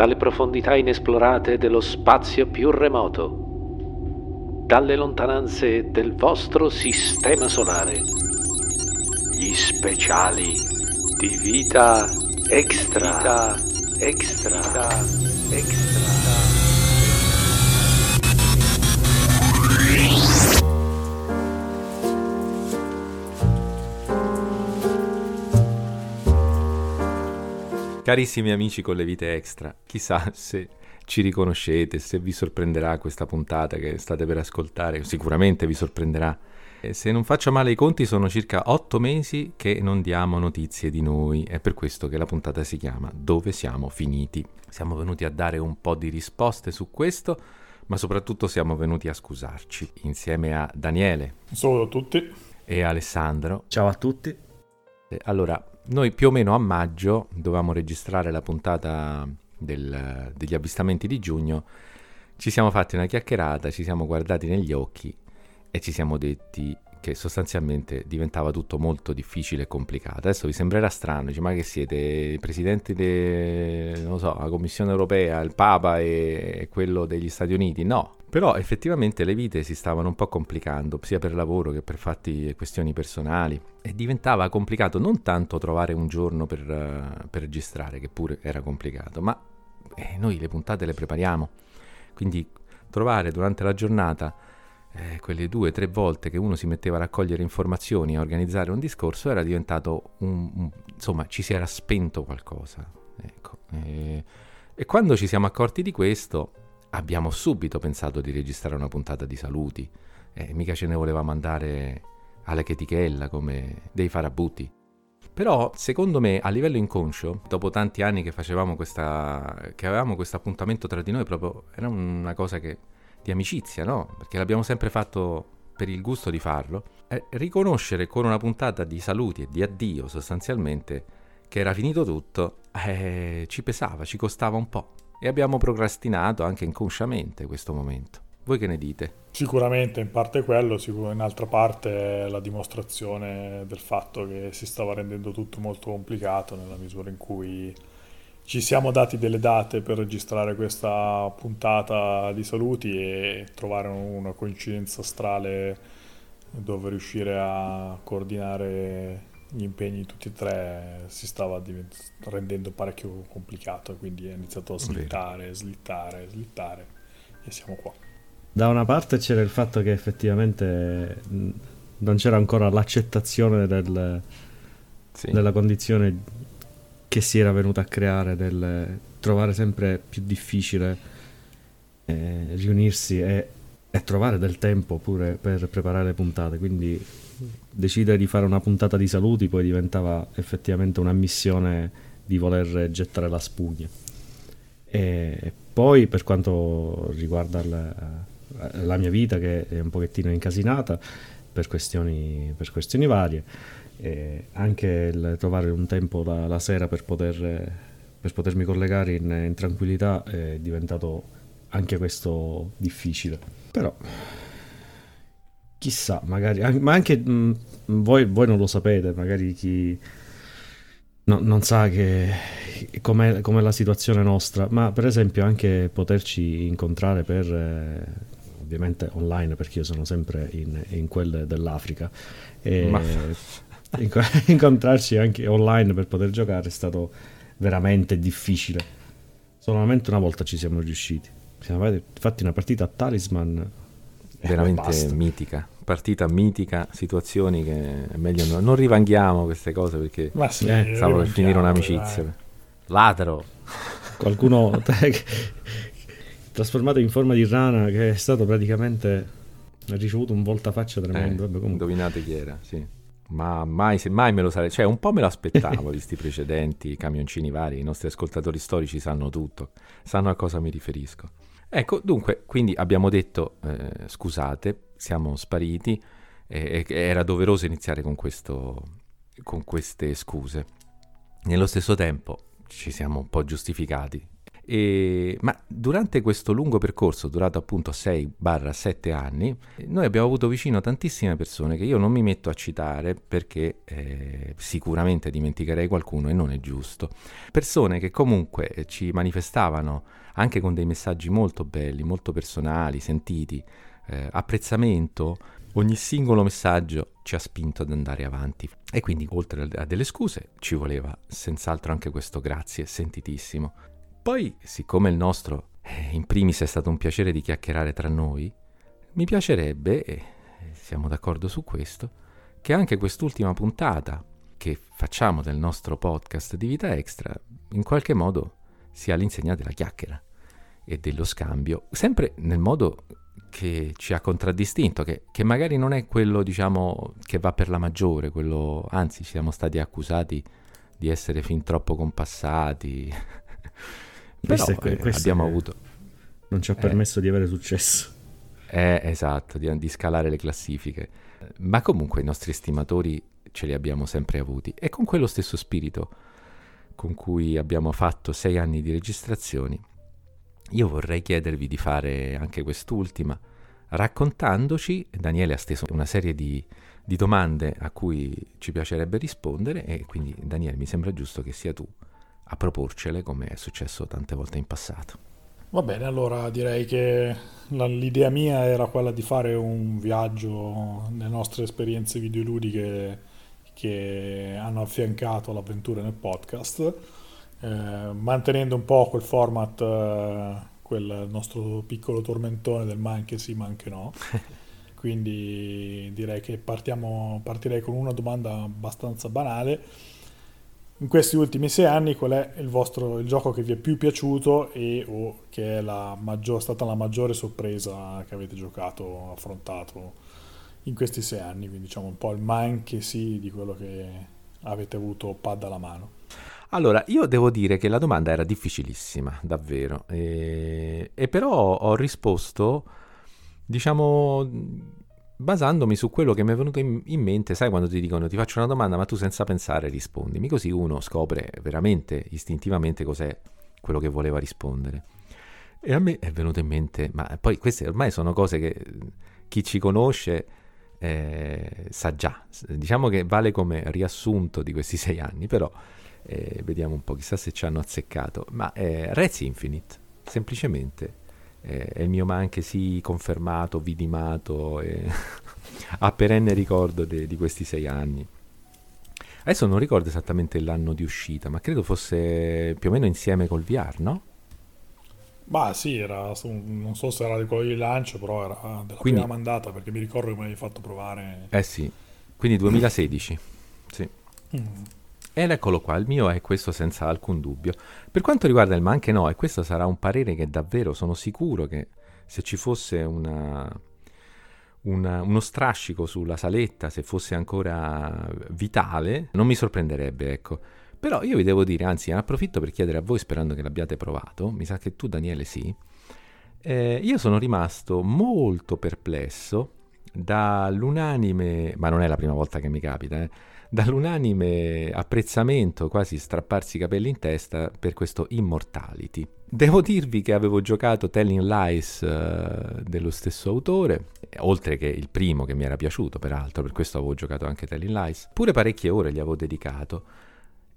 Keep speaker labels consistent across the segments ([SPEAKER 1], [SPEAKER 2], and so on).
[SPEAKER 1] dalle profondità inesplorate dello spazio più remoto, dalle lontananze del vostro sistema solare, gli speciali di vita extra, vita extra, vita extra.
[SPEAKER 2] Carissimi amici con le vite extra, chissà se ci riconoscete, se vi sorprenderà questa puntata che state per ascoltare, sicuramente vi sorprenderà. E se non faccio male i conti sono circa otto mesi che non diamo notizie di noi, è per questo che la puntata si chiama Dove siamo finiti. Siamo venuti a dare un po' di risposte su questo, ma soprattutto siamo venuti a scusarci insieme a Daniele.
[SPEAKER 3] Saluto a tutti.
[SPEAKER 2] E Alessandro.
[SPEAKER 4] Ciao a tutti.
[SPEAKER 2] Allora, noi più o meno a maggio dovevamo registrare la puntata del, degli avvistamenti di giugno, ci siamo fatti una chiacchierata, ci siamo guardati negli occhi e ci siamo detti che sostanzialmente diventava tutto molto difficile e complicato. Adesso vi sembrerà strano, dice, ma che siete i presidenti della so, Commissione europea, il Papa e quello degli Stati Uniti? No, però effettivamente le vite si stavano un po' complicando, sia per lavoro che per fatti e questioni personali, e diventava complicato non tanto trovare un giorno per, per registrare, che pure era complicato, ma eh, noi le puntate le prepariamo, quindi trovare durante la giornata eh, quelle due o tre volte che uno si metteva a raccogliere informazioni, a organizzare un discorso, era diventato un... un insomma, ci si era spento qualcosa. Ecco. E, e quando ci siamo accorti di questo abbiamo subito pensato di registrare una puntata di saluti. Eh, mica ce ne volevamo andare alla chetichella come dei farabutti. Però, secondo me, a livello inconscio, dopo tanti anni che facevamo questa. che avevamo questo appuntamento tra di noi, proprio era una cosa che, di amicizia, no? Perché l'abbiamo sempre fatto per il gusto di farlo. Eh, riconoscere con una puntata di saluti e di addio, sostanzialmente, che era finito tutto, eh, ci pesava, ci costava un po' e abbiamo procrastinato anche inconsciamente questo momento. Voi che ne dite?
[SPEAKER 3] Sicuramente in parte quello, in altra parte la dimostrazione del fatto che si stava rendendo tutto molto complicato nella misura in cui ci siamo dati delle date per registrare questa puntata di saluti e trovare una coincidenza astrale dove riuscire a coordinare gli impegni tutti e tre si stava divent- rendendo parecchio complicato, quindi è iniziato a slittare, slittare, slittare e siamo qua.
[SPEAKER 4] Da una parte c'era il fatto che effettivamente non c'era ancora l'accettazione del, sì. della condizione che si era venuta a creare del trovare sempre più difficile eh, riunirsi e, e trovare del tempo pure per preparare le puntate, quindi decidere di fare una puntata di saluti poi diventava effettivamente una missione di voler gettare la spugna. E poi per quanto riguarda la, la mia vita che è un pochettino incasinata per questioni, per questioni varie, anche il trovare un tempo la, la sera per, poter, per potermi collegare in, in tranquillità è diventato anche questo difficile. Però chissà, magari, ma anche mh, mm, voi, voi, non lo sapete, magari chi no, non sa che, com'è, com'è, la situazione nostra, ma per esempio anche poterci incontrare per, eh, ovviamente online, perché io sono sempre in, in quelle dell'Africa, e ma... incontrarci anche online per poter giocare è stato veramente difficile. Solamente una volta ci siamo riusciti. Siamo fatti una partita a Talisman
[SPEAKER 2] eh, veramente mitica, partita mitica, situazioni che è meglio non, non rivanghiamo queste cose perché
[SPEAKER 3] Ma sì,
[SPEAKER 2] eh, stavo per finire un'amicizia. Dai. Ladro.
[SPEAKER 4] Qualcuno trasformato in forma di rana che è stato praticamente ha ricevuto un voltafaccia tremendo.
[SPEAKER 2] Eh, indovinate chi era, sì. Ma mai, mai me lo sarei, cioè un po' me lo aspettavo di questi precedenti camioncini vari, i nostri ascoltatori storici sanno tutto, sanno a cosa mi riferisco. Ecco, dunque, quindi abbiamo detto eh, scusate, siamo spariti, eh, era doveroso iniziare con, questo, con queste scuse. Nello stesso tempo ci siamo un po' giustificati E, ma durante questo lungo percorso, durato appunto 6-7 anni, noi abbiamo avuto vicino tantissime persone che io non mi metto a citare perché eh, sicuramente dimenticherei qualcuno e non è giusto. Persone che comunque ci manifestavano anche con dei messaggi molto belli, molto personali, sentiti, eh, apprezzamento. Ogni singolo messaggio ci ha spinto ad andare avanti e quindi oltre a delle scuse ci voleva senz'altro anche questo grazie sentitissimo. Poi, siccome il nostro eh, in primis è stato un piacere di chiacchierare tra noi, mi piacerebbe, e siamo d'accordo su questo, che anche quest'ultima puntata che facciamo del nostro podcast di Vita Extra in qualche modo sia all'insegna della chiacchiera e dello scambio, sempre nel modo che ci ha contraddistinto, che, che, magari non è quello, diciamo, che va per la maggiore, quello, anzi, siamo stati accusati di essere fin troppo compassati, però que- eh, abbiamo avuto...
[SPEAKER 4] Non ci ha permesso eh, di avere successo.
[SPEAKER 2] Eh, esatto, di, di scalare le classifiche. Ma comunque i nostri estimatori ce li abbiamo sempre avuti e con quello stesso spirito con cui abbiamo fatto sei anni di registrazioni, io vorrei chiedervi di fare anche quest'ultima, raccontandoci, Daniele ha steso una serie di, di domande a cui ci piacerebbe rispondere e quindi Daniele mi sembra giusto che sia tu a proporcele come è successo tante volte in passato.
[SPEAKER 3] Va bene, allora direi che la, l'idea mia era quella di fare un viaggio nelle nostre esperienze videoludiche che hanno affiancato l'avventura nel podcast, eh, mantenendo un po' quel format, eh, quel nostro piccolo tormentone del ma anche sì, ma anche no. Quindi direi che partiamo, partirei con una domanda abbastanza banale in questi ultimi sei anni qual è il, vostro, il gioco che vi è più piaciuto e o che è la maggior, stata la maggiore sorpresa che avete giocato, affrontato in questi sei anni, quindi diciamo un po' il manche sì di quello che avete avuto pad alla mano.
[SPEAKER 2] Allora, io devo dire che la domanda era difficilissima, davvero, e, e però ho risposto, diciamo, basandomi su quello che mi è venuto in, in, mente, sai quando ti dicono ti faccio una domanda ma tu senza pensare rispondimi, così uno scopre veramente istintivamente cos'è quello che voleva rispondere. E a me è venuto in mente, ma poi queste ormai sono cose che chi ci conosce eh, sa già, diciamo che vale come riassunto di questi sei anni, però eh, vediamo un po', chissà se ci hanno azzeccato, ma eh, Rez Infinite, semplicemente eh, è il mio ma anche sì confermato, vidimato, e a perenne ricordo de, di questi sei anni. Adesso non ricordo esattamente l'anno di uscita, ma credo fosse più o meno insieme col VR, no?
[SPEAKER 3] Bah sì, era, non so se era di quello di lancio, però era della Quindi, prima mandata, perché mi ricordo che mi avevi fatto provare...
[SPEAKER 2] Eh sì, quindi 2016, sì. Mm. Ed eccolo qua, il mio è questo senza alcun dubbio. Per quanto riguarda il ma anche no, e questo sarà un parere che davvero sono sicuro che se ci fosse una, una, uno strascico sulla saletta, se fosse ancora vitale, non mi sorprenderebbe, ecco. Però io vi devo dire, anzi, approfitto per chiedere a voi, sperando che l'abbiate provato, mi sa che tu Daniele sì, eh, io sono rimasto molto perplesso dall'unanime, ma non è la prima volta che mi capita, eh, dall'unanime apprezzamento, quasi strapparsi i capelli in testa per questo Immortality. Devo dirvi che avevo giocato Telling Lies uh, dello stesso autore, oltre che il primo che mi era piaciuto peraltro, per questo avevo giocato anche Telling Lies, pure parecchie ore gli avevo dedicato,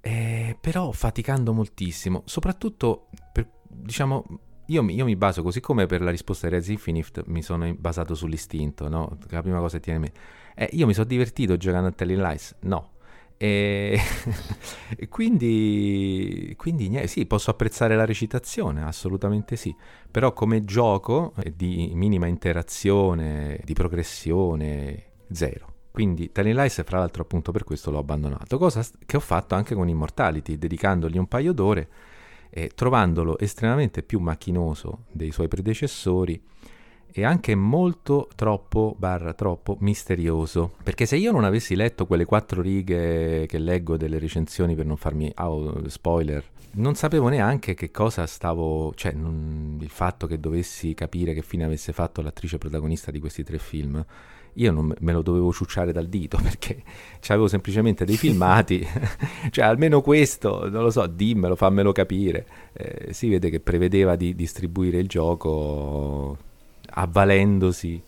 [SPEAKER 2] eh, però faticando moltissimo, soprattutto per, diciamo, io mi, io mi, baso così come per la risposta di Res Infinite mi sono basato sull'istinto, no? La prima cosa che tiene mente eh, io mi sono divertito giocando a Telling Lies? No. E, quindi, quindi sì, posso apprezzare la recitazione, assolutamente sì, però come gioco di minima interazione, di progressione, zero. Quindi Telling Lies, fra l'altro, appunto per questo l'ho abbandonato, cosa che ho fatto anche con Immortality, dedicandogli un paio d'ore e trovandolo estremamente più macchinoso dei suoi predecessori e anche molto troppo barra troppo misterioso perché se io non avessi letto quelle quattro righe che leggo delle recensioni per non farmi oh, spoiler non sapevo neanche che cosa stavo cioè non, il fatto che dovessi capire che fine avesse fatto l'attrice protagonista di questi tre film io non me lo dovevo ciucciare dal dito perché avevo semplicemente dei filmati, cioè almeno questo, non lo so, dimmelo, fammelo capire. Eh, si vede che prevedeva di distribuire il gioco avvalendosi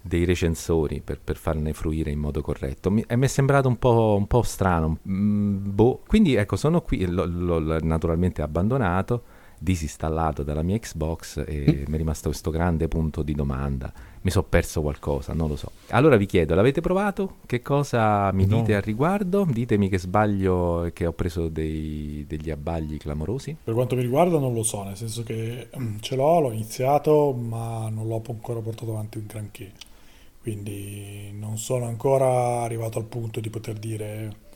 [SPEAKER 2] dei recensori per, per, farne fruire in modo corretto. Mi, mi è sembrato un po', un po strano. Mm, boh. Quindi ecco, sono qui, l'ho, l'ho naturalmente abbandonato, disinstallato dalla mia Xbox e mi è rimasto questo grande punto di domanda mi sono perso qualcosa, non lo so. Allora vi chiedo, l'avete provato? Che cosa mi no. dite al riguardo? Ditemi che sbaglio e che ho preso dei, degli abbagli clamorosi.
[SPEAKER 3] Per quanto mi riguarda non lo so, nel senso che mm, ce l'ho, l'ho iniziato, ma non l'ho ancora portato avanti un granché. Quindi non sono ancora arrivato al punto di poter dire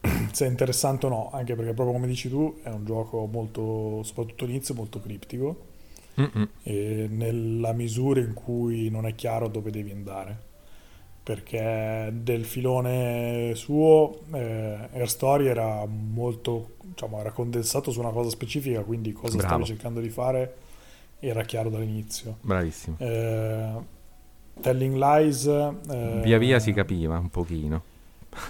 [SPEAKER 3] se è interessante o no, anche perché proprio come dici tu è un gioco molto, soprattutto all'inizio, molto criptico nella misura in cui non è chiaro dove devi andare. Perché del filone suo eh, Air Story era molto, diciamo, era condensato su una cosa specifica, quindi cosa Bravo. stavo cercando di fare era chiaro dall'inizio.
[SPEAKER 2] Bravissimo.
[SPEAKER 3] Eh, Telling Lies... Eh,
[SPEAKER 2] via via si capiva un pochino.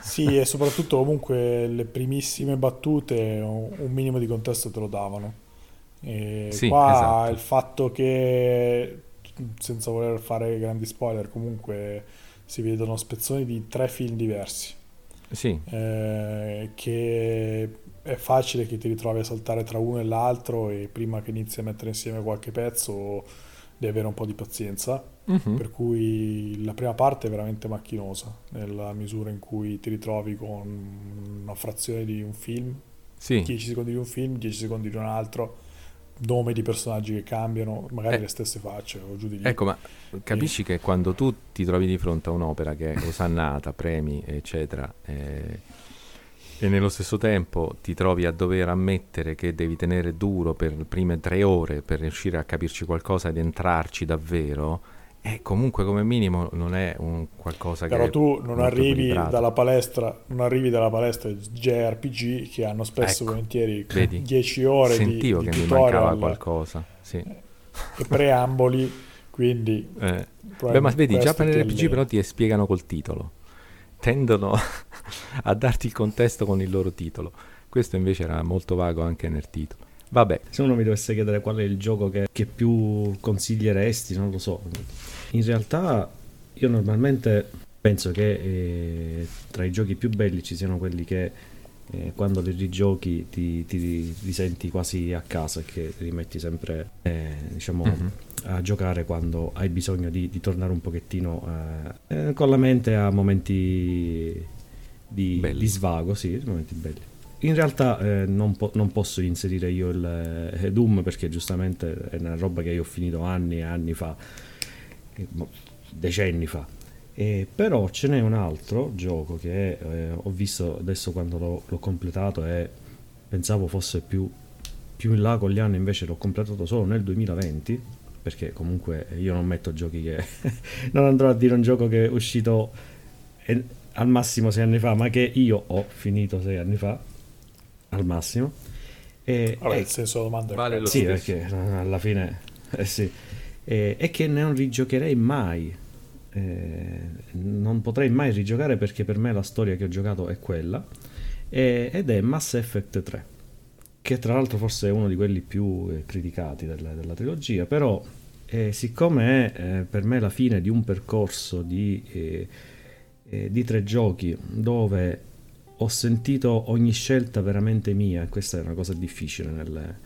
[SPEAKER 3] Sì, e soprattutto comunque le primissime battute un minimo di contesto te lo davano. E sì, qua esatto. il fatto che, senza voler fare grandi spoiler, comunque si vedono spezzoni di tre film diversi.
[SPEAKER 2] Sì.
[SPEAKER 3] Eh, che è facile che ti ritrovi a saltare tra uno e l'altro e prima che inizi a mettere insieme qualche pezzo devi avere un po' di pazienza. Uh-huh. Per cui la prima parte è veramente macchinosa nella misura in cui ti ritrovi con una frazione di un film, sì. 10 secondi di un film, 10 secondi di un altro nome di personaggi che cambiano, magari eh, le stesse facce o giù di lì.
[SPEAKER 2] Ecco, ma capisci e... che quando tu ti trovi di fronte a un'opera che è osannata, premi, eccetera, eh, e nello stesso tempo ti trovi a dover ammettere che devi tenere duro per le prime tre ore per riuscire a capirci qualcosa ed entrarci davvero, eh, comunque come minimo non è un qualcosa
[SPEAKER 3] Però
[SPEAKER 2] che
[SPEAKER 3] Però tu non arrivi dalla palestra, non arrivi dalla palestra JRPG che hanno spesso ecco, volentieri vedi, 10 ore
[SPEAKER 2] sentivo
[SPEAKER 3] di,
[SPEAKER 2] che
[SPEAKER 3] di
[SPEAKER 2] mi mancava qualcosa, sì.
[SPEAKER 3] E preamboli, quindi
[SPEAKER 2] eh. Beh, ma vedi, già per l'RPG però ti spiegano col titolo. Tendono a darti il contesto con il loro titolo. Questo invece era molto vago anche nel titolo. Vabbè.
[SPEAKER 4] Se uno mi dovesse chiedere qual è il gioco che, che più consiglieresti, non lo so. In realtà io normalmente penso che eh, tra i giochi più belli ci siano quelli che eh, quando li rigiochi ti, ti, ti, senti quasi a casa e che rimetti sempre eh, diciamo, mm-hmm. a giocare quando hai bisogno di, di tornare un pochettino eh, eh, con la mente a momenti di, di svago, sì, momenti belli. In realtà eh, non, po- non, posso inserire io il eh, Doom perché giustamente è una roba che io ho finito anni e anni fa, decenni fa. Eh, però ce n'è un altro gioco che eh, ho visto adesso quando l'ho, l'ho, completato e pensavo fosse più, più in là con gli anni, invece l'ho completato solo nel 2020 perché comunque io non metto giochi che non andrò a dire un gioco che è uscito eh, al massimo sei anni fa ma che io ho finito sei anni fa al massimo.
[SPEAKER 3] E, Vabbè, e, il senso della domanda è
[SPEAKER 4] vale lo Sì, stesso. perché alla fine... Eh sì. E, e, che non rigiocherei mai. Eh, non potrei mai rigiocare perché per me la storia che ho giocato è quella. E, ed è Mass Effect 3. Che tra l'altro forse è uno di quelli più eh, criticati della, della trilogia. Però eh, siccome è eh, per me la fine di un percorso di, eh, di tre giochi dove ho sentito ogni scelta veramente mia e questa è una cosa difficile nelle,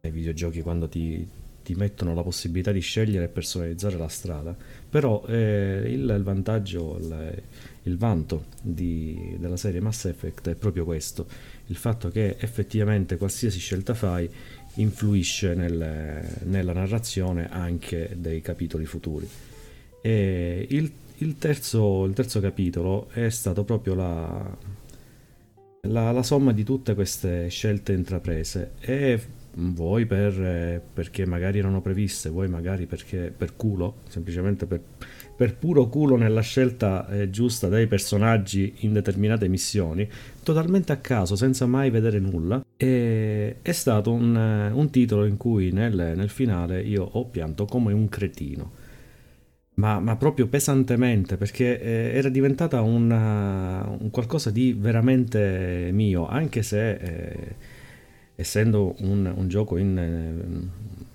[SPEAKER 4] nei videogiochi quando ti, ti, mettono la possibilità di scegliere e personalizzare la strada però eh, il, il, vantaggio il, il vanto di, della serie Mass Effect è proprio questo il fatto che effettivamente qualsiasi scelta fai influisce nel, nella narrazione anche dei capitoli futuri. E il, il terzo, terzo capitolo è stato proprio la, la, la, somma di tutte queste scelte intraprese e vuoi per, eh, perché magari erano previste, vuoi magari perché per culo, semplicemente per, per puro culo nella scelta eh, giusta dei personaggi in determinate missioni, totalmente a caso, senza mai vedere nulla. E è stato un, un titolo in cui nel, nel finale io ho pianto come un cretino ma, ma proprio pesantemente, perché eh, era diventata una, un qualcosa di veramente mio, anche se eh, essendo un, un, gioco in un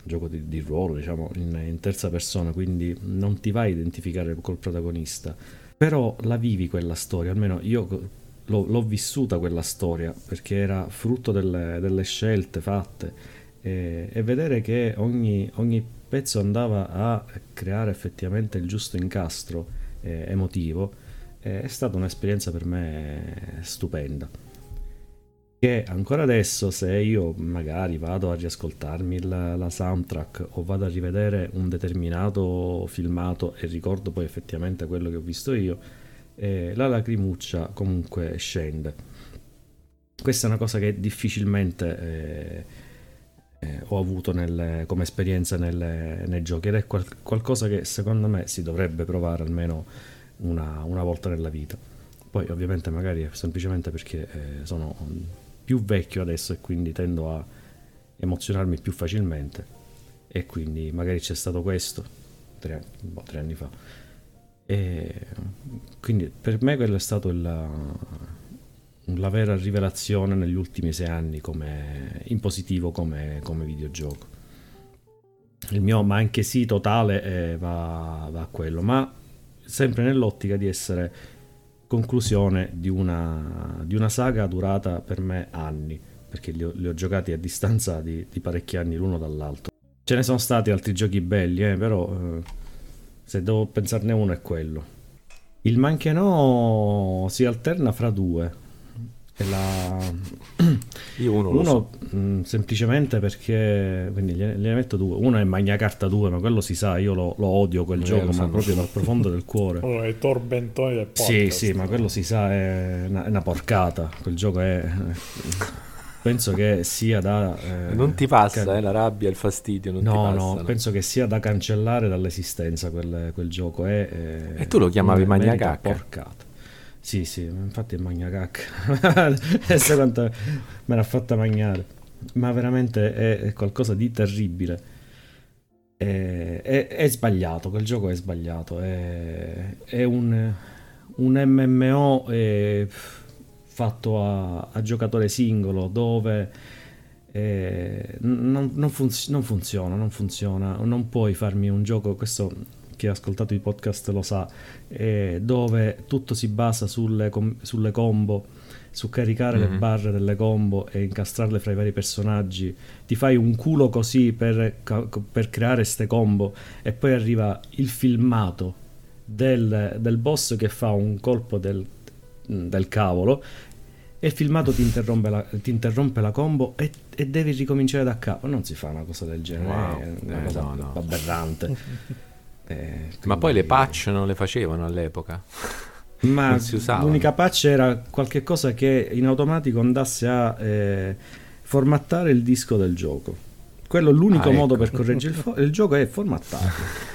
[SPEAKER 4] gioco di, di ruolo, diciamo, in, in, terza persona, quindi non ti vai a identificare col protagonista, però la vivi quella storia, almeno io l'ho, l'ho vissuta quella storia, perché era frutto delle, delle scelte fatte e, e vedere che ogni, ogni pezzo andava a creare effettivamente il giusto incastro eh, emotivo, eh, è stata un'esperienza per me stupenda. Che ancora adesso, se io magari vado a riascoltarmi la, la soundtrack o vado a rivedere un determinato filmato e ricordo poi effettivamente quello che ho visto io, eh, la lacrimuccia comunque scende. Questa è una cosa che difficilmente eh, eh, ho avuto nelle, come esperienza nelle, nei giochi ed è qual- qualcosa che secondo me si dovrebbe provare almeno una, una, volta nella vita. Poi ovviamente magari è semplicemente perché eh, sono più vecchio adesso e quindi tendo a emozionarmi più facilmente e quindi magari c'è stato questo tre, boh, tre anni fa. E quindi per me quello è stato il la vera rivelazione negli ultimi sei anni come, in positivo come, come videogioco. Il mio ma anche sì totale eh, va, va, a quello, ma sempre nell'ottica di essere conclusione di una, di una saga durata per me anni, perché li ho, li ho giocati a distanza di, di, parecchi anni l'uno dall'altro. Ce ne sono stati altri giochi belli, eh, però eh, se devo pensarne uno è quello. Il Manchenò si alterna fra due, la...
[SPEAKER 2] Io uno, uno
[SPEAKER 4] so. mh, mm, semplicemente perché quindi gliene, gliene, metto due. Uno è Magna Carta 2, ma quello si sa, io lo, lo odio quel non gioco, ma proprio dal profondo del cuore.
[SPEAKER 3] Oh, è tormentone del podcast.
[SPEAKER 4] Sì, sì, ma quello si sa, è una, è una porcata. Quel gioco è. penso che sia da.
[SPEAKER 2] Eh, non ti passa can... eh, la rabbia, il fastidio.
[SPEAKER 4] no, no, penso che sia da cancellare dall'esistenza quel, quel gioco. È,
[SPEAKER 2] è, e tu lo chiamavi Magna Carta?
[SPEAKER 4] Porcata. Sì, sì, infatti è magna cacca. Adesso quanto me l'ha fatta mangiare. Ma veramente è, è qualcosa di terribile. È, è, è, sbagliato, quel gioco è sbagliato. È, è un, un, MMO eh, fatto a, a, giocatore singolo dove eh, non, non, funz- non funziona, non funziona. Non puoi farmi un gioco, questo chi ha ascoltato i podcast lo sa, eh, dove tutto si basa sulle, com- sulle combo, su caricare mm-hmm. le barre delle combo e incastrarle fra i vari personaggi. Ti fai un culo così per, per creare queste combo e poi arriva il filmato del, del boss che fa un colpo del, del cavolo e il filmato ti interrompe la, ti interrompe la combo e, e, devi ricominciare da capo. Non si fa una cosa del genere, wow. è una eh, cosa no, no. aberrante.
[SPEAKER 2] Eh, quindi... Ma poi le patch non le facevano all'epoca.
[SPEAKER 4] Ma l'unica patch era qualcosa che in automatico andasse a eh, formattare il disco del gioco. Quello è l'unico ah, modo ecco. per correggere il, fo- il gioco è formattarlo.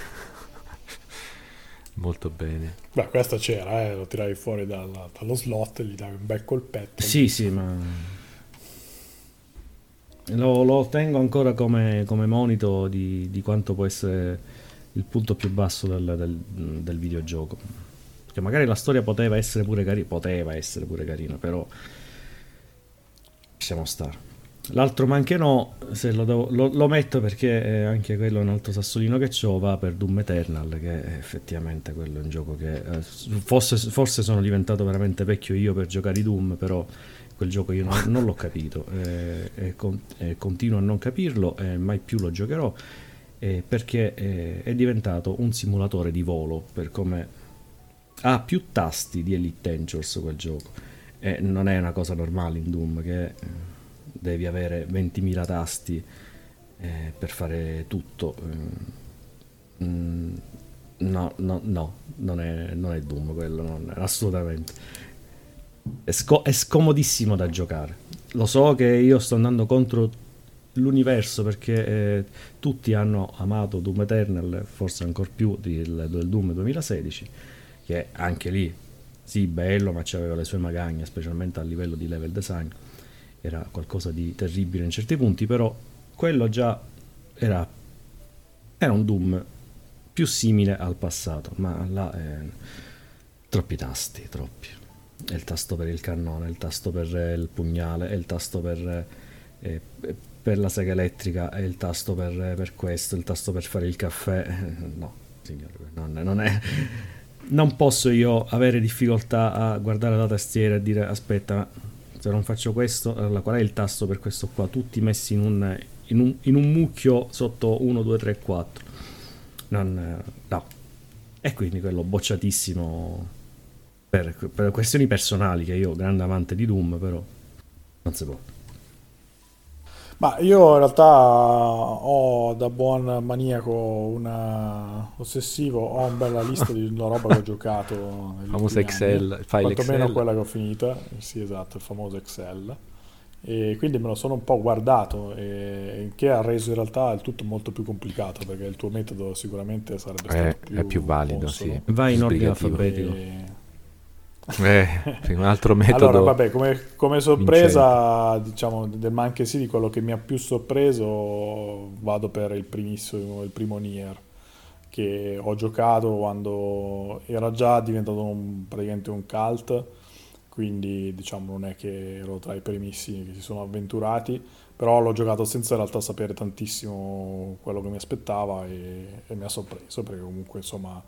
[SPEAKER 2] Molto bene.
[SPEAKER 3] Beh, questo c'era, eh, lo tiravi fuori dalla, dallo slot e gli davi un bel colpetto.
[SPEAKER 4] Sì, sì, ma lo, lo tengo ancora come, come monito di, di, quanto può essere il punto più basso del, del, del videogioco. Che magari la storia poteva essere pure carina, poteva essere pure carina, però possiamo stare. L'altro ma anche no, lo, devo, lo, lo metto perché anche quello è un altro sassolino che ho, va per Doom Eternal, che effettivamente quello è un gioco che eh, forse, forse, sono diventato veramente vecchio io per giocare i Doom, però quel gioco io non, non l'ho capito eh, e, con, e, continuo a non capirlo e mai più lo giocherò eh, perché eh, è diventato un simulatore di volo per come ha più tasti di Elite Dangerous quel gioco. E non è una cosa normale in Doom che eh, devi avere 20.000 tasti eh, per fare tutto. Eh, mm, no, no, no non è, non è Doom quello non è, assolutamente. È, sco- è scomodissimo da giocare. Lo so che io sto andando contro l'universo perché eh, tutti hanno amato Doom Eternal, forse ancora più del, del, Doom 2016, che anche lì sì, bello, ma aveva le sue magagne, specialmente a livello di level design. Era qualcosa di terribile in certi punti, però quello già era, era un Doom più simile al passato, ma là è... troppi tasti, troppi. È il tasto per il cannone, il tasto per il pugnale, è il tasto per, eh, per la sega elettrica, è il tasto per, per, questo, il tasto per fare il caffè. No, signore, non, non è non posso io avere difficoltà a guardare la tastiera e dire aspetta se non faccio questo allora qual è il tasto per questo qua? Tutti messi in un, in un, in un mucchio sotto 1 2 3 4 non, no. E quindi quello bocciatissimo per, per questioni personali che io grande amante di Doom però non si può
[SPEAKER 3] ma io in realtà ho da buon maniaco una ossessivo, ho una bella lista di una roba che ho giocato.
[SPEAKER 2] Il famoso Excel,
[SPEAKER 3] anni, file quantomeno quella che ho finita, sì esatto, il famoso Excel. E quindi me lo sono un po' guardato, e, che ha reso in realtà il tutto molto più complicato perché il tuo metodo sicuramente sarebbe stato
[SPEAKER 2] è,
[SPEAKER 3] più,
[SPEAKER 2] è più valido. Sì.
[SPEAKER 4] Vai in ordine alfabetico. E
[SPEAKER 2] eh, un altro metodo.
[SPEAKER 3] Allora, vabbè, come, come sorpresa, vincente. diciamo, del ma anche sì, di quello che mi ha più sorpreso, vado per il primissimo, il primo Nier, che ho giocato quando era già diventato un, praticamente un cult, quindi diciamo non è che ero tra i primissimi che si sono avventurati, però l'ho giocato senza in realtà sapere tantissimo quello che mi aspettava e, e mi ha sorpreso, perché comunque insomma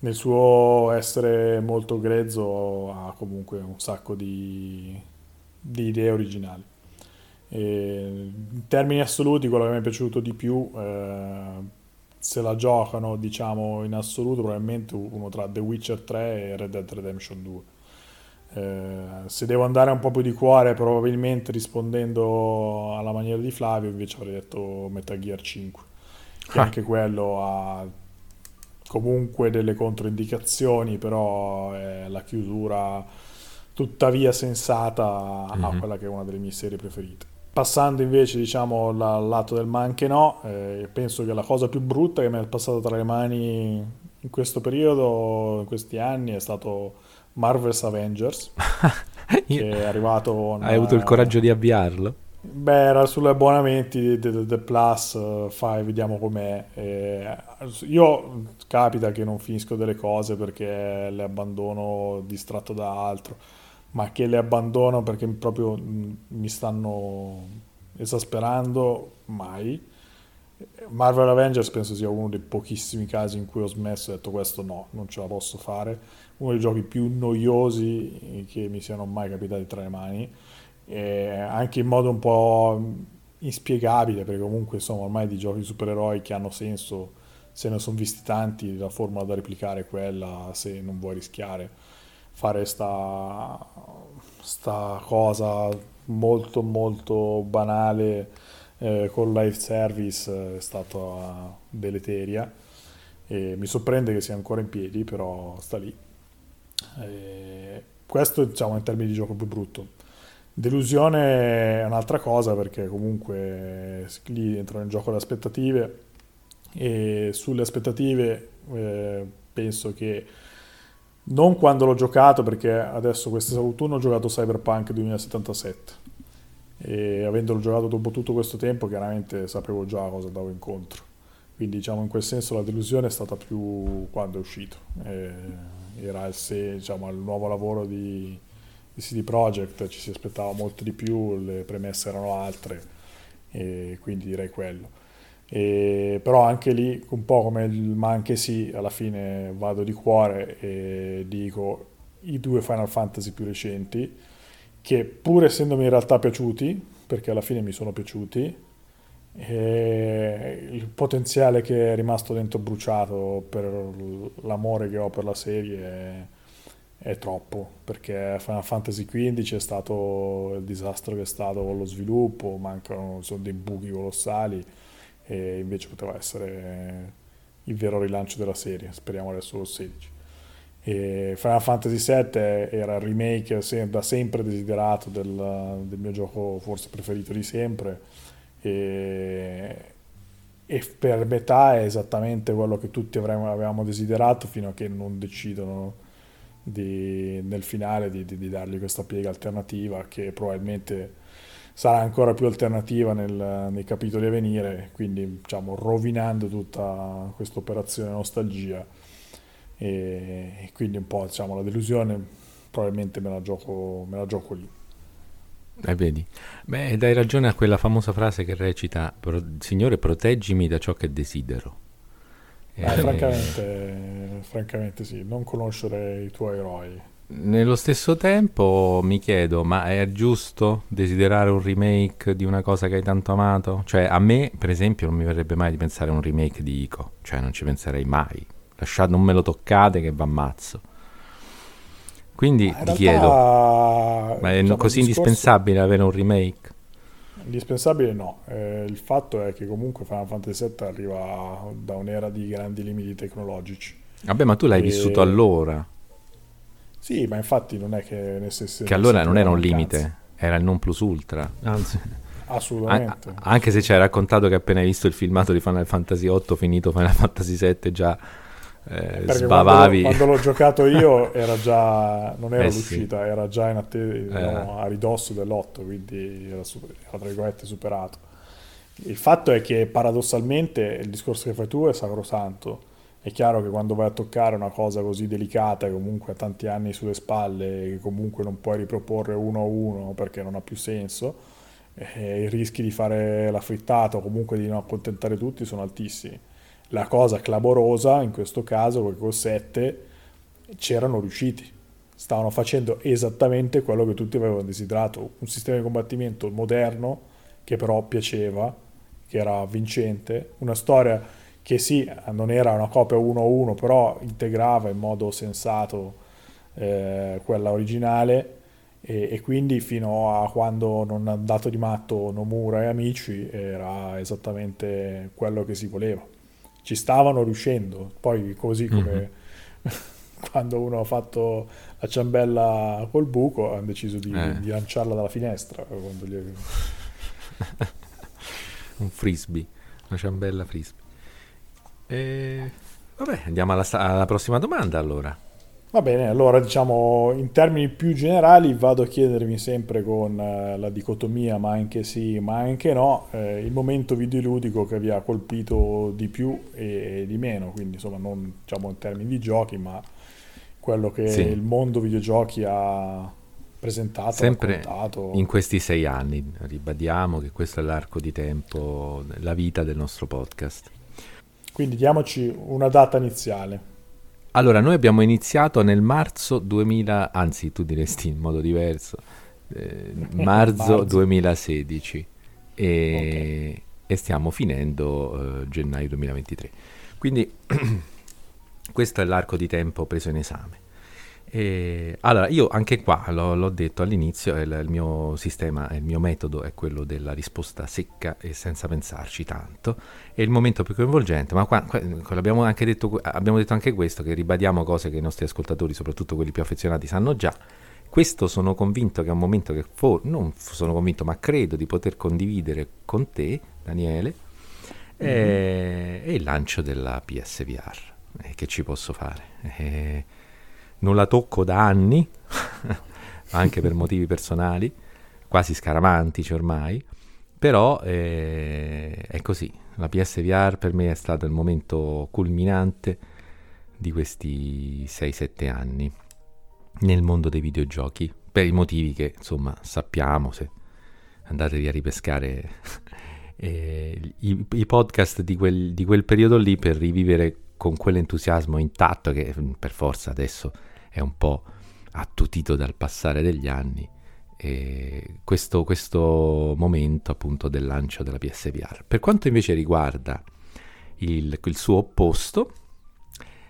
[SPEAKER 3] nel suo essere molto grezzo ha comunque un sacco di, di idee originali. E in termini assoluti, quello che mi è piaciuto di più, eh, se la giocano diciamo in assoluto, probabilmente uno tra The Witcher 3 e Red Dead Redemption 2. Eh, se devo andare un po' più di cuore, probabilmente rispondendo alla maniera di Flavio, invece avrei detto Metal Gear 5, che ah. anche quello ha comunque delle controindicazioni, però è la chiusura tuttavia sensata mm-hmm. a mhm. quella che è una delle mie serie preferite. Passando invece diciamo al lato del ma anche no, eh, penso che la cosa più brutta che mi è passata tra le mani in questo periodo, in questi anni, è stato Marvel's Avengers, che è arrivato...
[SPEAKER 2] Una... Hai avuto il coraggio di avviarlo?
[SPEAKER 3] Beh, era sugli abbonamenti del Plus, fai, vediamo com'è. Eh, io capita che non finisco delle cose perché le abbandono distratto da altro, ma che le abbandono perché proprio mi stanno esasperando, mai. Marvel Avengers penso sia uno dei pochissimi casi in cui ho smesso e ho detto questo no, non ce la posso fare. Uno dei giochi più noiosi che mi siano mai capitati tra le mani eh, anche in modo un po' inspiegabile, perché comunque insomma ormai di giochi supereroi che hanno senso, se ne sono visti tanti, la formula da replicare è quella, se non vuoi rischiare, fare sta, sta cosa molto molto banale eh, con live service è stata deleteria e mi sorprende che sia ancora in piedi, però sta lì. E questo diciamo in termini di gioco più brutto Delusione è un'altra cosa perché comunque lì entrano in gioco le aspettative e sulle aspettative eh, penso che non quando l'ho giocato perché adesso quest'autunno ho giocato Cyberpunk 2077 e avendolo giocato dopo tutto questo tempo chiaramente sapevo già cosa andavo incontro. Quindi diciamo in quel senso la delusione è stata più quando è uscito. Eh, era il, se, diciamo, il nuovo lavoro di di CD Projekt ci si aspettava molto di più, le premesse erano altre e quindi direi quello. E, però anche lì, un po' come il ma anche sì, alla fine vado di cuore e dico i due Final Fantasy più recenti, che pur essendomi in realtà piaciuti, perché alla fine mi sono piaciuti, il potenziale che è rimasto dentro bruciato per l'amore che ho per la serie è troppo perché Final Fantasy XV è stato il disastro che è stato con lo sviluppo, mancano sono dei buchi colossali e invece poteva essere il vero rilancio della serie, speriamo adesso lo 16. E Final Fantasy VII era il remake da sempre desiderato del, del mio gioco forse preferito di sempre e, e, per metà è esattamente quello che tutti avremmo, avevamo desiderato fino a che non decidono di, nel finale di, di, di, dargli questa piega alternativa che probabilmente sarà ancora più alternativa nel, nei capitoli a venire, quindi diciamo rovinando tutta questa operazione nostalgia e, e, quindi un po' diciamo la delusione probabilmente me la gioco, me la gioco lì.
[SPEAKER 2] Eh, vedi, beh, dai ragione a quella famosa frase che recita: Signore, proteggimi da ciò che desidero.
[SPEAKER 3] Eh, eh, francamente, francamente, sì, non conoscere i tuoi eroi.
[SPEAKER 2] Nello stesso tempo mi chiedo, ma è giusto desiderare un remake di una cosa che hai tanto amato? Cioè, a me, per esempio, non mi verrebbe mai di pensare a un remake di Ico, cioè non ci penserei mai. Lasciate, non me lo toccate che va ammazzo. Quindi ti chiedo, ma è diciamo, così indispensabile avere un remake?
[SPEAKER 3] Indispensabile no, eh, il fatto è che comunque Final Fantasy VII arriva da un'era di grandi limiti tecnologici.
[SPEAKER 2] Vabbè, ma tu l'hai e... vissuto allora.
[SPEAKER 3] Sì, ma infatti non è che nel senso...
[SPEAKER 2] Che allora non era un limite, cazzo. era il non plus ultra, anzi...
[SPEAKER 3] Assolutamente.
[SPEAKER 2] An- anche se ci hai raccontato che appena hai visto il filmato di Final Fantasy VIII finito Final Fantasy VII già eh, sbavavi.
[SPEAKER 3] Quando, quando, l'ho giocato io era già, non era eh l'uscita, sì. era già in attesa, eh. no, a ridosso dell'8, quindi era, super, era tra virgolette superato. Il fatto è che paradossalmente il discorso che fai tu è sacrosanto è chiaro che quando vai a toccare una cosa così delicata, che comunque ha tanti anni sulle spalle, che comunque non puoi riproporre uno a uno perché non ha più senso, eh, i rischi di fare la frittata o comunque di non accontentare tutti sono altissimi. La cosa clamorosa in questo caso è con 7 c'erano riusciti, stavano facendo esattamente quello che tutti avevano desiderato, un sistema di combattimento moderno che però piaceva, che era vincente, una storia che sì, non era una copia 1-1, però integrava in modo sensato eh, quella originale e, e, quindi fino a quando non ha dato di matto Nomura e amici era esattamente quello che si voleva. Ci stavano riuscendo, poi così come mm-hmm. quando uno ha fatto la ciambella col buco hanno deciso di, eh. di lanciarla dalla finestra. Gli...
[SPEAKER 2] Un frisbee, una ciambella frisbee. E... Vabbè, andiamo alla, alla prossima domanda allora.
[SPEAKER 3] Va bene, allora diciamo in termini più generali vado a chiedermi sempre con eh, la dicotomia ma anche sì, ma anche no, eh, il momento videoludico che vi ha colpito di più e, e di meno, quindi insomma non diciamo in termini di giochi ma quello che sì. il mondo videogiochi ha presentato,
[SPEAKER 2] sempre raccontato. in questi sei anni, ribadiamo che questo è l'arco di tempo, la vita del nostro podcast.
[SPEAKER 3] Quindi diamoci una data iniziale.
[SPEAKER 2] Allora, noi abbiamo iniziato nel marzo 2000, anzi tu diresti in modo diverso, eh, marzo, marzo, 2016 e, okay. e, stiamo finendo eh, gennaio 2023. Quindi questo è l'arco di tempo preso in esame. E, allora, io anche qua l'ho, l'ho detto all'inizio, il, il, mio sistema, il mio metodo è quello della risposta secca e senza pensarci tanto. È il momento più coinvolgente, ma qua, qua abbiamo, anche detto, abbiamo detto anche questo, che ribadiamo cose che i nostri ascoltatori, soprattutto quelli più affezionati, sanno già. Questo sono convinto che è un momento che, for- non sono convinto, ma credo di poter condividere con te, Daniele, mm-hmm. è, è il lancio della PSVR. Eh, che ci posso fare? Eh, non la tocco da anni, anche per motivi personali, quasi scaramantici ormai, però eh, è così. La PSVR per me è stato il momento culminante di questi 6-7 anni nel mondo dei videogiochi, per i motivi che insomma sappiamo se andatevi a ripescare eh, i, i, podcast di quel, di quel periodo lì per rivivere con quell'entusiasmo intatto che per forza adesso è un po' attutito dal passare degli anni questo, questo, momento appunto del lancio della PSVR. Per quanto invece riguarda il, il suo opposto,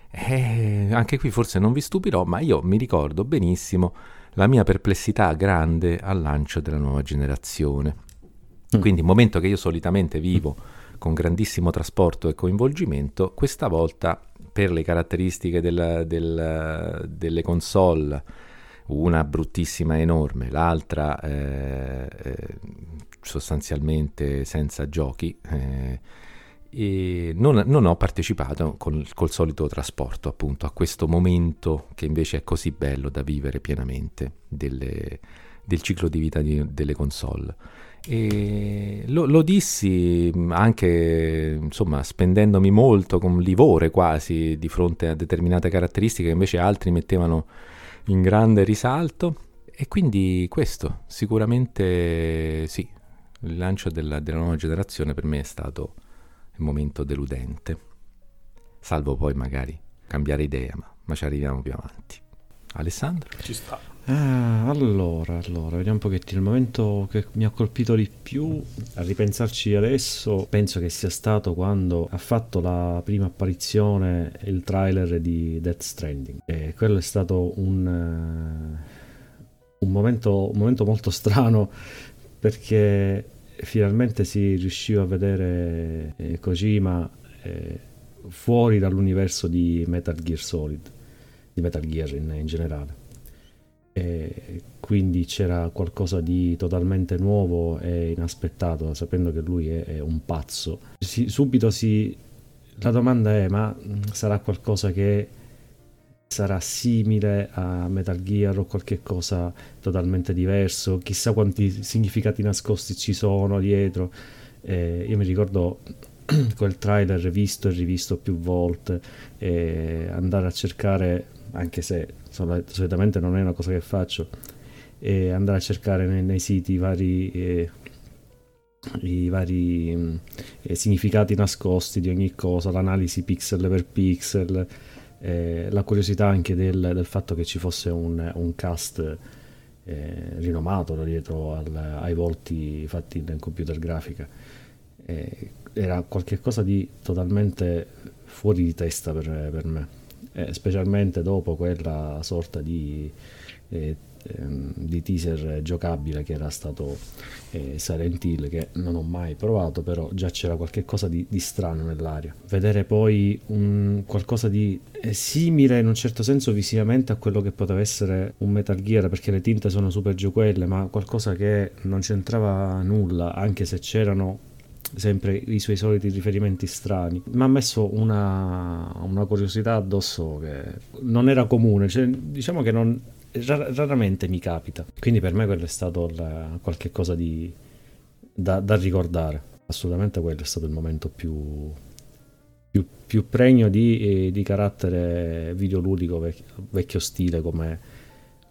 [SPEAKER 2] eh, anche qui forse non vi stupirò, ma io mi ricordo benissimo la mia perplessità grande al lancio della nuova generazione. Mm. Quindi, momento che io solitamente vivo con grandissimo trasporto e coinvolgimento, questa volta per le caratteristiche del, del, delle console, una bruttissima enorme, l'altra eh, eh, sostanzialmente senza giochi, eh, e non, non, ho partecipato col, col, solito trasporto appunto a questo momento che invece è così bello da vivere pienamente delle, del ciclo di vita di, delle console. E lo, lo, dissi anche insomma spendendomi molto con livore quasi di fronte a determinate caratteristiche che invece altri mettevano in grande risalto e quindi questo sicuramente sì il lancio della, della nuova generazione per me è stato il momento deludente salvo poi magari cambiare idea ma, ma ci arriviamo più avanti Alessandro?
[SPEAKER 3] Ci sta.
[SPEAKER 4] Ah, allora, allora, vediamo un pochettino. Il momento che mi ha colpito di più, a ripensarci adesso, penso che sia stato quando ha fatto la prima apparizione il trailer di Death Stranding. E quello è stato un, uh, un, momento, un momento molto strano perché finalmente si riusciva a vedere eh, Kojima eh, fuori dall'universo di Metal Gear Solid di Metal Gear in, in generale. E quindi c'era qualcosa di totalmente nuovo e inaspettato, sapendo che lui è, è un pazzo. Si, subito si... La domanda è, ma sarà qualcosa che sarà simile a Metal Gear o qualche cosa totalmente diverso? Chissà quanti significati nascosti ci sono dietro. Eh, io mi ricordo quel trailer visto e rivisto più volte e andare a cercare anche se solitamente non è una cosa che faccio, e andare a cercare nei, nei siti vari, eh, i vari mm, eh, significati nascosti di ogni cosa, l'analisi pixel per pixel, eh, la curiosità anche del, del, fatto che ci fosse un, un cast eh, rinomato dietro al, ai volti fatti in computer grafica. Eh, era qualcosa di totalmente fuori di testa per, per me eh, specialmente dopo quella sorta di, eh, ehm, di, teaser giocabile che era stato eh, Silent Hill che non ho mai provato però già c'era qualcosa di, di strano nell'aria. Vedere poi un, qualcosa di eh, simile in un certo senso visivamente a quello che poteva essere un Metal Gear perché le tinte sono super gioquelle ma qualcosa che non c'entrava nulla anche se c'erano sempre i suoi soliti riferimenti strani. Mi ha messo una, una, curiosità addosso che non era comune, cioè, diciamo che non, rar- raramente mi capita. Quindi per me quello è stato la, qualche cosa di, da, da, ricordare. Assolutamente quello è stato il momento più, più, più pregno di, di, carattere videoludico vecchio stile come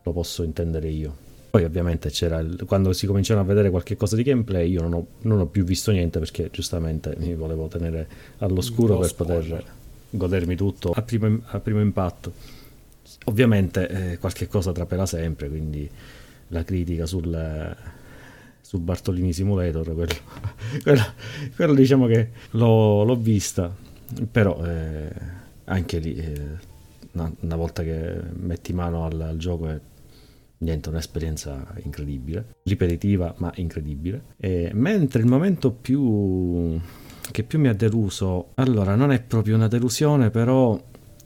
[SPEAKER 4] lo posso intendere io. Poi ovviamente c'era il, quando si cominciano a vedere qualche cosa di gameplay io non ho, non ho, più visto niente perché giustamente mi volevo tenere all'oscuro per spoiler. poter godermi tutto a primo, a primo impatto. Ovviamente eh, qualche cosa trapela sempre, quindi la critica sul, su Bartolini Simulator, quello, quello, quello diciamo che l'ho, l'ho vista, però eh, anche lì eh, una, una, volta che metti mano al, al gioco è niente, un'esperienza incredibile, ripetitiva ma incredibile. E, mentre il momento più che più mi ha deluso, allora non è proprio una delusione, però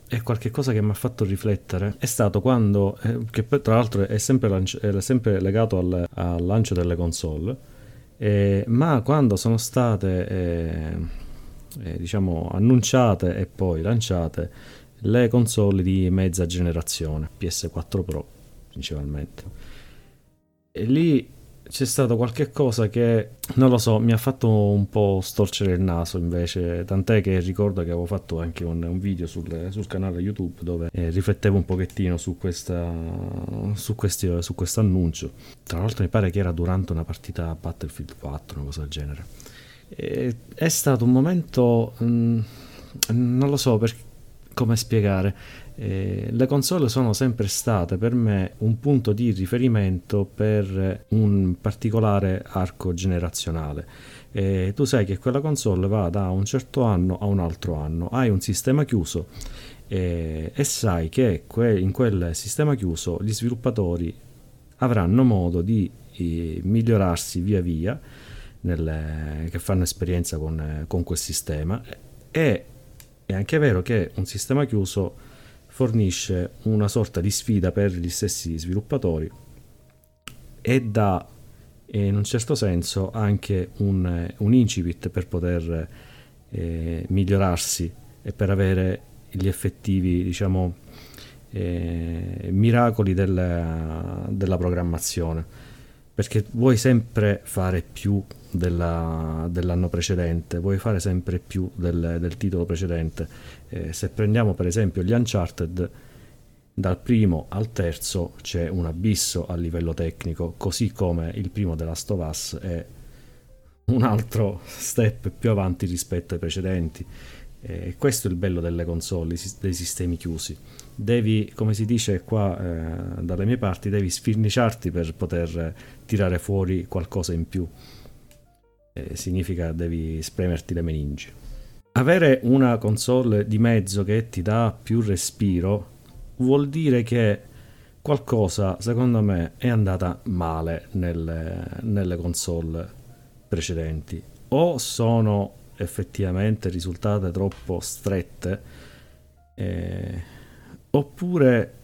[SPEAKER 4] è qualcosa che mi ha fatto riflettere, è stato quando, eh, che tra l'altro è sempre, lanci- è sempre legato al, al, lancio delle console, eh, ma quando sono state eh, eh diciamo annunciate e poi lanciate le console di mezza generazione, PS4 Pro principalmente. E lì c'è stato qualche cosa che, non lo so, mi ha fatto un po' storcere il naso invece, tant'è che ricordo che avevo fatto anche un, un video sul, sul, canale YouTube dove eh, riflettevo un pochettino su questa su questi, su questo annuncio. Tra l'altro mi pare che era durante una partita Battlefield 4, una cosa del genere. E è stato un momento, mh, mm, non lo so per, come spiegare, eh, le console sono sempre state per me un punto di riferimento per un particolare arco generazionale. Eh, tu sai che quella console va da un certo anno a un altro anno, hai un sistema chiuso eh, e sai che que- in quel sistema chiuso gli sviluppatori avranno modo di eh, migliorarsi via via nelle, che fanno esperienza con, con quel sistema e è anche vero che un sistema chiuso fornisce una sorta di sfida per gli stessi sviluppatori e dà in un certo senso anche un, un incipit per poter eh, migliorarsi e per avere gli effettivi diciamo eh, miracoli del, della programmazione perché vuoi sempre fare più della, dell'anno precedente, vuoi fare sempre più del, del titolo precedente. Eh, se prendiamo per esempio gli Uncharted, dal primo al terzo c'è un abisso a livello tecnico, così come il primo della Us è un altro step più avanti rispetto ai precedenti. Eh, questo è il bello delle console, dei sistemi chiusi. Devi, come si dice qua eh, dalle mie parti, devi sfirniciarti per poter tirare fuori qualcosa in più. Eh, significa devi spremerti le meningi. Avere una console di mezzo che ti dà più respiro vuol dire che qualcosa, secondo me, è andata male nelle, nelle console precedenti. O sono effettivamente risultate troppo strette, eh, oppure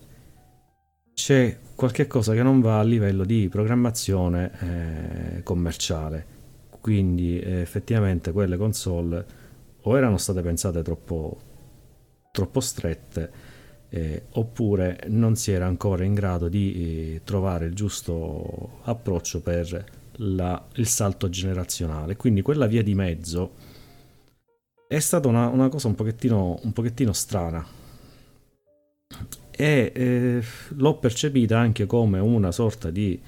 [SPEAKER 4] c'è qualche cosa che non va a livello di programmazione eh, commerciale. Quindi eh, effettivamente quelle console o erano state pensate troppo, troppo strette eh, oppure non si era ancora in grado di eh, trovare il giusto approccio per la, il salto generazionale. Quindi quella via di mezzo è stata una, una cosa un pochettino, un pochettino strana e eh, l'ho percepita anche come una sorta di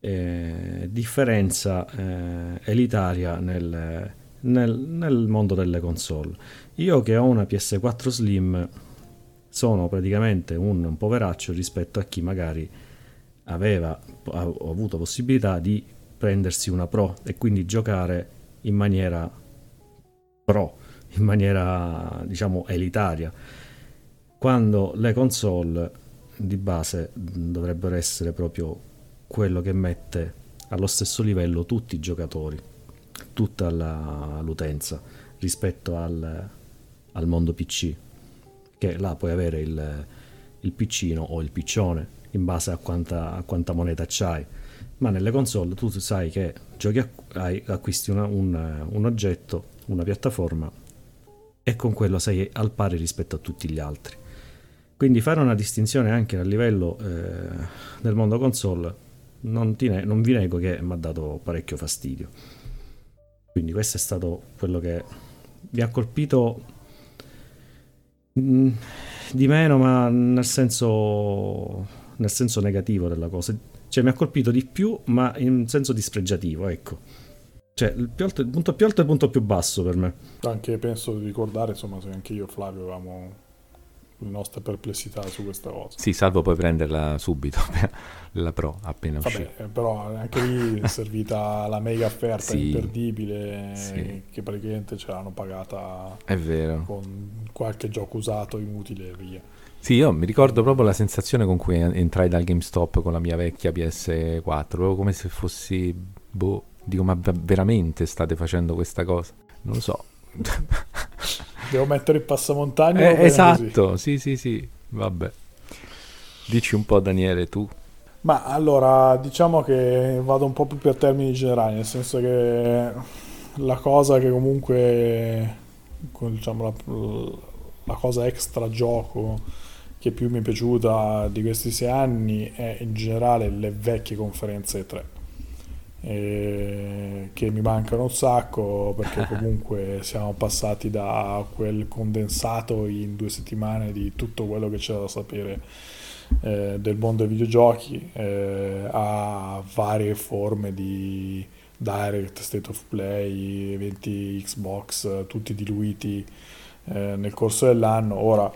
[SPEAKER 4] eh, differenza eh, elitaria nel, nel, nel, mondo delle console. Io che ho una PS4 Slim sono praticamente un, un poveraccio rispetto a chi magari aveva ha, avuto possibilità di prendersi una Pro e quindi giocare in maniera pro, in maniera diciamo elitaria, quando le console di base dovrebbero essere proprio quello che mette allo stesso livello tutti i giocatori, tutta la, l'utenza rispetto al, al mondo PC che là puoi avere il, il piccino o il piccione in base a quanta, a quanta moneta c'hai ma nelle console tu sai che giochi a, hai, acquisti una, un, un, oggetto, una piattaforma e con quello sei al pari rispetto a tutti gli altri. Quindi fare una distinzione anche a livello eh, del mondo console non, ne, non vi nego che mi ha dato parecchio fastidio. Quindi questo è stato quello che mi ha colpito Mm, di meno, ma nel senso, nel senso negativo della cosa. Cioè, mi ha colpito di più, ma in senso dispregiativo, ecco. Cioè, il, alto, il punto più alto e il punto più basso per me.
[SPEAKER 3] Anche penso di ricordare, insomma, se anche io e Flavio avevamo nostre perplessità su questa cosa.
[SPEAKER 2] Sì, salvo poi prenderla subito, la Pro appena
[SPEAKER 3] Vabbè,
[SPEAKER 2] uscita.
[SPEAKER 3] però anche lì è servita la mega offerta sì, imperdibile sì. che praticamente ce l'hanno pagata
[SPEAKER 2] è vero.
[SPEAKER 3] con qualche gioco usato inutile e via.
[SPEAKER 2] Sì, io mi ricordo proprio la sensazione con cui entrai dal GameStop con la mia vecchia PS4, proprio come se fossi, boh, dico ma veramente state facendo questa cosa? Non lo so.
[SPEAKER 3] Devo mettere il passamontagna.
[SPEAKER 2] Eh, esatto, così. sì, sì, sì, vabbè. Dici un po' Daniele tu.
[SPEAKER 3] Ma allora, diciamo che vado un po' più per termini generali, nel senso che la cosa che comunque, diciamo, la, la cosa extra gioco che più mi è piaciuta di questi sei anni è in generale le vecchie conferenze 3 eh, che mi mancano un sacco perché comunque siamo passati da quel condensato in due settimane di tutto quello che c'era da sapere eh, del mondo dei videogiochi eh, a varie forme di direct, state of play, eventi Xbox, tutti diluiti eh, nel corso dell'anno. Ora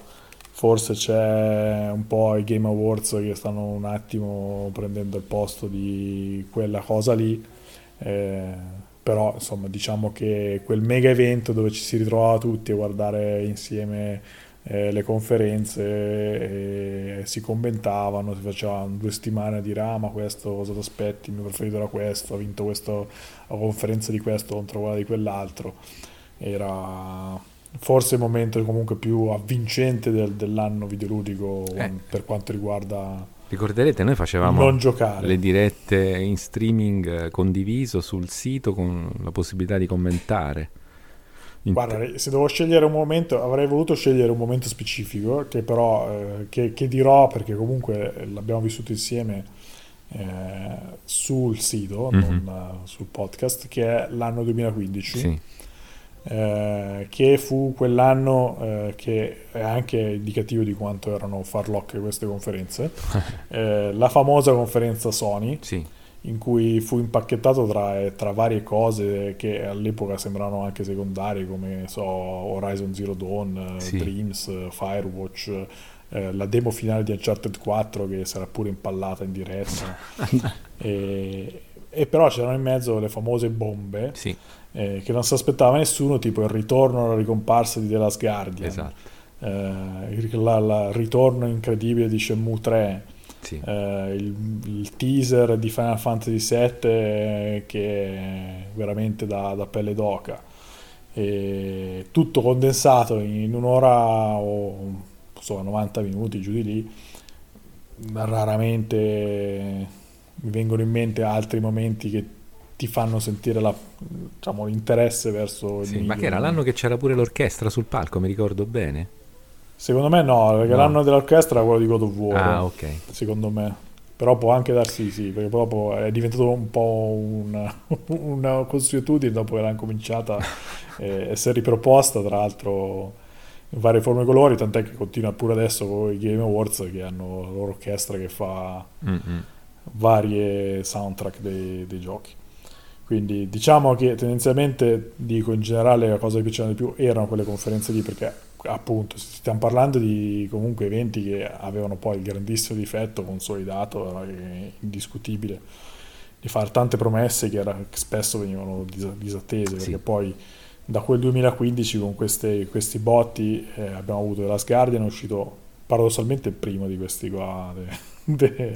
[SPEAKER 3] forse c'è un po' i Game Awards che stanno un attimo prendendo il posto di quella cosa lì, eh, però insomma diciamo che quel mega evento dove ci si ritrovava tutti a guardare insieme eh, le conferenze e si commentavano, si facevano due settimane a dire ah ma questo cosa ti aspetti, il mio preferito era questo, ha vinto questo, la conferenza di questo contro quella di quell'altro, era forse il momento comunque più avvincente del, dell'anno videoludico eh. per quanto riguarda
[SPEAKER 2] Ricorderete, noi facevamo le dirette in streaming eh, condiviso sul sito con la possibilità di commentare.
[SPEAKER 3] Guarda, se devo scegliere un momento, avrei voluto scegliere un momento specifico, che però eh, che, che dirò perché comunque l'abbiamo vissuto insieme eh, sul sito, mm-hmm. non uh, sul podcast, che è l'anno 2015. Sì. Eh, che fu quell'anno eh, che è anche indicativo di quanto erano farlocche queste conferenze, eh, la famosa conferenza Sony, sì. in cui fu impacchettato tra, tra, varie cose che all'epoca sembravano anche secondarie, come so, Horizon Zero Dawn, sì. Dreams, Firewatch, eh, la demo finale di Uncharted 4 che sarà pure impallata in diretta. e, e, però c'erano in mezzo le famose bombe sì. eh, che non si aspettava nessuno, tipo il ritorno alla ricomparsa di The Last Guardian, esatto. eh, il, la, la, ritorno incredibile di Shenmue 3. Sì. Eh, il, il, teaser di Final Fantasy VII che è veramente da, da pelle d'oca e tutto condensato in un'ora o so, 90 minuti giù di lì, raramente mi vengono in mente altri momenti che ti fanno sentire la, diciamo, l'interesse verso
[SPEAKER 2] sì, il Ma che era l'anno che c'era pure l'orchestra sul palco, mi ricordo bene?
[SPEAKER 3] Secondo me no, perché no. l'anno dell'orchestra era quello di God of War. Ah, ok. Secondo me. Però può anche darsi sì, perché proprio è diventato un po' una, una consuetudine dopo che l'hanno cominciata e, e si è riproposta, tra l'altro in varie forme e colori, tant'è che continua pure adesso con i Game Awards che hanno la loro orchestra che fa Mm-mm. Varie soundtrack dei, dei, giochi. Quindi diciamo che tendenzialmente, dico in generale, la cosa che piaceva di più erano quelle conferenze lì perché appunto stiamo parlando di comunque eventi che avevano poi il grandissimo difetto consolidato, indiscutibile, di fare tante promesse che, era, che spesso venivano disattese perché sì. poi da quel 2015 con queste, questi botti eh, abbiamo avuto The Last Guardian, è uscito paradossalmente il primo di questi qua de, de,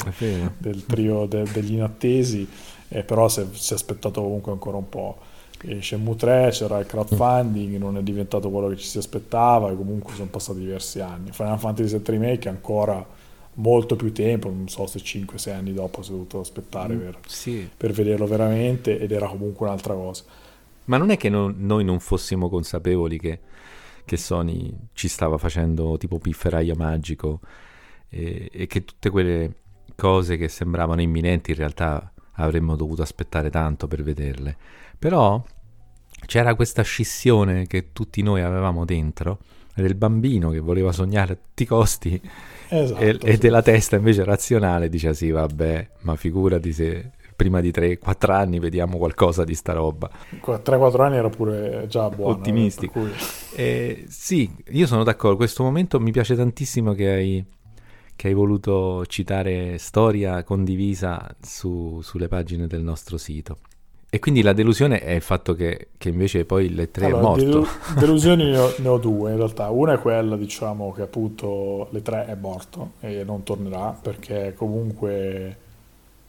[SPEAKER 3] del trio de, degli inattesi, eh, però si è, si è, aspettato comunque ancora un po'. E Shenmue 3 c'era il crowdfunding, non è diventato quello che ci si aspettava e comunque sono passati diversi anni. Final Fantasy VII Remake ancora molto più tempo, non so se 5-6 anni dopo si è dovuto aspettare mm, per, sì. per vederlo veramente ed era comunque un'altra cosa.
[SPEAKER 2] Ma non è che no, noi non fossimo consapevoli che, che, Sony ci stava facendo tipo pifferaio magico e, e, che tutte quelle cose che sembravano imminenti in realtà avremmo dovuto aspettare tanto per vederle. Però c'era questa scissione che tutti noi avevamo dentro del bambino che voleva sognare a tutti i costi esatto, e, sì. e, della testa invece razionale dice sì vabbè ma figurati se prima di 3-4 anni vediamo qualcosa di sta roba.
[SPEAKER 3] 3-4 anni era pure già buono.
[SPEAKER 2] Eh, Ottimistico. Cui... Eh, sì, io sono d'accordo, questo momento mi piace tantissimo che hai, che hai voluto citare storia condivisa su, sulle pagine del nostro sito. E quindi la delusione è il fatto che, che invece poi le tre allora, è morto. Delu-
[SPEAKER 3] delusioni ne ho, ne ho, due in realtà. Una è quella, diciamo, che appunto le tre è morto e non tornerà perché comunque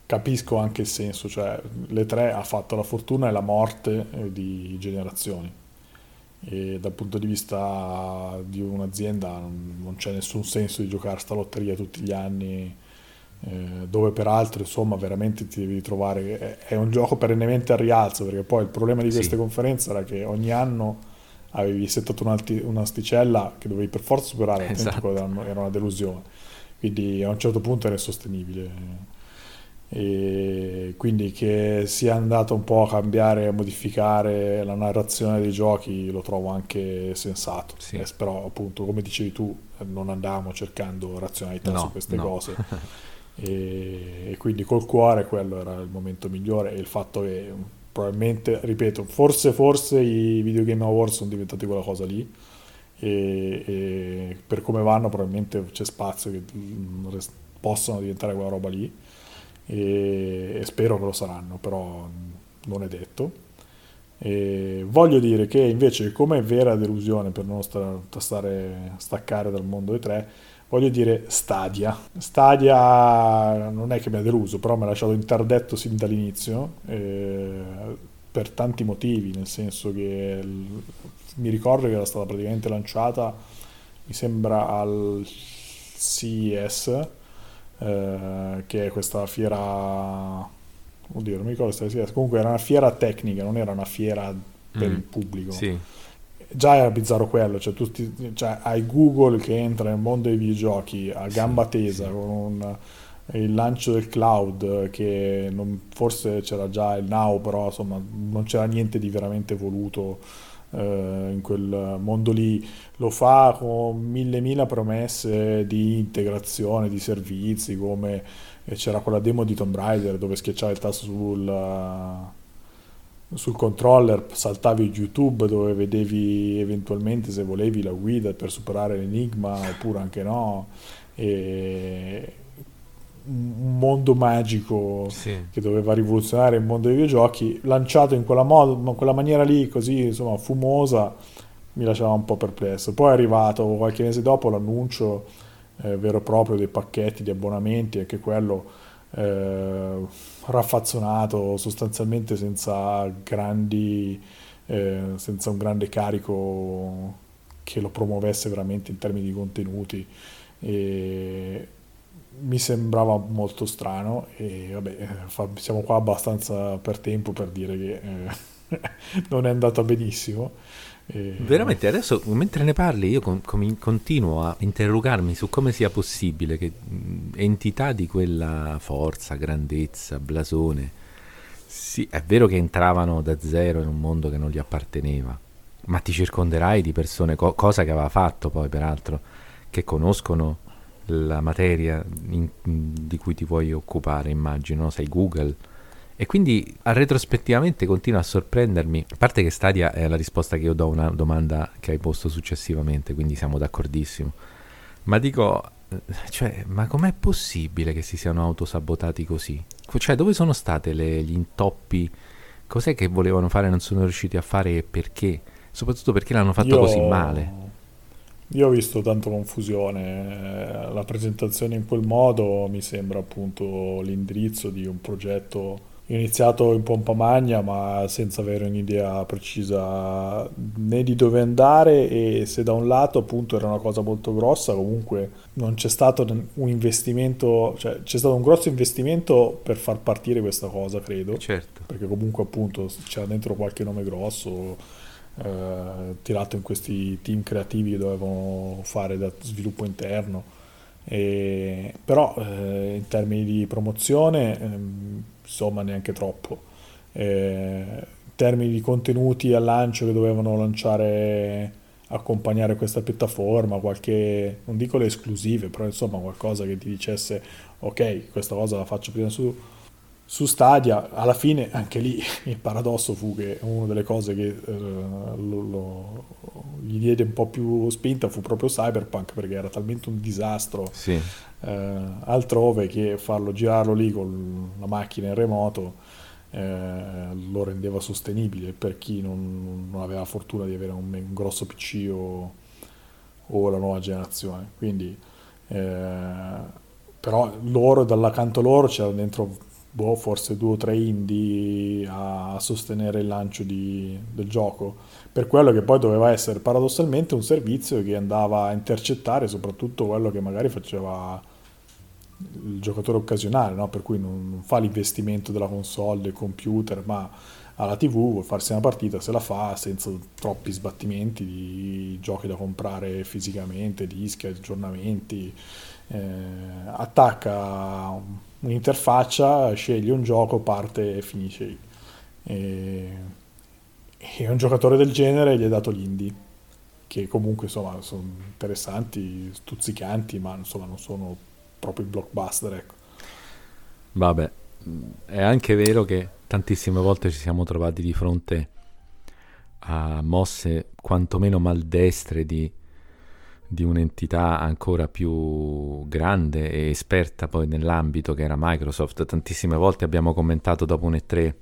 [SPEAKER 3] capisco anche il senso, cioè le tre ha fatto la fortuna e la morte eh, di generazioni e dal punto di vista di un'azienda non c'è nessun senso di giocare sta lotteria tutti gli anni eh, dove peraltro insomma veramente ti devi trovare è un gioco perennemente a rialzo perché poi il problema di queste sì. conferenze era che ogni anno avevi settato un'asticella che dovevi per forza superare esatto. era una delusione quindi a un certo punto era insostenibile e quindi che sia andato un po' a cambiare, a modificare la narrazione dei giochi lo trovo anche sensato. Sì. Eh, però appunto come dicevi tu non andavamo cercando razionalità no, su queste no. cose e, e, quindi col cuore quello era il momento migliore e il fatto che probabilmente, ripeto, forse forse i Video Game Awards sono diventati quella cosa lì e, e per come vanno probabilmente c'è spazio che mm, possano diventare quella roba lì e, e spero che lo saranno, però non è detto. E voglio dire che invece, come vera delusione per non stare, staccare dal mondo dei tre, voglio dire Stadia. Stadia non è che mi ha deluso, però mi ha lasciato interdetto sin dall'inizio eh, per tanti motivi, nel senso che l- mi ricordo che era stata praticamente lanciata, mi sembra al CES eh, che è questa fiera oddio non mi ricordo se sia comunque era una fiera tecnica non era una fiera per mm, il pubblico sì. già era bizzarro quello cioè, tutti, cioè hai Google che entra nel mondo dei videogiochi a gamba tesa sì. con un il lancio del cloud, che non, forse c'era già il now, però insomma non c'era niente di veramente voluto in quel mondo lì. Lo fa con mille mila promesse di integrazione di servizi, come c'era quella demo di Tomb Raider dove schiacciavi il tasto sul sul controller saltavi YouTube dove vedevi eventualmente se volevi la guida per superare l'enigma oppure anche no e un mondo magico sì. che doveva rivoluzionare il mondo dei videogiochi lanciato in quella, mod- in quella maniera lì così insomma fumosa mi lasciava un po' perplesso poi è arrivato qualche mese dopo l'annuncio eh, vero e proprio dei pacchetti di abbonamenti anche quello eh, raffazzonato sostanzialmente senza grandi eh, senza un grande carico che lo promuovesse veramente in termini di contenuti e mi sembrava molto strano e vabbè eh, siamo qua abbastanza per tempo per dire che eh, non è andata benissimo.
[SPEAKER 2] E... Veramente, adesso mentre ne parli io com- com- continuo a interrogarmi su come sia possibile che mh, entità di quella forza, grandezza, blasone, sì, è vero che entravano da zero in un mondo che non gli apparteneva, ma ti circonderai di persone, co- cosa che aveva fatto poi peraltro, che conoscono la materia in, di cui ti vuoi occupare, immagino, sei Google e quindi retrospettivamente continua a sorprendermi, a parte che Stadia è la risposta che io do a una domanda che hai posto successivamente, quindi siamo d'accordissimo. Ma dico, eh, cioè, ma com'è possibile che si siano autosabotati così? Cioè, dove sono state le, gli intoppi? Cos'è che volevano fare e non sono riusciti a fare e perché? Soprattutto perché l'hanno fatto io, così male.
[SPEAKER 3] Io ho visto tanto confusione. La presentazione in quel modo mi sembra appunto l'indirizzo di un progetto iniziato in pompa magna ma senza avere un'idea precisa né di dove andare e se da un lato appunto era una cosa molto grossa comunque non c'è stato un investimento cioè c'è stato un grosso investimento per far partire questa cosa credo
[SPEAKER 2] certo.
[SPEAKER 3] perché comunque appunto c'era dentro qualche nome grosso eh, tirato in questi team creativi che dovevano fare da sviluppo interno e, però eh, in termini di promozione ehm, insomma neanche troppo. Eh, in termini di contenuti al lancio che dovevano lanciare, accompagnare questa piattaforma, qualche, non dico le esclusive, però insomma qualcosa che ti dicesse ok, questa cosa la faccio prima su, su Stadia, alla fine anche lì il paradosso fu che una delle cose che eh, lo, lo, gli diede un po' più spinta fu proprio Cyberpunk perché era talmente un disastro
[SPEAKER 2] sì.
[SPEAKER 3] eh, altrove che farlo girarlo lì con la macchina in remoto eh, lo rendeva sostenibile per chi non, non aveva fortuna di avere un, un grosso PC o, o, la nuova generazione. Quindi, eh, però loro, dall'accanto loro c'era dentro boh, forse due o tre indie a sostenere il lancio di, del gioco, per quello che poi doveva essere paradossalmente un servizio che andava a intercettare soprattutto quello che magari faceva il giocatore occasionale, no? per cui non, non, fa l'investimento della console, del computer, ma alla tv vuole farsi una partita, se la fa senza troppi sbattimenti di giochi da comprare fisicamente, dischi, aggiornamenti, eh, attacca un'interfaccia, scegli un gioco, parte e finisce. E, e un giocatore del genere gli è dato l'indie, che comunque insomma sono interessanti, stuzzicanti, ma insomma non sono proprio il blockbuster. Ecco.
[SPEAKER 2] Vabbè, è anche vero che tantissime volte ci siamo trovati di fronte a mosse quantomeno maldestre di di un'entità ancora più grande e esperta poi nell'ambito che era Microsoft. Tantissime volte abbiamo commentato dopo un E3,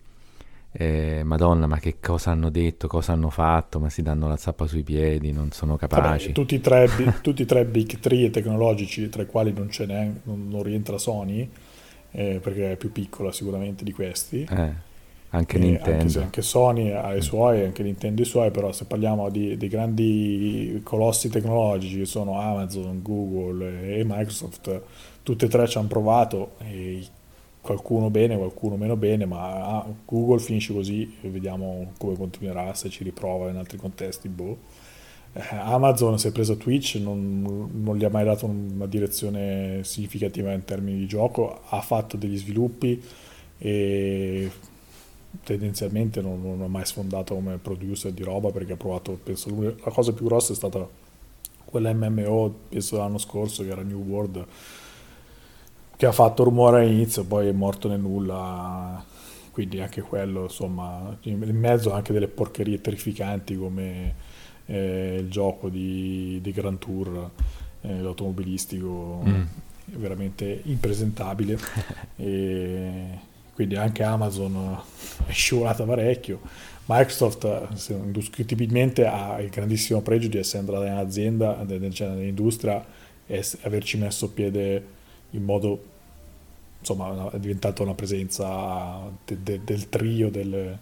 [SPEAKER 2] eh, Madonna, ma che cosa hanno detto, cosa hanno fatto, ma si danno la zappa sui piedi, non sono capaci.
[SPEAKER 3] Vabbè, tutti, i tre, tutti, i tre, big three tecnologici, tra i quali non, ce n'è, non, non rientra Sony, eh, perché è più piccola sicuramente di questi.
[SPEAKER 2] Eh anche Nintendo.
[SPEAKER 3] Anche, anche, Sony ha i mm. suoi, anche Nintendo i suoi, però se parliamo di, di grandi colossi tecnologici che sono Amazon, Google e Microsoft, tutte e tre ci hanno provato e qualcuno bene, qualcuno meno bene, ma ah, Google finisce così vediamo come continuerà, se ci riprova in altri contesti, boh. eh, Amazon si è preso Twitch, non, non, gli ha mai dato una direzione significativa in termini di gioco, ha fatto degli sviluppi e tendenzialmente non, non ha mai sfondato come producer di roba perché ha provato, penso, la cosa più grossa è stata quella MMO, penso l'anno scorso, che era New World, che ha fatto rumore all'inizio, poi è morto nel nulla, quindi anche quello, insomma, in mezzo anche delle porcherie terrificanti come eh, il gioco di, di Grand Tour, eh, l'automobilistico, mm. veramente impresentabile. e quindi anche Amazon è scivolata parecchio. Microsoft indiscutibilmente ha il grandissimo pregio di essere entrata in azienda, cioè nell'industria e averci messo piede in modo insomma è diventata una presenza de, de, del trio delle,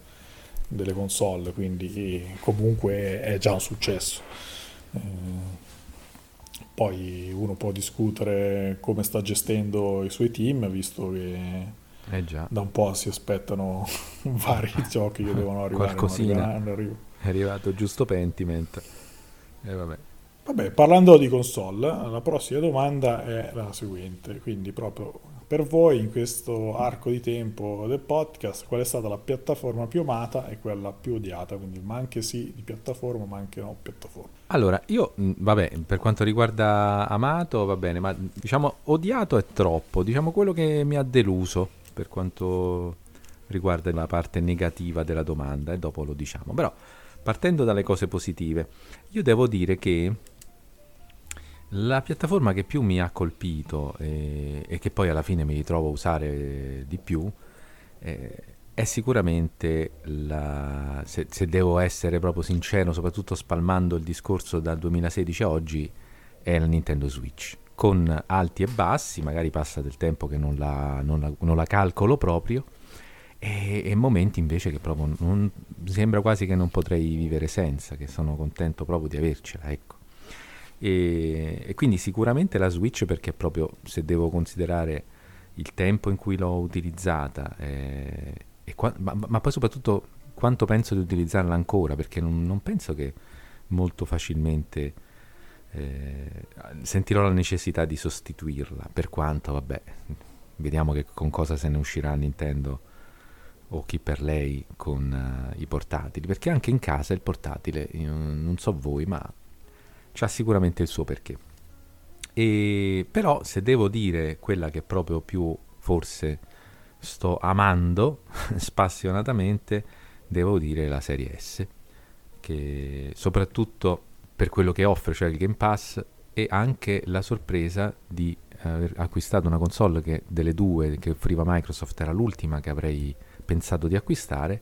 [SPEAKER 3] delle, console quindi comunque è già un successo eh, poi uno può discutere come sta gestendo i suoi team visto che eh da un po' si aspettano vari giochi che devono arrivare.
[SPEAKER 2] Qualcosina. Arrivano, È arrivato giusto Pentiment. E vabbè.
[SPEAKER 3] Vabbè, parlando di console, la prossima domanda è la seguente. Quindi proprio per voi in questo arco di tempo del podcast, qual è stata la piattaforma più amata e quella più odiata? Quindi ma anche sì di piattaforma, ma anche no piattaforma.
[SPEAKER 2] Allora, io, vabbè, per quanto riguarda amato, va bene, ma diciamo odiato è troppo. Diciamo quello che mi ha deluso per quanto riguarda la parte negativa della domanda e dopo lo diciamo. Però partendo dalle cose positive, io devo dire che la piattaforma che più mi ha colpito e, e che poi alla fine mi ritrovo a usare di più eh, è sicuramente la, se, se, devo essere proprio sincero, soprattutto spalmando il discorso dal 2016 a oggi, è la Nintendo Switch con alti e bassi, magari passa del tempo che non la, non la, non la calcolo proprio, e, e, momenti invece che proprio non, sembra quasi che non potrei vivere senza, che sono contento proprio di avercela, ecco. E, e quindi sicuramente la Switch perché proprio se devo considerare il tempo in cui l'ho utilizzata, eh, qua, ma, ma, poi soprattutto quanto penso di utilizzarla ancora, perché non, non penso che molto facilmente eh, sentirò la necessità di sostituirla, per quanto, vabbè, vediamo che con cosa se ne uscirà Nintendo o chi per lei con uh, i portatili, perché anche in casa il portatile, non so voi, ma ha sicuramente il suo perché. E, però se devo dire quella che proprio più forse sto amando spassionatamente, devo dire la serie S, che soprattutto per quello che offre, cioè il Game Pass, e anche la sorpresa di aver acquistato una console che delle due che offriva Microsoft era l'ultima che avrei pensato di acquistare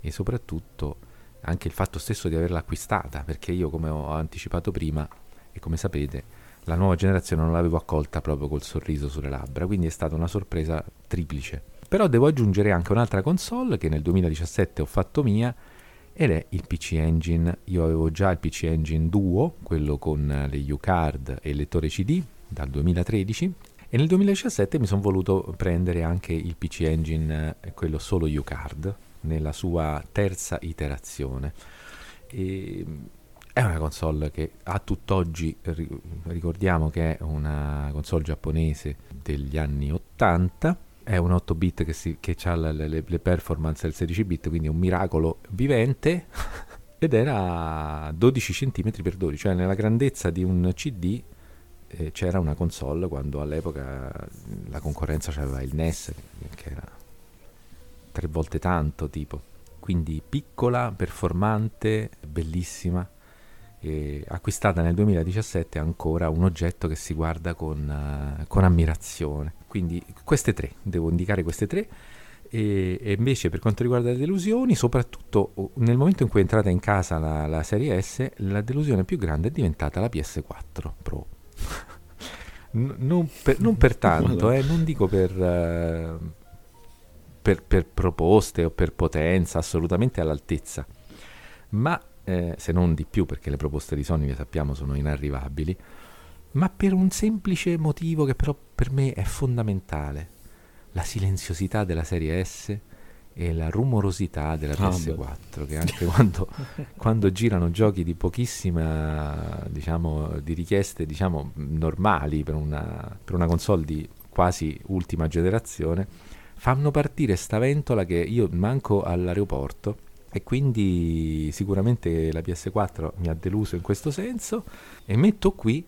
[SPEAKER 2] e soprattutto anche il fatto stesso di averla acquistata, perché io come ho anticipato prima e come sapete la nuova generazione non l'avevo accolta proprio col sorriso sulle labbra, quindi è stata una sorpresa triplice. Però devo aggiungere anche un'altra console che nel 2017 ho fatto mia ed è il PC Engine. Io avevo già il PC Engine Duo, quello con le U-Card e il lettore CD dal 2013 e nel 2017 mi sono voluto prendere anche il PC Engine, eh, quello solo U-Card, nella sua terza iterazione. E è una console che a tutt'oggi ricordiamo che è una console giapponese degli anni 80 è un 8 bit che, si, che ha le, le, le, performance del 16 bit, quindi un miracolo vivente, ed era 12 cm x 12, cioè nella grandezza di un CD eh, c'era una console quando all'epoca la concorrenza aveva il NES, che era tre volte tanto tipo, quindi piccola, performante, bellissima. E acquistata nel 2017 ancora un oggetto che si guarda con, uh, con ammirazione quindi queste tre, devo indicare queste tre. E, e, invece per quanto riguarda le delusioni, soprattutto oh, nel momento in cui è entrata in casa la, la serie S, la delusione più grande è diventata la PS4 Pro. non, per, non per tanto, eh, non dico per, uh, per, per, proposte o per potenza, assolutamente all'altezza, ma eh, se non di più, perché le proposte di Sony, sappiamo, sono inarrivabili ma per un semplice motivo che però per me è fondamentale. La silenziosità della serie S e la rumorosità della PS4 ah, che anche quando, quando, girano giochi di pochissima diciamo di richieste diciamo normali per una, per una console di quasi ultima generazione fanno partire sta ventola che io manco all'aeroporto e quindi sicuramente la PS4 mi ha deluso in questo senso e metto qui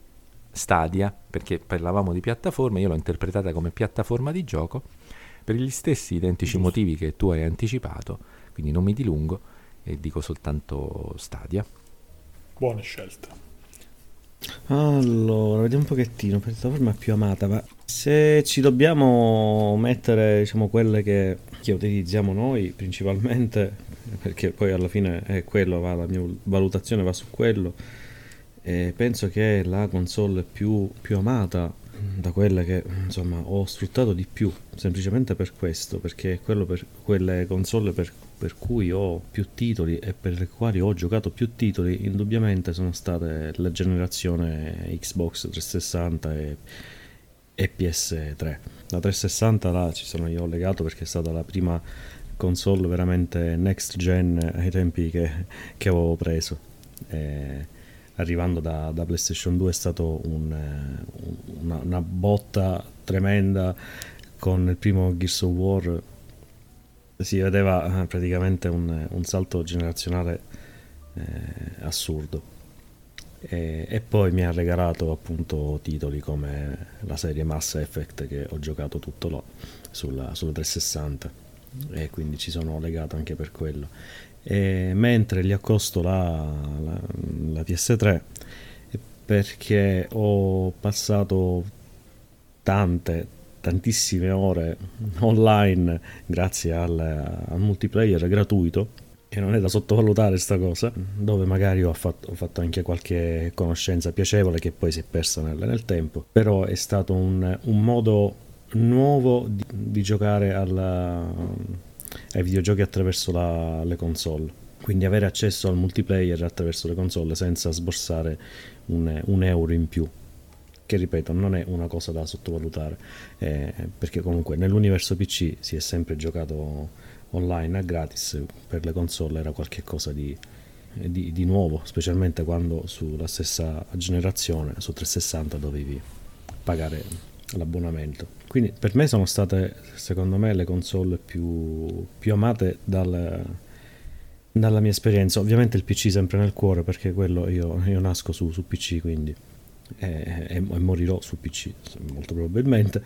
[SPEAKER 2] Stadia perché parlavamo di piattaforma io l'ho interpretata come piattaforma di gioco per gli stessi identici Giusto. motivi che tu hai anticipato, quindi non mi dilungo e dico soltanto Stadia.
[SPEAKER 3] Buone scelte.
[SPEAKER 4] Allora, vediamo un pochettino, piattaforma più amata, ma se ci dobbiamo mettere, diciamo, quelle che, che utilizziamo noi principalmente, perché poi alla fine è quello, va, la mia valutazione va su quello, e penso che la console più, più amata da quelle che insomma ho sfruttato di più semplicemente per questo perché è per quelle console per, per, cui ho più titoli e per le quali ho giocato più titoli indubbiamente sono state la generazione Xbox 360 e, e PS3 la 360 là ci sono io legato perché è stata la prima console veramente next gen ai tempi che, che avevo preso. E, arrivando da, da, PlayStation 2 è stato un, eh, una, una, botta tremenda. Con il primo Gears of War si vedeva eh, praticamente un, un salto generazionale eh, assurdo e, e, poi mi ha regalato appunto titoli come la serie Mass Effect che ho giocato tutto lo, sulla, sulla 360 e quindi ci sono legato anche per quello. E mentre gli accosto la, la, la PS3 perché ho passato tante tantissime ore online grazie al, al, multiplayer gratuito e non è da sottovalutare sta cosa dove magari ho fatto, ho fatto, anche qualche conoscenza piacevole che poi si è persa nel, nel tempo però è stato un, un modo nuovo di, di giocare alla, ai videogiochi attraverso la, le console. Quindi avere accesso al multiplayer attraverso le console senza sborsare un, un euro in più che ripeto non è una cosa da sottovalutare eh, perché comunque nell'universo PC si è sempre giocato online a gratis per le console era qualcosa di, di, di, nuovo specialmente quando sulla stessa generazione su 360 dovevi pagare l'abbonamento quindi per me sono state, secondo me, le console più, più amate dal, dalla mia esperienza. Ovviamente il PC sempre nel cuore perché quello io, io nasco su, su, PC, quindi e, e, e, morirò su PC molto probabilmente.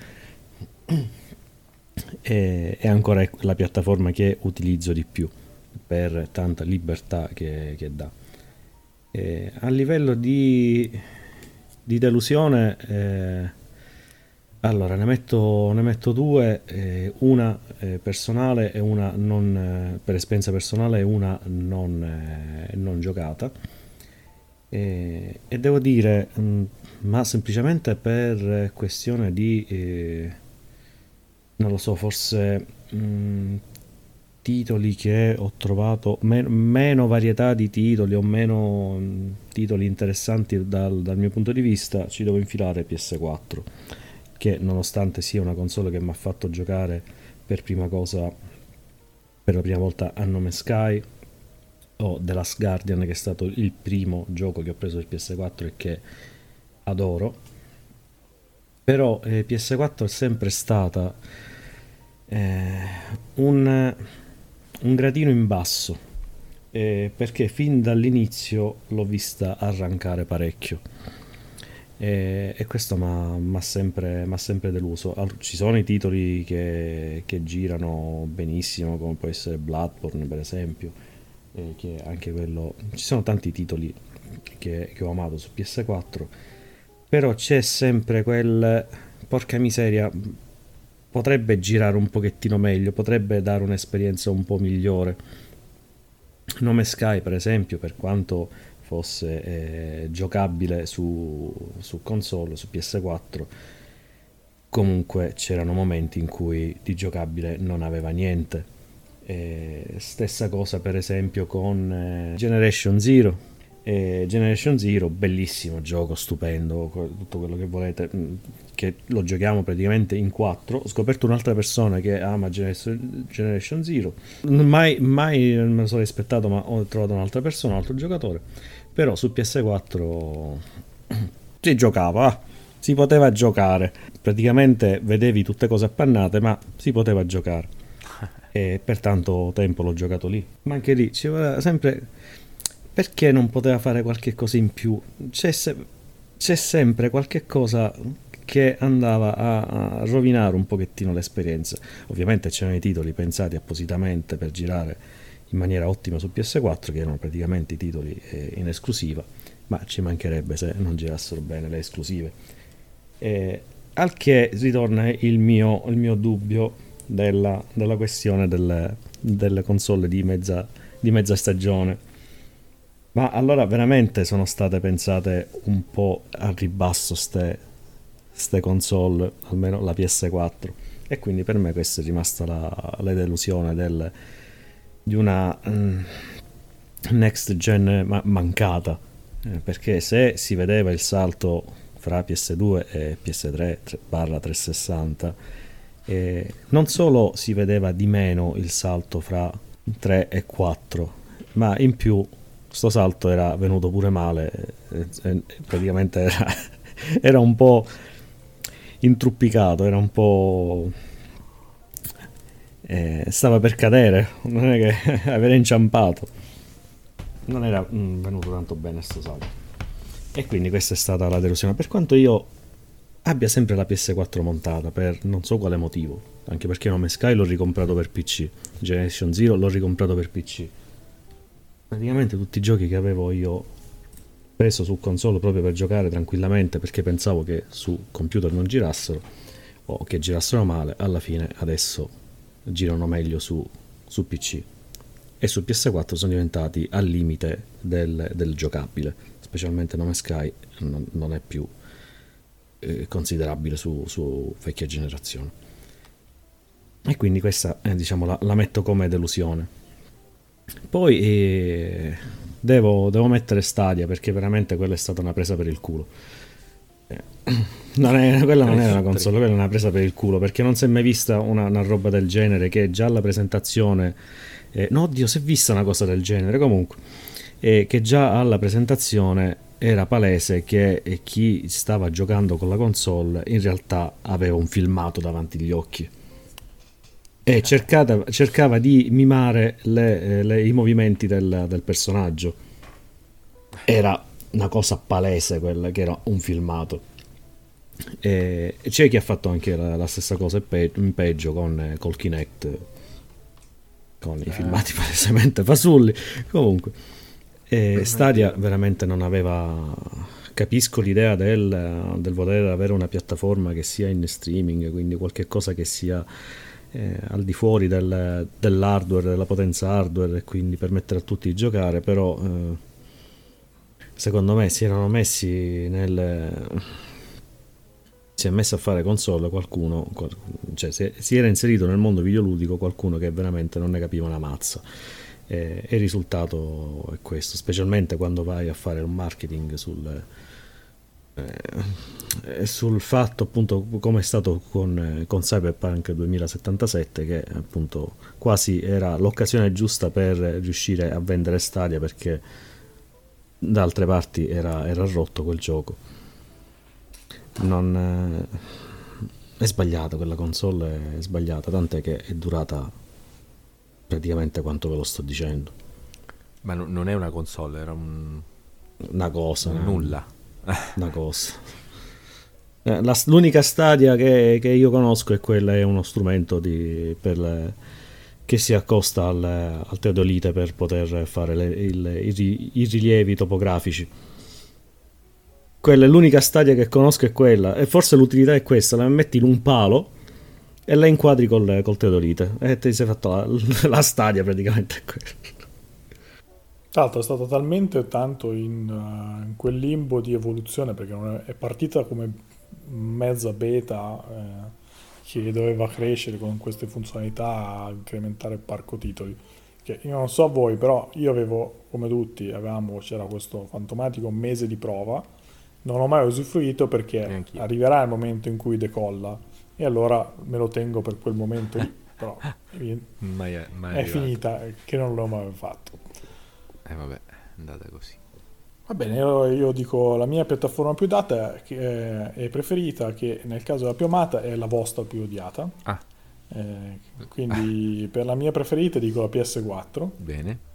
[SPEAKER 4] E, è ancora la piattaforma che utilizzo di più per tanta libertà che, che dà. E a livello di, di delusione... Eh, allora, ne metto, ne metto due, eh, una eh, personale e una non, eh, per esperienza personale e una non, eh, non giocata. E, devo dire, mh, mm, ma semplicemente per questione di, eh, non lo so, forse mh, mm, titoli che ho trovato, me- meno varietà di titoli o meno mh, mm, titoli interessanti dal, dal mio punto di vista, ci devo infilare PS4 che nonostante sia una console che mi ha fatto giocare per prima cosa per la prima volta a nome Sky o The Last Guardian che è stato il primo gioco che ho preso per PS4 e che adoro. Però eh, PS4 è sempre stata eh, un, un gradino in basso eh, perché fin dall'inizio l'ho vista arrancare parecchio e, e questo mi ha sempre, sempre, deluso. Ci sono i titoli che, che, girano benissimo, come può essere Bloodborne per esempio, che anche quello... Ci sono tanti titoli che, che ho amato su PS4, però c'è sempre quel... Porca miseria, potrebbe girare un pochettino meglio, potrebbe dare un'esperienza un po' migliore. Nome Sky, per esempio, per quanto fosse eh, giocabile su, su console, su PS4, comunque c'erano momenti in cui di giocabile non aveva niente. E stessa cosa per esempio con eh, Generation Zero, E Generation Zero, bellissimo gioco, stupendo, tutto quello che volete, mm, che lo giochiamo praticamente in quattro. Ho scoperto un'altra persona che ama Generation Zero. Mai, mai me lo sono aspettato, ma ho trovato un'altra persona, un altro giocatore. Però su PS4 si giocava, si poteva giocare. Praticamente vedevi tutte cose appannate, ma si poteva giocare. E per tanto tempo l'ho giocato lì. Ma anche lì ci voleva sempre perché non poteva fare qualche cosa in più? C'è, se- c'è sempre qualche cosa che andava a, a, rovinare un pochettino l'esperienza. Ovviamente c'erano i titoli pensati appositamente per girare in maniera ottima su PS4, che erano praticamente i titoli eh, in esclusiva, ma ci mancherebbe se non girassero bene le esclusive. Eh, al che ritorna il mio, il mio dubbio della, della questione delle, delle console di mezza, di mezza stagione ma allora veramente sono state pensate un po' a ribasso ste, ste console, almeno la PS4. E quindi per me questa è rimasta la, la delusione del, di una um, next gen ma- mancata. Eh, perché se si vedeva il salto fra PS2 e PS3 barra 360, eh, non solo si vedeva di meno il salto fra 3 e 4, ma in più sto salto era venuto pure male, praticamente era, era, un po' intruppicato, era un po'... Eh, stava per cadere, non è che aveva inciampato, non era mm, venuto tanto bene sto salto. E quindi questa è stata la delusione. Per quanto io abbia sempre la PS4 montata per non so quale motivo, anche perché Nome Sky l'ho ricomprato per PC, Generation Zero l'ho ricomprato per PC praticamente tutti i giochi che avevo io preso su console proprio per giocare tranquillamente perché pensavo che su computer non girassero o che girassero male, alla fine adesso girano meglio su, su PC e su PS4 sono diventati al limite del, del giocabile, specialmente Nome Sky non, non è più eh, considerabile su, su, vecchia generazione. E quindi questa eh, diciamo, la, la metto come delusione poi eh, devo, devo, mettere Stadia perché veramente quella è stata una presa per il culo. Eh, non è, quella non era una console, quella è una presa per il culo perché non si è mai vista una, una roba del genere che già alla presentazione... Eh, no, oddio, si è vista una cosa del genere comunque. Eh, che già alla presentazione era palese che chi stava giocando con la console in realtà aveva un filmato davanti agli occhi e cercata, cercava di mimare le, eh, le, i movimenti del, del, personaggio. Era una cosa palese quella che era un filmato. E c'è chi ha fatto anche la, la stessa cosa in peggio con eh, col Kinect, con i eh. filmati palesemente fasulli. Comunque, e Stadia veramente non aveva. Capisco l'idea del, del voler avere una piattaforma che sia in streaming, quindi qualche cosa che sia eh, al di fuori del, dell'hardware, della potenza hardware e quindi permettere a tutti di giocare, però eh, secondo me si erano messi nel... si è messo a fare console qualcuno, cioè si, era inserito nel mondo videoludico qualcuno che veramente non ne capiva una mazza. E, e il risultato è questo, specialmente quando vai a fare un marketing sul, eh, sul fatto appunto come è stato con, eh, con, Cyberpunk 2077 che appunto quasi era l'occasione giusta per riuscire a vendere Stadia perché da altre parti era, era rotto quel gioco. Non eh, è sbagliata quella console è sbagliata tant'è che è durata praticamente quanto ve lo sto dicendo.
[SPEAKER 2] Ma no, non è una console era un...
[SPEAKER 4] una cosa
[SPEAKER 2] nulla
[SPEAKER 4] una cosa. Eh, la, l'unica stadia che, che, io conosco è quella, è uno strumento di, le, che si accosta al, al, teodolite per poter fare le, il, i, i, rilievi topografici. Quella è l'unica stadia che conosco, è quella. E forse l'utilità è questa: la metti in un palo e la inquadri col, col teodolite. E ti sei fatto la, la stadia praticamente.
[SPEAKER 3] Tra l'altro è stata talmente tanto in, uh, in, quel limbo di evoluzione perché è, è, partita come mezza beta eh, che doveva crescere con queste funzionalità a incrementare il parco titoli che io non so voi, però io avevo, come tutti, avevamo, c'era questo fantomatico mese di prova, non ho mai usufruito perché arriverà il momento in cui decolla e allora me lo tengo per quel momento lì, però mai, mai è finita che non l'ho mai fatto.
[SPEAKER 2] E eh vabbè, è andata così.
[SPEAKER 3] Va bene, io, io dico la mia piattaforma più data che è, preferita, che nel caso della più amata è la vostra più odiata.
[SPEAKER 2] Ah.
[SPEAKER 3] Eh, quindi ah. per la mia preferita dico la PS4.
[SPEAKER 2] Bene.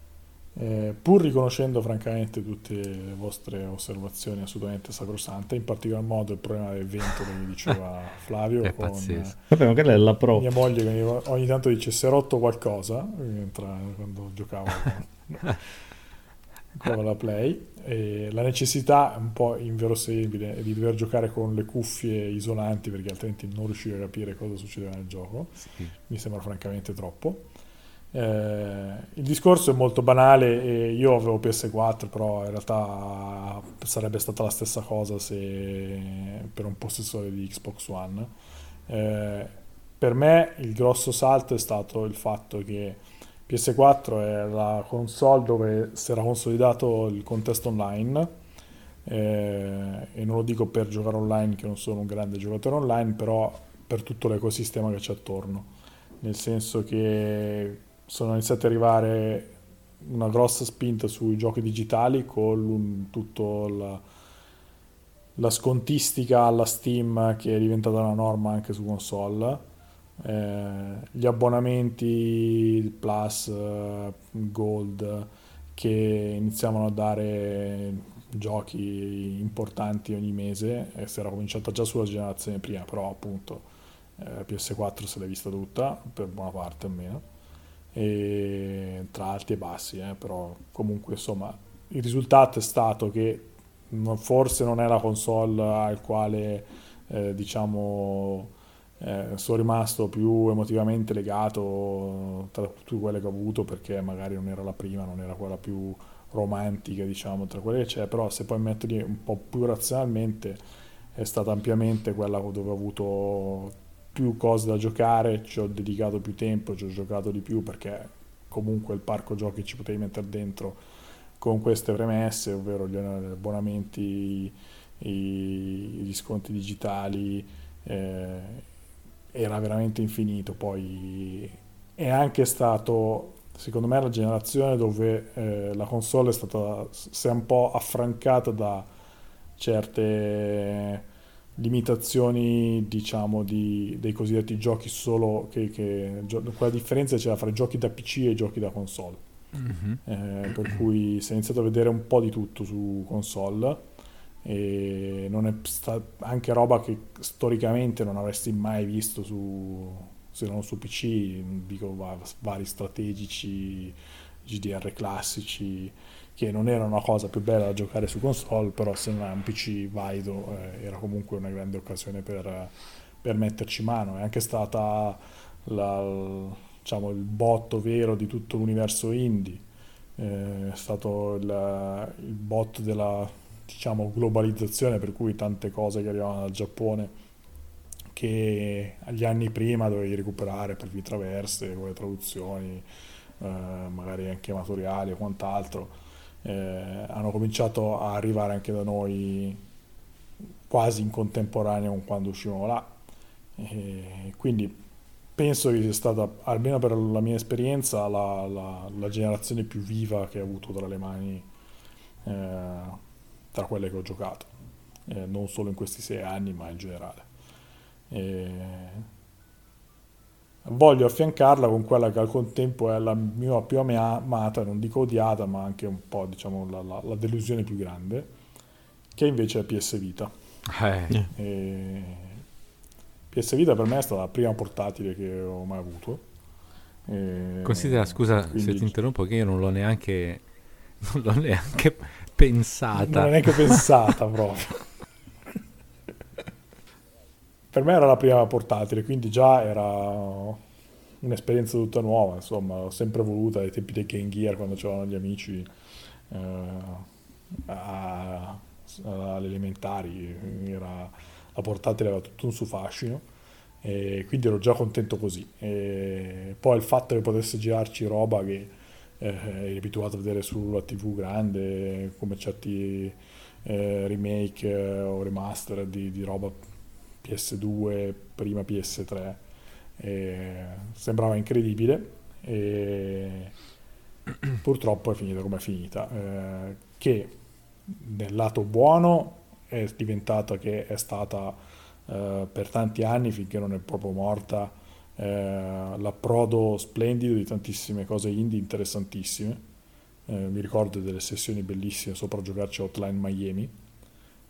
[SPEAKER 3] Eh, pur riconoscendo francamente tutte le vostre osservazioni assolutamente sacrosante, in particolar modo il problema del vento che mi diceva Flavio
[SPEAKER 2] è
[SPEAKER 3] con.
[SPEAKER 4] Vabbè, ma quella è la pro.
[SPEAKER 3] mia moglie che ogni tanto dice si è rotto qualcosa quando giocavo con la Play. E la necessità, un po' inverosimile, di dover giocare con le cuffie isolanti perché altrimenti non riuscivi a capire cosa succedeva nel gioco. Sì. Mi sembra francamente troppo. Eh, il discorso è molto banale e io avevo PS4 però in realtà sarebbe stata la stessa cosa se per un possessore di Xbox One eh, per me il grosso salto è stato il fatto che PS4 è la console dove si era consolidato il contesto online eh, e non lo dico per giocare online che non sono un grande giocatore online però per tutto l'ecosistema che c'è attorno. Nel senso che sono iniziati ad arrivare una grossa spinta sui giochi digitali con tutta la, la scontistica alla Steam che è diventata una norma anche su console eh, gli abbonamenti Plus, eh, Gold che iniziavano a dare giochi importanti ogni mese e si era cominciata già sulla generazione prima, però appunto eh, PS4 se l'è vista tutta, per buona parte almeno, e tra alti e bassi, eh, però comunque insomma il risultato è stato che forse non è la console al quale eh, diciamo eh, sono rimasto più emotivamente legato tra tutte quelle che ho avuto perché magari non era la prima, non era quella più romantica diciamo tra quelle che c'è, però se poi metterli un po' più razionalmente è stata ampiamente quella dove ho avuto più cose da giocare, ci ho dedicato più tempo, ci ho giocato di più perché comunque il parco giochi ci potevi mettere dentro con queste premesse, ovvero gli abbonamenti, gli sconti digitali, eh, era veramente infinito. Poi è anche stato, secondo me, la generazione dove eh, la console è stata, si è un po' affrancata da certe limitazioni diciamo di, dei cosiddetti giochi solo che, che quella differenza c'era fra i giochi da PC e giochi da console mm-hmm. eh, per cui si è iniziato a vedere un po' di tutto su console sta- anche roba che storicamente non avresti mai visto su, se non su PC, dico vari strategici, GDR classici, che non era una cosa più bella da giocare su console, però se non hai un PC valido eh, era comunque una grande occasione per, per metterci mano. È anche stata la, diciamo, il botto vero di tutto l'universo indie, eh, è stato il, il botto della diciamo, globalizzazione, per cui tante cose che arrivavano dal Giappone che agli anni prima dovevi recuperare per vie traverse, con le traduzioni, eh, magari anche amatoriali o quant'altro, eh, hanno cominciato a arrivare anche da noi quasi in contemporanea con quando uscivano là. E quindi penso che sia stata, almeno per la mia esperienza, la, la, la generazione più viva che ho avuto tra le mani eh, tra quelle che ho giocato, eh, non solo in questi sei anni, ma in generale. E... Voglio affiancarla con quella che al contempo è la mia più amata, non dico odiata, ma anche un po' diciamo, la, la, la delusione più grande, che invece è PS Vita.
[SPEAKER 2] Eh.
[SPEAKER 3] E... PS Vita per me è stata la prima portatile che ho mai avuto.
[SPEAKER 2] E... Considera, scusa Quindi... se ti interrompo, che io non l'ho neanche, non l'ho neanche pensata.
[SPEAKER 3] Non è neanche pensata proprio. per me era la prima portatile, quindi già era un'esperienza tutta nuova, insomma, l'ho sempre voluta ai tempi dei Game Gear quando c'erano gli amici eh, alle elementari, era, la portatile aveva tutto un suo fascino e quindi ero già contento così. E poi il fatto che potesse girarci roba che eh, eri abituato a vedere sulla TV grande come certi eh, remake eh, o remaster di, di, roba PS2, prima PS3. sembrava incredibile e purtroppo è finita come è finita. Eh, che nel lato buono è diventata che è stata eh, per tanti anni, finché non è proprio morta, eh, l'approdo splendido di tantissime cose indie interessantissime. Eh, mi ricordo delle sessioni bellissime sopra giocarci Hotline Miami.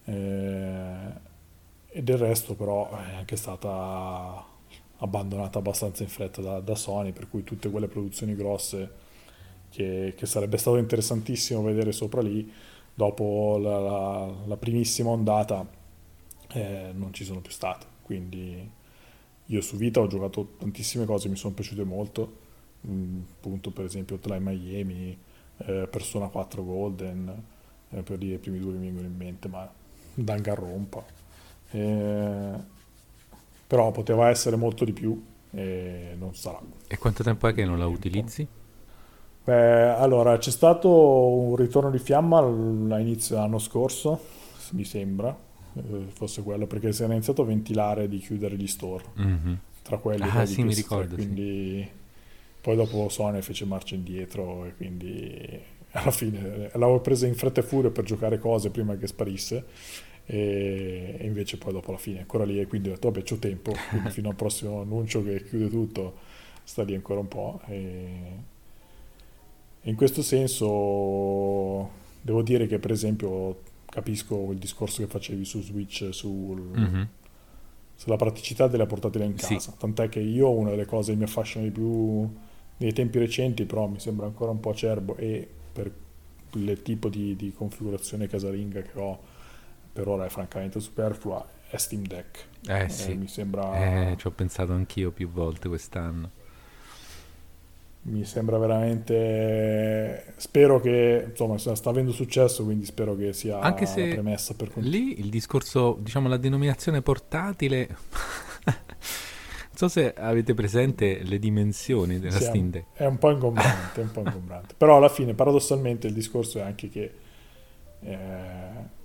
[SPEAKER 3] Eh, e del resto però è anche stata abbandonata abbastanza in fretta da, da Sony, per cui tutte quelle produzioni grosse che, che, sarebbe stato interessantissimo vedere sopra lì, dopo la, la, la primissima ondata eh, non ci sono più state. Quindi io su Vita ho giocato tantissime cose, mi sono piaciute molto, mm, appunto per esempio Hotline Miami, eh, Persona 4 Golden, eh, per dire i primi due che mi vengono in mente, ma Danganronpa. Eh, però poteva essere molto di più e non sarà.
[SPEAKER 2] E quanto tempo è che non la utilizzi?
[SPEAKER 3] Beh, allora, c'è stato un ritorno di fiamma all'inizio dell'anno scorso, mi sembra, fosse quello, perché si era iniziato a ventilare di chiudere gli store, mm-hmm. tra quelli
[SPEAKER 2] ah, sì, mi ricordo,
[SPEAKER 3] quindi sì. poi dopo Sony fece marcia indietro e quindi alla fine l'avevo presa in fretta e furia per giocare cose prima che sparisse e, invece poi dopo la fine ancora lì e quindi ho detto vabbè c'ho tempo, quindi fino al prossimo annuncio che chiude tutto sta lì ancora un po' e in questo senso devo dire che per esempio capisco il discorso che facevi su Switch sul, mm-hmm. sulla praticità della portatile in casa, sì. tant'è che io una delle cose che mi affascina di più nei tempi recenti, però mi sembra ancora un po' acerbo e per il tipo di, di configurazione casalinga che ho per ora è francamente superflua, è Steam Deck.
[SPEAKER 2] Eh, eh sì, mi sembra... Eh, ci ho pensato anch'io più volte quest'anno
[SPEAKER 3] mi sembra veramente spero che insomma sta avendo successo quindi spero che sia
[SPEAKER 2] anche se premessa per lì il discorso diciamo la denominazione portatile non so se avete presente le dimensioni della sì, Steam Deck
[SPEAKER 3] è un po' ingombrante, un po' ingombrante. però alla fine paradossalmente il discorso è anche che eh,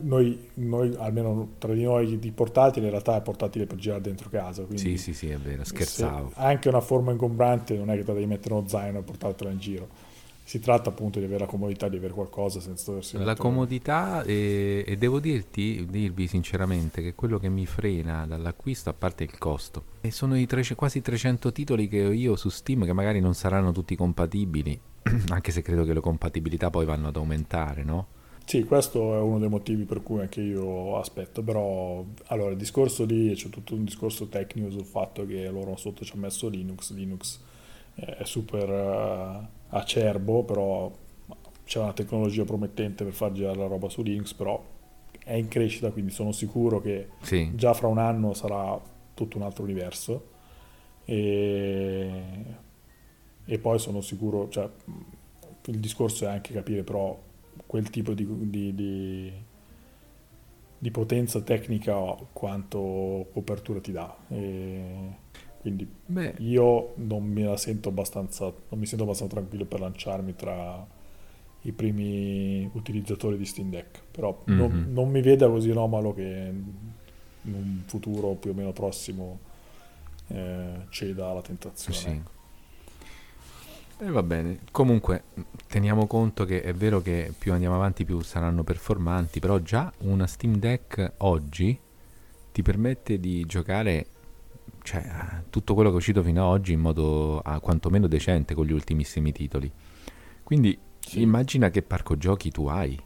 [SPEAKER 3] noi, noi, almeno tra di noi di portatile in realtà è portatile per girare dentro casa
[SPEAKER 2] sì sì sì è vero scherzavo.
[SPEAKER 3] anche una forma ingombrante non è che te devi mettere uno zaino e portartela in giro. Si tratta appunto di avere la comodità di avere qualcosa senza doversi
[SPEAKER 2] la comodità e, e, devo dirti dirvi sinceramente che quello che mi frena dall'acquisto a parte il costo e sono i tre, quasi 300 titoli che ho io su Steam che magari non saranno tutti compatibili anche se credo che le compatibilità poi vanno ad aumentare no?
[SPEAKER 3] Sì, questo è uno dei motivi per cui anche io aspetto, però allora il discorso lì c'è tutto un discorso tecnico sul fatto che loro sotto ci hanno messo Linux, Linux è super uh, acerbo, però c'è una tecnologia promettente per far girare la roba su Linux, però è in crescita, quindi sono sicuro che sì. già fra un anno sarà tutto un altro universo e, e poi sono sicuro, cioè, il discorso è anche capire però quel tipo di, di, di, di potenza tecnica quanto copertura ti dà. E quindi Beh. io non mi sento abbastanza, non mi sento abbastanza tranquillo per lanciarmi tra i primi utilizzatori di Steam Deck, però mm-hmm. non, non, mi veda così anomalo che in un futuro più o meno prossimo eh, ceda alla tentazione. Sì.
[SPEAKER 2] E eh, va bene, comunque teniamo conto che è vero che più andiamo avanti più saranno performanti, però già una Steam Deck oggi ti permette di giocare cioè, tutto quello che è uscito fino ad oggi in modo ah, quantomeno decente con gli ultimissimi titoli. Quindi sì. immagina che parco giochi tu hai.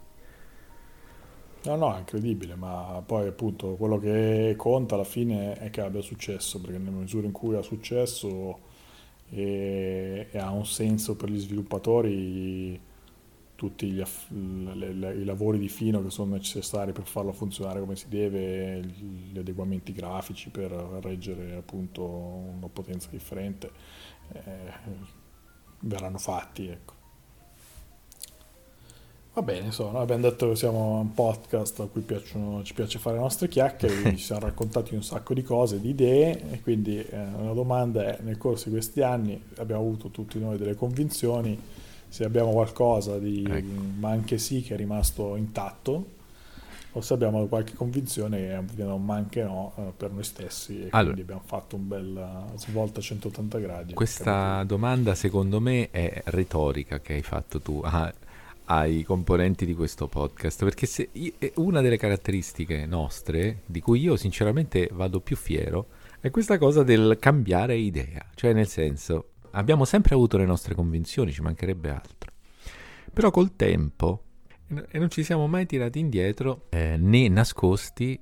[SPEAKER 3] No, no, è incredibile, ma poi appunto quello che conta alla fine è che abbia successo, perché nella misura in cui ha successo e, e ha un senso per gli sviluppatori tutti gli, le, le, i lavori di fino che sono necessari per farlo funzionare come si deve, gli adeguamenti grafici per reggere appunto una potenza differente, eh, verranno fatti. Ecco. Va bene, insomma, abbiamo detto che siamo un podcast a cui piacciono, ci piace fare le nostre chiacchiere, ci siamo raccontati un sacco di cose, di idee e quindi eh, una domanda è, nel corso di questi anni abbiamo avuto tutti noi delle convinzioni, se abbiamo qualcosa di, ecco. ma anche sì, che è rimasto intatto, o se abbiamo qualche convinzione che non manca no eh, per noi stessi e allora, quindi abbiamo fatto un bel svolta a 180 gradi.
[SPEAKER 2] Questa domanda secondo me è retorica che hai fatto tu. Ah, ai componenti di questo podcast, perché se, una delle caratteristiche nostre, di cui io sinceramente vado più fiero, è questa cosa del cambiare idea, cioè nel senso abbiamo sempre avuto le nostre convinzioni, ci mancherebbe altro, però col tempo, e non ci siamo mai tirati indietro eh, né nascosti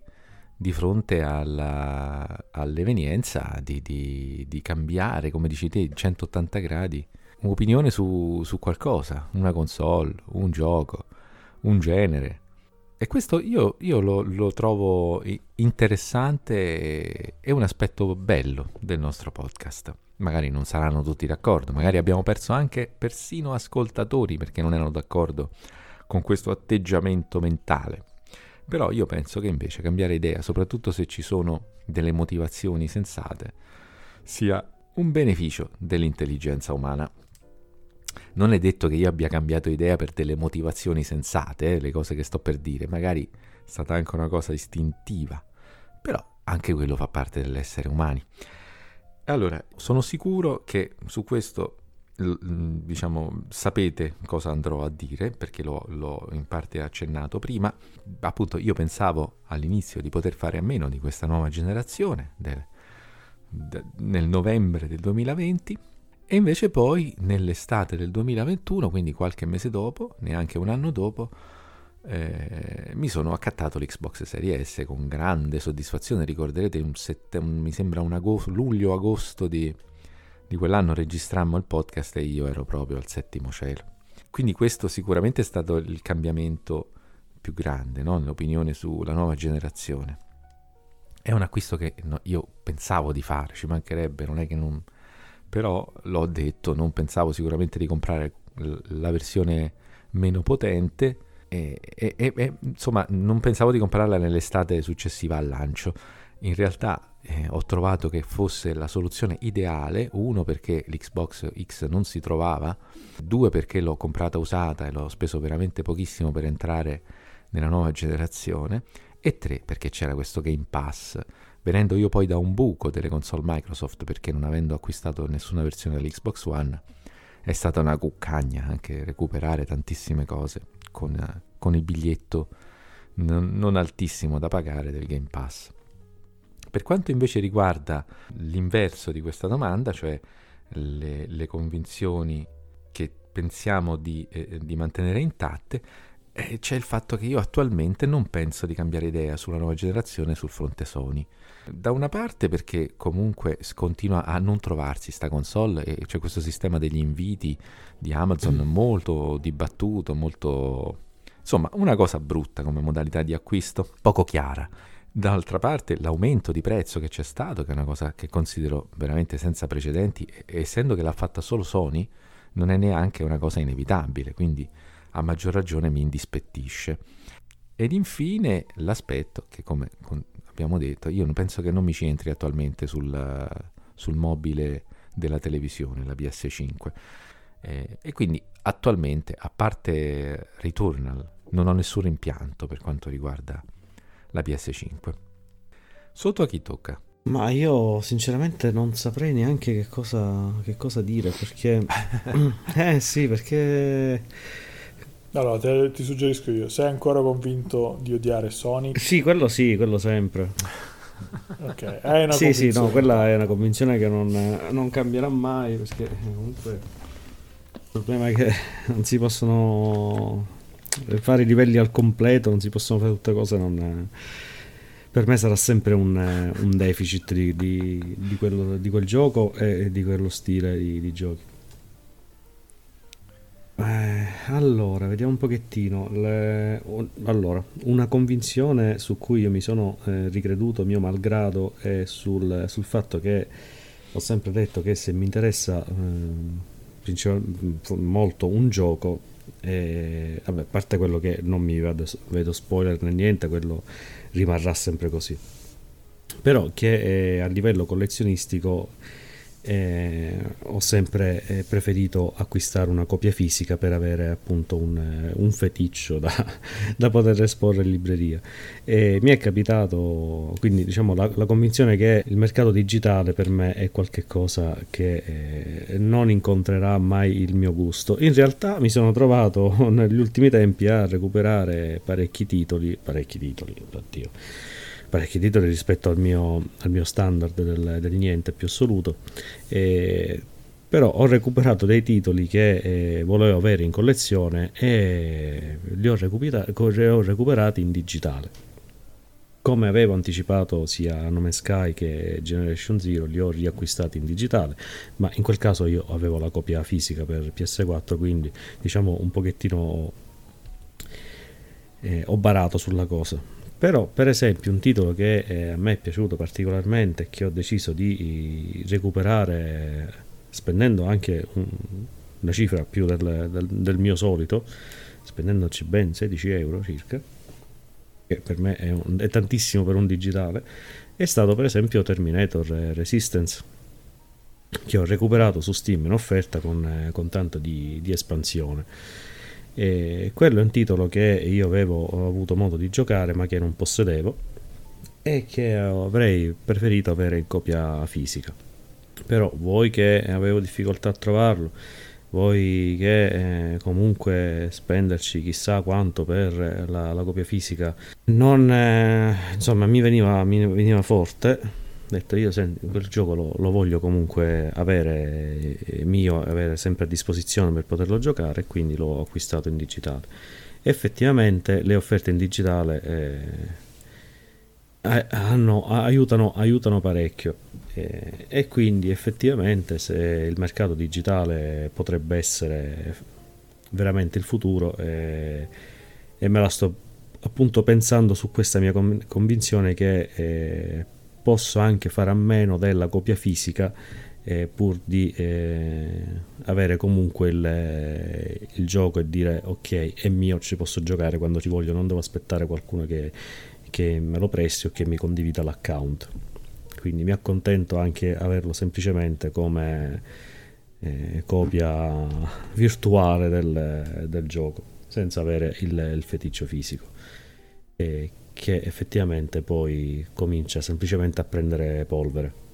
[SPEAKER 2] di fronte alla, all'evenienza di, di, di cambiare, come dici te, 180 gradi un'opinione su, su qualcosa, una console, un gioco, un genere. E questo io, io lo, lo, trovo interessante e un aspetto bello del nostro podcast. Magari non saranno tutti d'accordo, magari abbiamo perso anche persino ascoltatori perché non erano d'accordo con questo atteggiamento mentale. Però io penso che invece cambiare idea, soprattutto se ci sono delle motivazioni sensate, sia un beneficio dell'intelligenza umana non è detto che io abbia cambiato idea per delle motivazioni sensate, eh, le cose che sto per dire, magari è stata anche una cosa istintiva, però anche quello fa parte dell'essere umani. Allora, sono sicuro che su questo diciamo, sapete cosa andrò a dire, perché l'ho, l'ho, in parte accennato prima. Appunto, io pensavo all'inizio di poter fare a meno di questa nuova generazione del, de, nel novembre del 2020 e invece poi nell'estate del 2021, quindi qualche mese dopo, neanche un anno dopo, eh, mi sono accattato l'Xbox Series S con grande soddisfazione. Ricorderete, un sette, un, mi sembra un agosto, luglio-agosto di, di quell'anno registrammo il podcast e io ero proprio al settimo cielo. Quindi questo sicuramente è stato il cambiamento più grande, no? l'opinione sulla nuova generazione. È un acquisto che no, io pensavo di fare, ci mancherebbe, non è che non però l'ho detto, non pensavo sicuramente di comprare la versione meno potente e, e, e, insomma non pensavo di comprarla nell'estate successiva al lancio. In realtà eh, ho trovato che fosse la soluzione ideale, uno perché l'Xbox X non si trovava, due perché l'ho comprata usata e l'ho speso veramente pochissimo per entrare nella nuova generazione e tre perché c'era questo Game Pass venendo io poi da un buco delle console Microsoft perché non avendo acquistato nessuna versione dell'Xbox One è stata una cuccagna anche recuperare tantissime cose con, con il biglietto non, non altissimo da pagare del Game Pass. Per quanto invece riguarda l'inverso di questa domanda, cioè le, le convinzioni che pensiamo di, eh, di mantenere intatte, eh, c'è il fatto che io attualmente non penso di cambiare idea sulla nuova generazione sul fronte Sony. Da una parte perché comunque continua a non trovarsi sta console e c'è questo sistema degli inviti di Amazon mm. molto dibattuto, molto... insomma una cosa brutta come modalità di acquisto, poco chiara. D'altra parte l'aumento di prezzo che c'è stato, che è una cosa che considero veramente senza precedenti, essendo che l'ha fatta solo Sony, non è neanche una cosa inevitabile, quindi a maggior ragione mi indispettisce. Ed infine l'aspetto che, come abbiamo detto, io penso che non mi ci entri attualmente sul, sul mobile della televisione, la PS5. Eh, e quindi attualmente, a parte Returnal, non ho nessun rimpianto per quanto riguarda la PS5. Sotto a chi tocca?
[SPEAKER 4] Ma io sinceramente non saprei neanche che cosa, che cosa dire perché... eh sì, perché
[SPEAKER 3] allora, te, ti suggerisco io, sei ancora convinto di odiare Sonic?
[SPEAKER 4] Sì, quello sì, quello sempre.
[SPEAKER 3] ok, è una
[SPEAKER 4] Sì, sì, no, quella è una convinzione che non, non cambierà mai perché comunque il problema è che non si possono fare i livelli al completo, non si possono fare tutte cose, non, per me sarà sempre un, un deficit di, di, di, quello, di, quel gioco e di quello stile di, di giochi. Eh, allora, vediamo un pochettino. Le... Allora, una convinzione su cui io mi sono eh, ricreduto mio malgrado è sul, sul, fatto che ho sempre detto che se mi interessa eh, molto un gioco, E, vabbè, a parte quello che non mi vedo, vedo spoiler né niente, quello rimarrà sempre così. Però che eh, a livello collezionistico eh, ho sempre eh, preferito acquistare una copia fisica per avere appunto un, eh, un feticcio da, da, poter esporre in libreria. E mi è capitato quindi diciamo la, la, convinzione che il mercato digitale per me è qualcosa che eh, non incontrerà mai il mio gusto. In realtà mi sono trovato negli ultimi tempi a recuperare parecchi titoli parecchi titoli oddio parecchi titoli rispetto al mio, al mio standard del, del, niente più assoluto. E, però ho recuperato dei titoli che eh, volevo avere in collezione e li ho, li ho recuperati in digitale. Come avevo anticipato sia No Man's Sky che Generation Zero, li ho riacquistati in digitale, ma in quel caso io avevo la copia fisica per PS4, quindi diciamo un pochettino eh, ho barato sulla cosa però, per esempio, un titolo che eh, a me è piaciuto particolarmente che ho deciso di recuperare spendendo anche un, una cifra più del, del, del, mio solito, spendendoci ben 16 euro circa, che per me è, un, è tantissimo per un digitale, è stato per esempio Terminator Resistance, che ho recuperato su Steam in offerta con, eh, con tanto di, di espansione e quello è un titolo che io avevo avuto modo di giocare ma che non possedevo e che avrei preferito avere in copia fisica. Però voi che avevo difficoltà a trovarlo, voi che eh, comunque spenderci chissà quanto per la, la copia fisica non eh, insomma mi veniva, mi veniva forte detto io senti, quel gioco lo, lo, voglio comunque avere eh, mio, avere sempre a disposizione per poterlo giocare quindi l'ho acquistato in digitale. Effettivamente le offerte in digitale eh, hanno, aiutano, aiutano, parecchio eh, e quindi effettivamente se il mercato digitale potrebbe essere veramente il futuro eh, e me la sto appunto pensando su questa mia convinzione che eh, posso anche fare a meno della copia fisica eh, pur di eh, avere comunque il, il, gioco e dire ok è mio ci posso giocare quando ci voglio non devo aspettare qualcuno che, che me lo presti o che mi condivida l'account. Quindi mi accontento anche averlo semplicemente come eh, copia virtuale del, del, gioco senza avere il, il feticcio fisico. E che effettivamente poi comincia semplicemente a prendere polvere.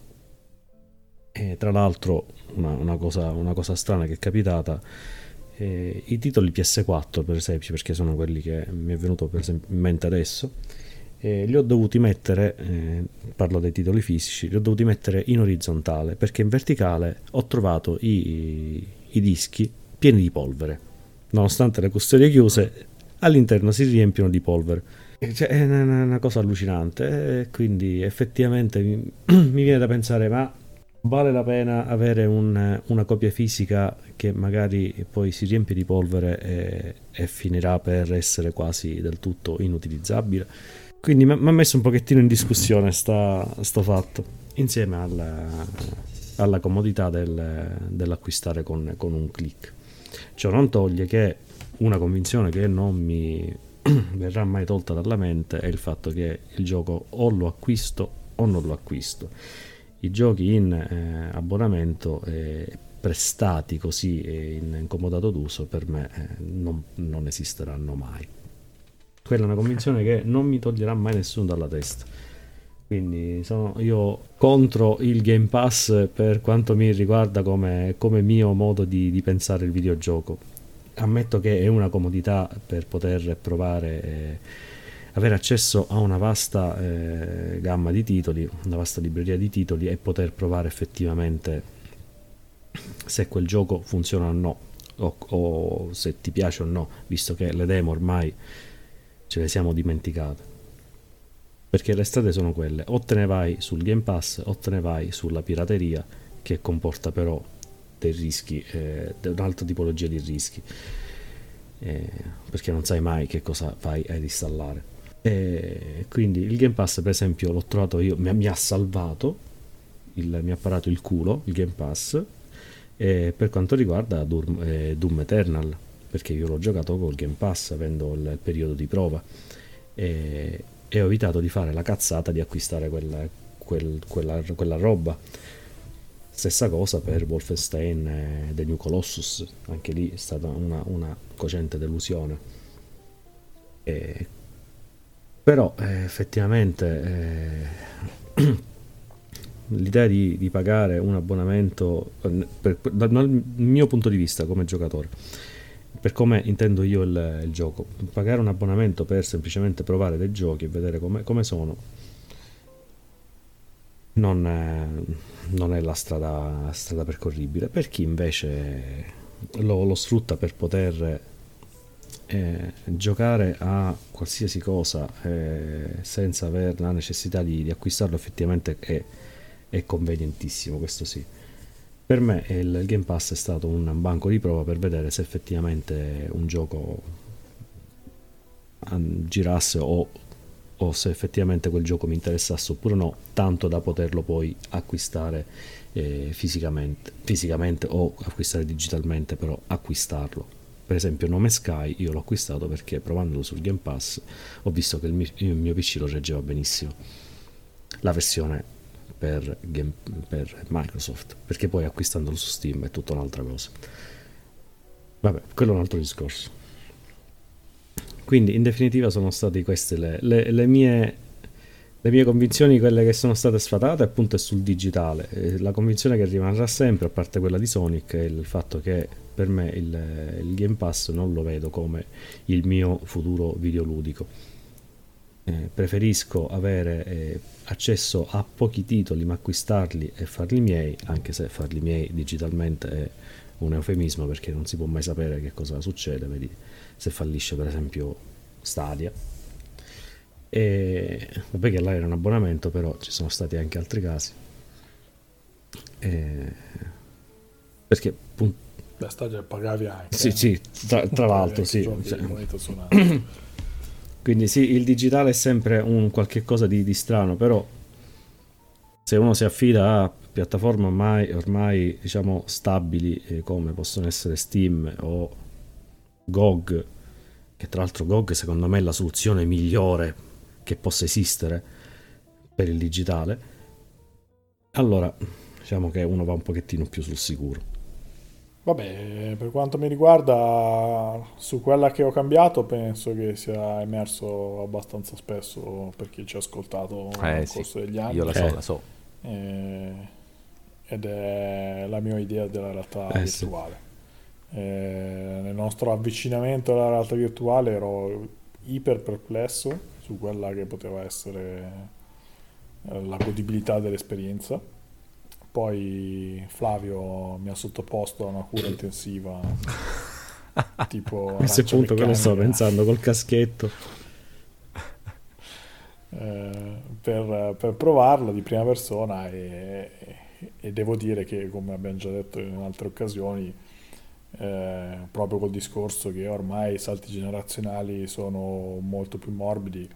[SPEAKER 4] E tra l'altro una, una, cosa, una cosa, strana che è capitata, eh, i titoli PS4 per esempio, perché sono quelli che mi è venuto esempio in mente adesso, eh, li ho dovuti mettere, eh, parlo dei titoli fisici, li ho dovuti mettere in orizzontale perché in verticale ho trovato i, i dischi pieni di polvere. Nonostante le custodie chiuse, all'interno si riempiono di polvere cioè, è una, cosa allucinante e quindi effettivamente mi, mi, viene da pensare ma vale la pena avere un, una copia fisica che magari poi si riempie di polvere e, e finirà per essere quasi del tutto inutilizzabile? Quindi mi ha messo un pochettino in discussione sta, sto fatto insieme alla, alla comodità del, dell'acquistare con, con un click. Ciò non toglie che una convinzione che non mi verrà mai tolta dalla mente è il fatto che il gioco o lo acquisto o non lo acquisto. I giochi in eh, abbonamento eh, prestati così e in incomodato d'uso per me eh, non, non, esisteranno mai. Quella è una convinzione che non mi toglierà mai nessuno dalla testa. Quindi sono io contro il Game Pass per quanto mi riguarda come, come mio modo di, di pensare il videogioco ammetto che è una comodità per poter provare eh, avere accesso a una vasta eh, gamma di titoli, una vasta libreria di titoli e poter provare effettivamente se quel gioco funziona o no o, o se ti piace o no, visto che le demo ormai ce le siamo dimenticate. Perché le strade sono quelle, o te ne vai sul Game Pass o te ne vai sulla pirateria, che comporta però dei rischi, eh, un'altra tipologia di rischi, eh, perché non sai mai che cosa vai ad installare. E quindi il Game Pass, per esempio, l'ho trovato io, mi, mi ha salvato, il, mi ha parato il culo il Game Pass eh, per quanto riguarda Doom, eh, Doom Eternal perché io l'ho giocato col Game Pass avendo il periodo di prova e, e ho evitato di fare la cazzata di acquistare quella, quel, quella, quella roba. Stessa cosa per Wolfenstein e The New Colossus, anche lì è stata una, una cocente delusione. E, però eh, effettivamente eh, l'idea di, di, pagare un abbonamento, eh, per, dal mio punto di vista come giocatore, per come intendo io il, il, gioco, pagare un abbonamento per semplicemente provare dei giochi e vedere come, come sono, non è, non è la strada, strada, percorribile. Per chi invece lo, lo sfrutta per poter eh, giocare a qualsiasi cosa eh, senza avere la necessità di, di acquistarlo effettivamente è, è, convenientissimo, questo sì. Per me il Game Pass è stato un banco di prova per vedere se effettivamente un gioco girasse o, o se effettivamente quel gioco mi interessasse oppure no, tanto da poterlo poi acquistare eh, fisicamente, fisicamente o acquistare digitalmente, però acquistarlo. Per esempio Nome Sky io l'ho acquistato perché provandolo sul Game Pass ho visto che il mio, il mio PC lo reggeva benissimo. La versione per, game, per, Microsoft perché poi acquistandolo su Steam è tutta un'altra cosa. Vabbè quello è un altro discorso quindi in definitiva sono state queste le, le, le mie le mie convinzioni, quelle che sono state sfatate, appunto, è sul digitale. La convinzione che rimarrà sempre, a parte quella di Sonic, è il fatto che per me il, il Game Pass non lo vedo come il mio futuro videoludico. Eh, preferisco avere eh, accesso a pochi titoli ma acquistarli e farli miei, anche se farli miei digitalmente è un eufemismo perché non si può mai sapere che cosa succede, vedi se fallisce per esempio Stadia. E vabbè che là era un abbonamento, però ci sono stati anche altri casi. E, perché appunto
[SPEAKER 3] Beh, Stadia pagavi anche.
[SPEAKER 4] Sì, eh. sì, tra, tra l'altro, sì. Cioè. Quindi sì, il digitale è sempre un qualche cosa di, di strano, però se uno si affida a piattaforme ormai, ormai diciamo stabili eh, come possono essere Steam o GOG, che tra l'altro GOG secondo me è la soluzione migliore che possa esistere per il digitale, allora diciamo che uno va un pochettino più sul sicuro.
[SPEAKER 3] Vabbè, per quanto mi riguarda, su quella che ho cambiato penso che sia emerso abbastanza spesso per chi ci ha ascoltato eh, nel sì. corso degli anni.
[SPEAKER 2] Io la so, eh. la so.
[SPEAKER 3] Eh, ed è la mia idea della realtà eh, virtuale. Sì. Eh, nel nostro avvicinamento alla realtà virtuale ero iper perplesso su quella che poteva essere eh, la godibilità dell'esperienza poi Flavio mi ha sottoposto a una cura intensiva. tipo
[SPEAKER 4] a questo punto quello stavo pensando col caschetto.
[SPEAKER 3] Eh, per, per, provarla di prima persona e, e, devo dire che come abbiamo già detto in altre occasioni eh, proprio col discorso che ormai i salti generazionali sono molto più morbidi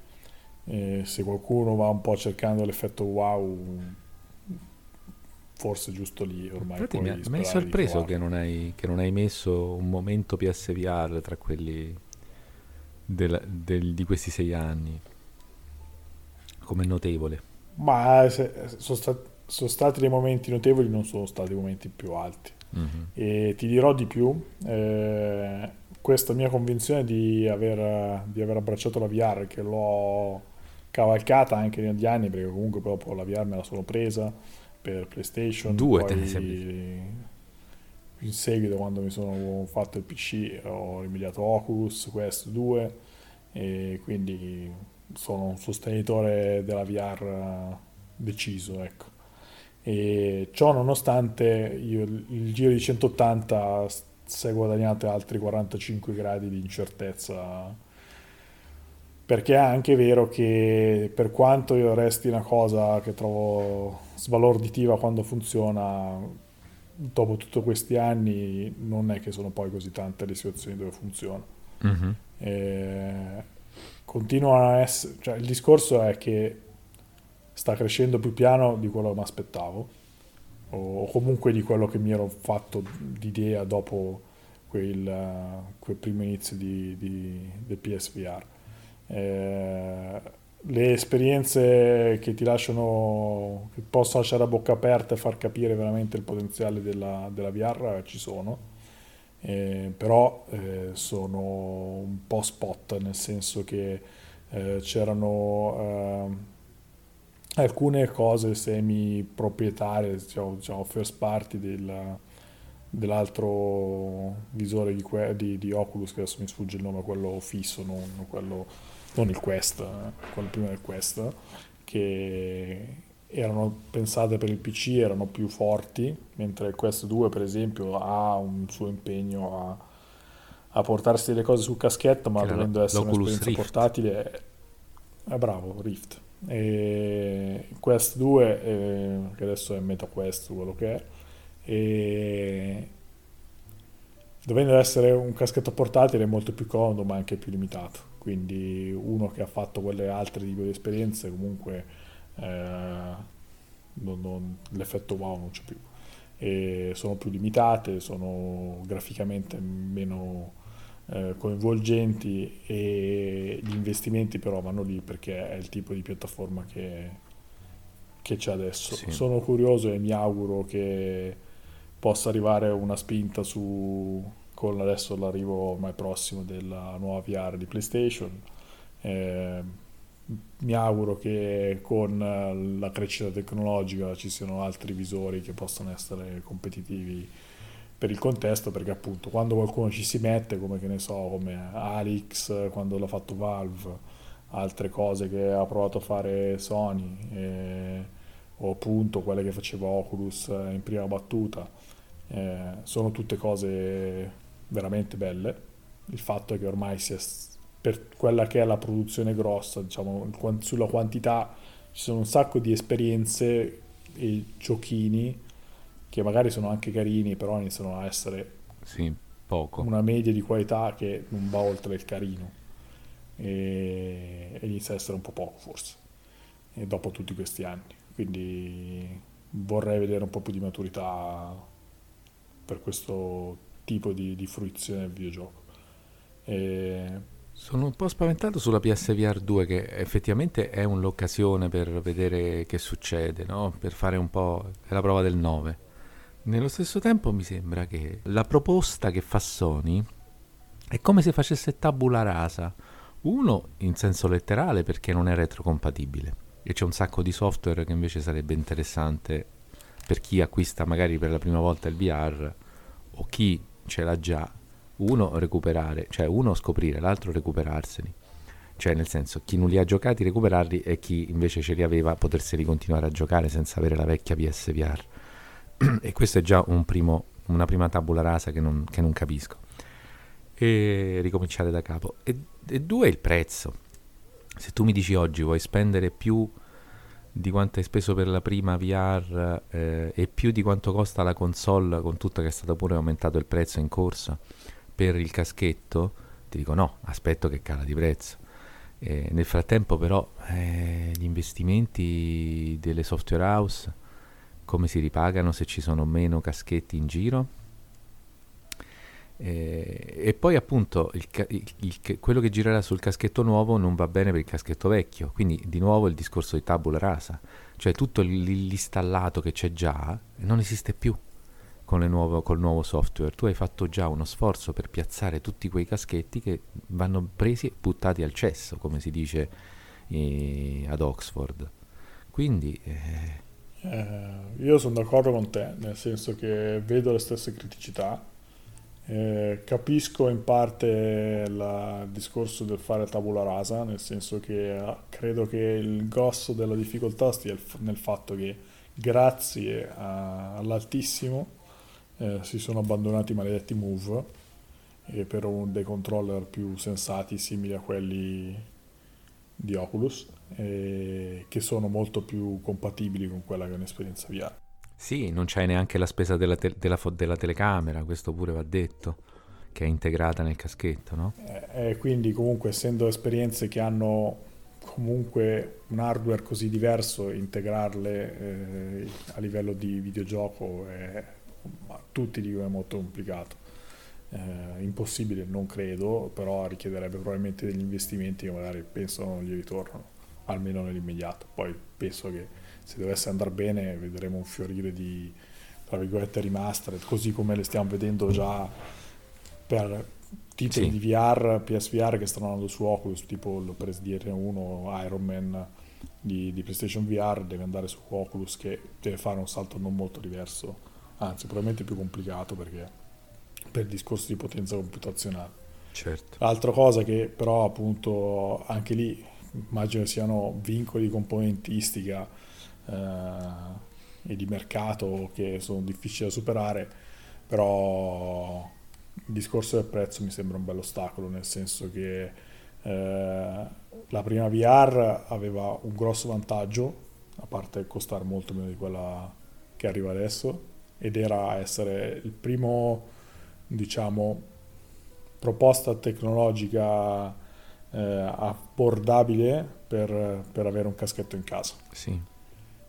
[SPEAKER 3] e se qualcuno va un po' cercando l'effetto wow forse giusto lì ormai.
[SPEAKER 2] Infatti mi, mi hai sorpreso che non hai, che non hai, messo un momento PSVR tra quelli del, del, di questi sei anni come notevole.
[SPEAKER 3] Ma se, sono, stati, sono, stati dei momenti notevoli, non sono stati i momenti più alti. Mm-hmm. E ti dirò di più, eh, questa mia convinzione di aver, di aver abbracciato la VR, che l'ho cavalcata anche negli anni, perché comunque proprio la VR me la sono presa per PlayStation.
[SPEAKER 2] Due,
[SPEAKER 3] te ne In seguito, quando mi sono fatto il PC, ho rimediato Oculus, Quest 2 e quindi sono un sostenitore della VR deciso, ecco. E ciò nonostante io, il giro di 180 si è guadagnato altri 45 gradi di incertezza perché è anche vero che per quanto io resti una cosa che trovo sbalorditiva quando funziona, dopo tutti questi anni non è che sono poi così tante le situazioni dove funziona. Mm-hmm. continuano a essere, cioè, il discorso è che sta crescendo più piano di quello che mi aspettavo, o comunque di quello che mi ero fatto d'idea dopo quel, quel primo inizio di, di, del PSVR. Eh, le esperienze che ti lasciano, che possono lasciare a bocca aperta e far capire veramente il potenziale della, della VR ci sono, eh, però eh, sono un po' spot, nel senso che eh, c'erano ehm, alcune cose semi proprietarie, diciamo, diciamo first party del, dell'altro visore di, di, di, Oculus, che adesso mi sfugge il nome, quello fisso, non, quello, non il Quest, quello prima del Quest, che erano pensate per il PC, erano più forti, mentre il Quest 2 per esempio ha un suo impegno a, a portarsi delle cose sul caschetto, ma dovendo essere un'esperienza Rift. portatile, è, è bravo, Rift. E Quest 2, eh, che adesso è MetaQuest, quello che è, e dovendo essere un caschetto portatile è molto più comodo ma anche più limitato. Quindi uno che ha fatto quelle altre tipo di esperienze comunque eh, non, non, l'effetto wow non c'è più. E sono più limitate sono graficamente meno eh, coinvolgenti e gli investimenti però vanno lì perché è il tipo di piattaforma che, che c'è adesso sì. sono curioso e mi auguro che possa arrivare una spinta su con adesso l'arrivo ormai prossimo della nuova VR di PlayStation. Eh, mi auguro che con la crescita tecnologica ci siano altri visori che possano essere competitivi per il contesto perché appunto quando qualcuno ci si mette come che ne so come Alix quando l'ha fatto Valve altre cose che ha provato a fare Sony eh, o appunto quelle che faceva Oculus in prima battuta eh, sono tutte cose veramente belle. Il fatto è che ormai sia per quella che è la produzione grossa, diciamo, sulla quantità ci sono un sacco di esperienze e giochini che magari sono anche carini, però iniziano a essere
[SPEAKER 2] sì, una
[SPEAKER 3] media di qualità che non va oltre il carino e, e inizia a essere un po' poco forse, e dopo tutti questi anni. Quindi vorrei vedere un po' più di maturità per questo tipo di, di fruizione del videogioco.
[SPEAKER 2] E... Sono un po' spaventato sulla PSVR 2 che effettivamente è un'occasione per vedere che succede, no? per fare un po' la prova del 9. Nello stesso tempo mi sembra che la proposta che fa Sony è come se facesse tabula rasa. Uno in senso letterale perché non è retrocompatibile e c'è un sacco di software che invece sarebbe interessante per chi acquista magari per la prima volta il VR o chi ce l'ha già, uno recuperare, cioè uno scoprire, l'altro recuperarseli. Cioè nel senso, chi non li ha giocati recuperarli e chi invece ce li aveva poterseli continuare a giocare senza avere la vecchia PSVR. e questo è già un primo, una prima tabula rasa che non, che non capisco. E ricominciare da capo. E, e due, il prezzo. Se tu mi dici oggi vuoi spendere più di quanto hai speso per la prima VR eh, e più di quanto costa la console, con tutto che è stato pure aumentato il prezzo in corsa per il caschetto, ti dico no, aspetto che cala di prezzo. Eh, nel frattempo però eh, gli investimenti delle software house come si ripagano se ci sono meno caschetti in giro? Eh, e poi appunto il, il, il, quello che girerà sul caschetto nuovo non va bene per il caschetto vecchio, quindi di nuovo il discorso di tabula rasa, cioè tutto l'installato che c'è già non esiste più con nuovo, col nuovo software. Tu hai fatto già uno sforzo per piazzare tutti quei caschetti che vanno presi e buttati al cesso, come si dice eh, ad Oxford. Quindi...
[SPEAKER 3] Eh... Eh, io sono d'accordo con te, nel senso che vedo le stesse criticità eh, capisco in parte il discorso del fare tabula rasa, nel senso che eh, credo che il grosso della difficoltà stia nel fatto che grazie a, all'altissimo eh, si sono abbandonati i maledetti move e per un, dei controller più sensati simili a quelli di Oculus che sono molto più compatibili con quella che è un'esperienza VR.
[SPEAKER 2] Sì, non c'hai neanche la spesa della, te- della, fo- della, telecamera, questo pure va detto, che è integrata nel caschetto, no?
[SPEAKER 3] E eh, quindi comunque essendo esperienze che hanno comunque un hardware così diverso, integrarle eh, a livello di videogioco è a tutti dico è molto complicato. Eh, impossibile non credo, però richiederebbe probabilmente degli investimenti che magari penso non gli ritornano, almeno nell'immediato. Poi penso che se dovesse andare bene vedremo un fiorire di tra virgolette remastered, così come le stiamo vedendo già per titoli sì. di VR, PSVR che stanno andando su Oculus, tipo il PSDR 1, Iron Man di, di, PlayStation VR, deve andare su Oculus che deve fare un salto non molto diverso, anzi probabilmente più complicato perché per discorso di potenza computazionale.
[SPEAKER 2] Certo.
[SPEAKER 3] L'altra cosa che però appunto anche lì immagino siano vincoli di componentistica eh, e di mercato che sono difficili da superare, però il discorso del prezzo mi sembra un bel ostacolo, nel senso che eh, la prima VR aveva un grosso vantaggio, a parte costare molto meno di quella che arriva adesso, ed era essere il primo, diciamo, proposta tecnologica abbordabile per, per avere un caschetto in casa.
[SPEAKER 2] Sì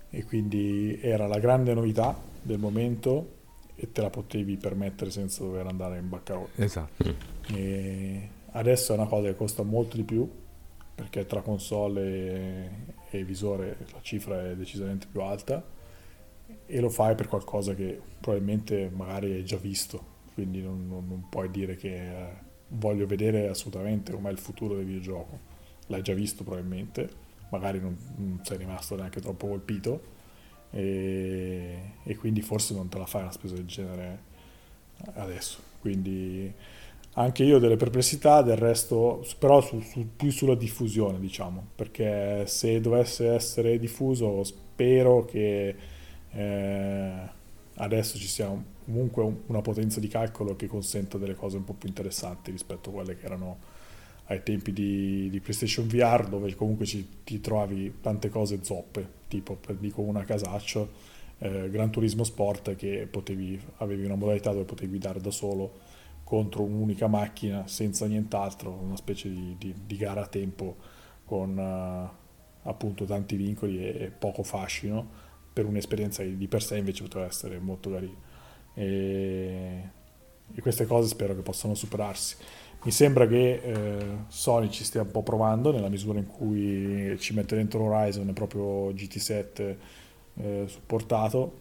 [SPEAKER 3] e quindi era la grande novità del momento e te la potevi permettere senza dover andare in bancarotta.
[SPEAKER 2] Esatto.
[SPEAKER 3] E adesso è una cosa che costa molto di più perché tra console e, e visore la cifra è decisamente più alta e lo fai per qualcosa che probabilmente magari hai già visto, quindi non, non, non puoi dire che eh, voglio vedere assolutamente com'è il futuro del videogioco, l'hai già visto probabilmente magari non, non sei rimasto neanche troppo colpito e, e, quindi forse non te la fai una spesa del genere adesso. Quindi anche io ho delle perplessità, del resto, però su, su, più sulla diffusione, diciamo, perché se dovesse essere diffuso spero che eh, adesso ci sia comunque una potenza di calcolo che consenta delle cose un po' più interessanti rispetto a quelle che erano ai tempi di, di PlayStation VR dove comunque ci, ti trovavi tante cose zoppe, tipo dico una casaccio, eh, Gran Turismo Sport che potevi, avevi una modalità dove potevi guidare da solo contro un'unica macchina senza nient'altro, una specie di, di, di gara a tempo con uh, appunto tanti vincoli e, e, poco fascino per un'esperienza che di per sé invece poteva essere molto carina. E, e queste cose spero che possano superarsi. Mi sembra che eh, Sony ci stia un po' provando nella misura in cui ci mette dentro Horizon proprio GT7 eh, supportato,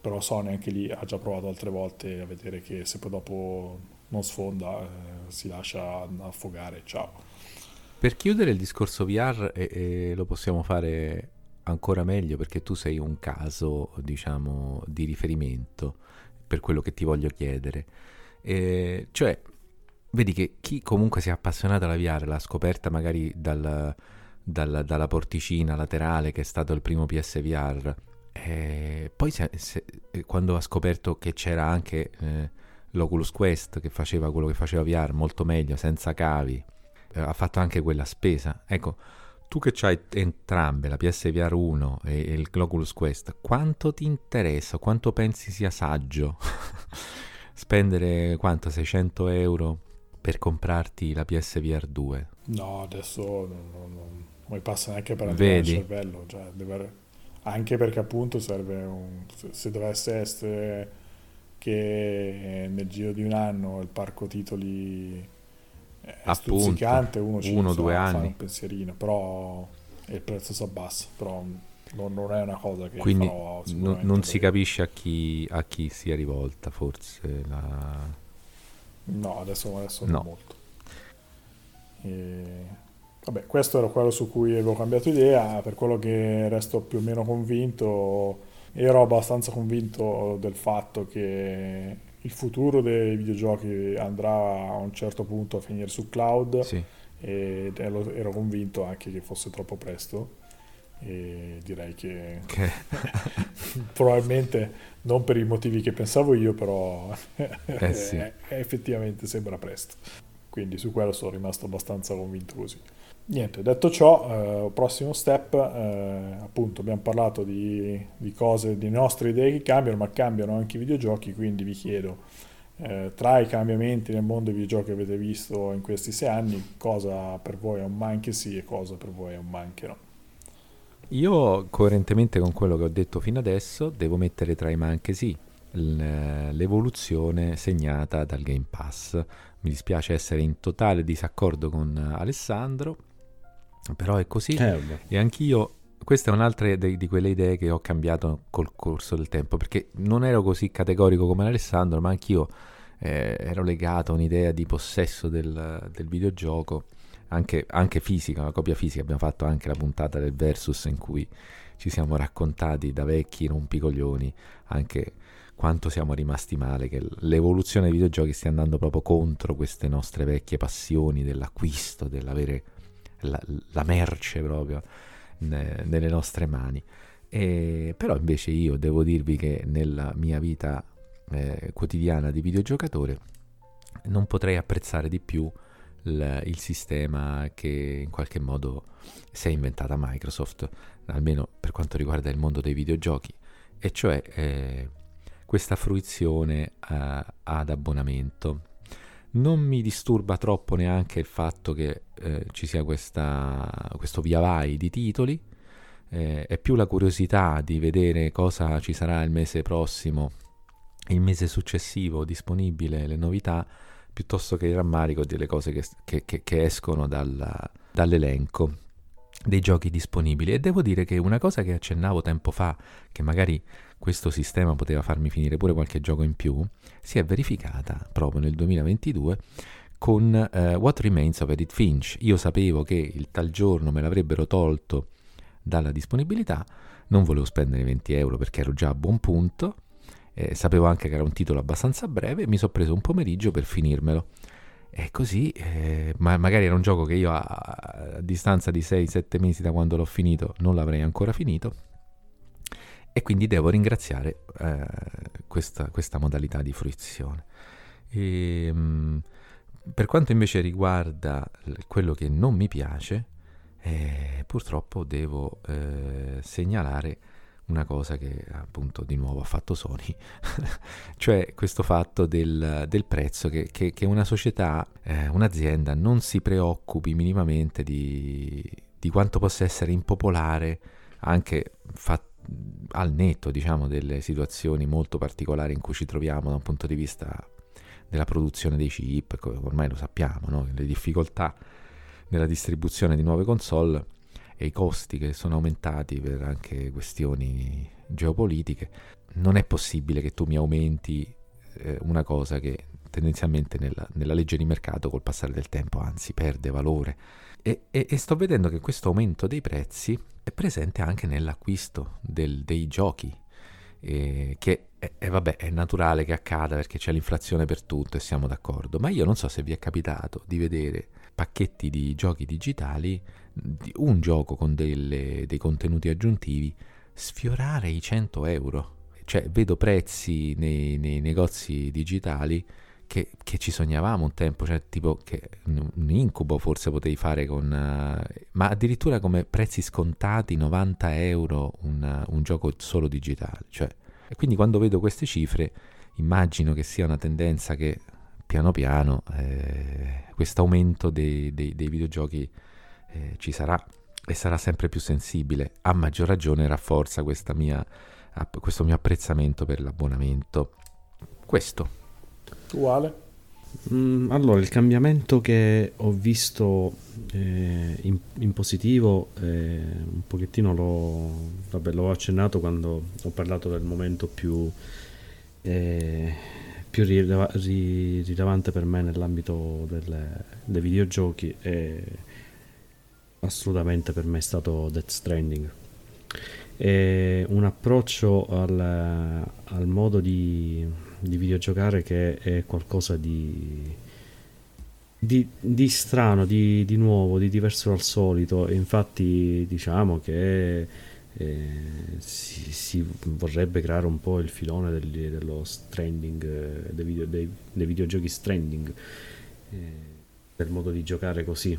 [SPEAKER 3] però Sony anche lì ha già provato altre volte a vedere che se poi dopo non sfonda eh, si lascia affogare, ciao.
[SPEAKER 2] Per chiudere il discorso VR e, e lo possiamo fare ancora meglio perché tu sei un caso, diciamo, di riferimento per quello che ti voglio chiedere. Eh, cioè, vedi che chi comunque si è appassionato alla VR l'ha scoperta magari dal, dal, dalla porticina laterale che è stato il primo PSVR. E poi se, se, quando ha scoperto che c'era anche eh, l'Oculus Quest che faceva quello che faceva VR molto meglio, senza cavi, eh, ha fatto anche quella spesa. Ecco, tu che hai entrambe, la PSVR 1 e, e l'Oculus Quest, quanto ti interessa, quanto pensi sia saggio spendere quanto, 600 euro per comprarti la PSVR 2?
[SPEAKER 3] No, adesso non, non, non mi passa neanche per il cervello. Cioè, deve, anche perché appunto serve un, se, se, dovesse essere che nel giro di un anno il parco titoli è appunto, stuzzicante, uno
[SPEAKER 2] uno, due anni.
[SPEAKER 3] un pensierino, però il prezzo si abbassa, però non, non, è una cosa che
[SPEAKER 2] Quindi
[SPEAKER 3] farò
[SPEAKER 2] non, non si capisce a chi, a chi sia rivolta forse la
[SPEAKER 3] No, adesso, adesso no. non molto. E... Vabbè, questo era quello su cui avevo cambiato idea, per quello che resto più o meno convinto, ero abbastanza convinto del fatto che il futuro dei videogiochi andrà a un certo punto a finire su cloud
[SPEAKER 2] sì.
[SPEAKER 3] ed ero convinto anche che fosse troppo presto e direi che, che... probabilmente non per i motivi che pensavo io, però
[SPEAKER 2] eh sì.
[SPEAKER 3] effettivamente sembra presto. Quindi su quello sono rimasto abbastanza convinto così. Niente, detto ciò, eh, prossimo step, eh, appunto abbiamo parlato di, di, cose, di nostre idee che cambiano, ma cambiano anche i videogiochi, quindi vi chiedo, eh, tra i cambiamenti nel mondo dei videogiochi che avete visto in questi sei anni, cosa per voi è un manche sì e cosa per voi è un manche no?
[SPEAKER 2] Io, coerentemente con quello che ho detto fino adesso, devo mettere tra i ma anche sì l'evoluzione segnata dal Game Pass. Mi dispiace essere in totale disaccordo con Alessandro, però è così eh, e anch'io questa è un'altra de- di quelle idee che ho cambiato col corso del tempo, perché non ero così categorico come Alessandro, ma anch'io eh, ero legato a un'idea di possesso del, del videogioco, anche, anche, fisica, una copia fisica. Abbiamo fatto anche la puntata del Versus in cui ci siamo raccontati da vecchi rompicoglioni anche quanto siamo rimasti male, che l'evoluzione dei videogiochi stia andando proprio contro queste nostre vecchie passioni dell'acquisto, dell'avere la, la merce proprio ne, nelle nostre mani. E, però invece io devo dirvi che nella mia vita eh, quotidiana di videogiocatore non potrei apprezzare di più il, il sistema che in qualche modo si è inventata Microsoft, almeno per quanto riguarda il mondo dei videogiochi, e cioè eh, questa fruizione eh, ad abbonamento. Non mi disturba troppo neanche il fatto che eh, ci sia questa, questo via vai di titoli, eh, è più la curiosità di vedere cosa ci sarà il mese prossimo, il mese successivo disponibile, le novità, piuttosto che il rammarico delle cose che, che, che, che escono dalla, dall'elenco dei giochi disponibili. E devo dire che una cosa che accennavo tempo fa, che magari questo sistema poteva farmi finire pure qualche gioco in più, si è verificata proprio nel 2022 con uh, What Remains of Edith Finch. Io sapevo che il tal giorno me l'avrebbero tolto dalla disponibilità, non volevo spendere 20 euro perché ero già a buon punto, eh, sapevo anche che era un titolo abbastanza breve e mi sono preso un pomeriggio per finirmelo. E così, eh, ma magari era un gioco che io a, a distanza di 6-7 mesi da quando l'ho finito non l'avrei ancora finito e quindi devo ringraziare eh, questa, questa, modalità di fruizione. E, ehm, mh, per quanto invece riguarda quello che non mi piace, eh, purtroppo devo eh, segnalare una cosa che appunto di nuovo ha fatto Sony, cioè questo fatto del, del prezzo, che, che, che, una società, eh, un'azienda non si preoccupi minimamente di, di quanto possa essere impopolare anche fatto al netto diciamo delle situazioni molto particolari in cui ci troviamo da un punto di vista della produzione dei chip, ormai lo sappiamo, no? le difficoltà nella distribuzione di nuove console e i costi che sono aumentati per anche questioni geopolitiche, non è possibile che tu mi aumenti eh, una cosa che tendenzialmente nella, nella, legge di mercato col passare del tempo anzi perde valore. E, e, e sto vedendo che questo aumento dei prezzi è presente anche nell'acquisto del, dei giochi, eh, che è, è, vabbè, è naturale che accada perché c'è l'inflazione per tutto e siamo d'accordo, ma io non so se vi è capitato di vedere pacchetti di giochi digitali, un gioco con delle, dei contenuti aggiuntivi, sfiorare i 100 euro. Cioè, vedo prezzi nei, nei negozi digitali che, che, ci sognavamo un tempo, cioè tipo che un incubo forse potevi fare con... Uh, ma addirittura come prezzi scontati, 90 euro un, un gioco solo digitale. Cioè, e quindi quando vedo queste cifre immagino che sia una tendenza che piano piano eh, questo aumento dei, dei, dei videogiochi eh, ci sarà e sarà sempre più sensibile. A maggior ragione rafforza mia, questo mio apprezzamento per l'abbonamento. Questo.
[SPEAKER 3] Uguale.
[SPEAKER 4] Mm, allora, il cambiamento che ho visto eh, in, in, positivo, eh, un pochettino l'ho, vabbè, l'ho, accennato quando ho parlato del momento più, eh, più rileva- rilevante per me nell'ambito delle, dei videogiochi e assolutamente per me è stato Death Stranding. È un approccio al, al modo di di videogiocare che è qualcosa di, di, di strano, di, di, nuovo, di diverso dal solito. Infatti diciamo che eh, si, si, vorrebbe creare un po' il filone del, dello stranding, eh, dei, video, dei, dei, videogiochi stranding, eh, per modo di giocare così.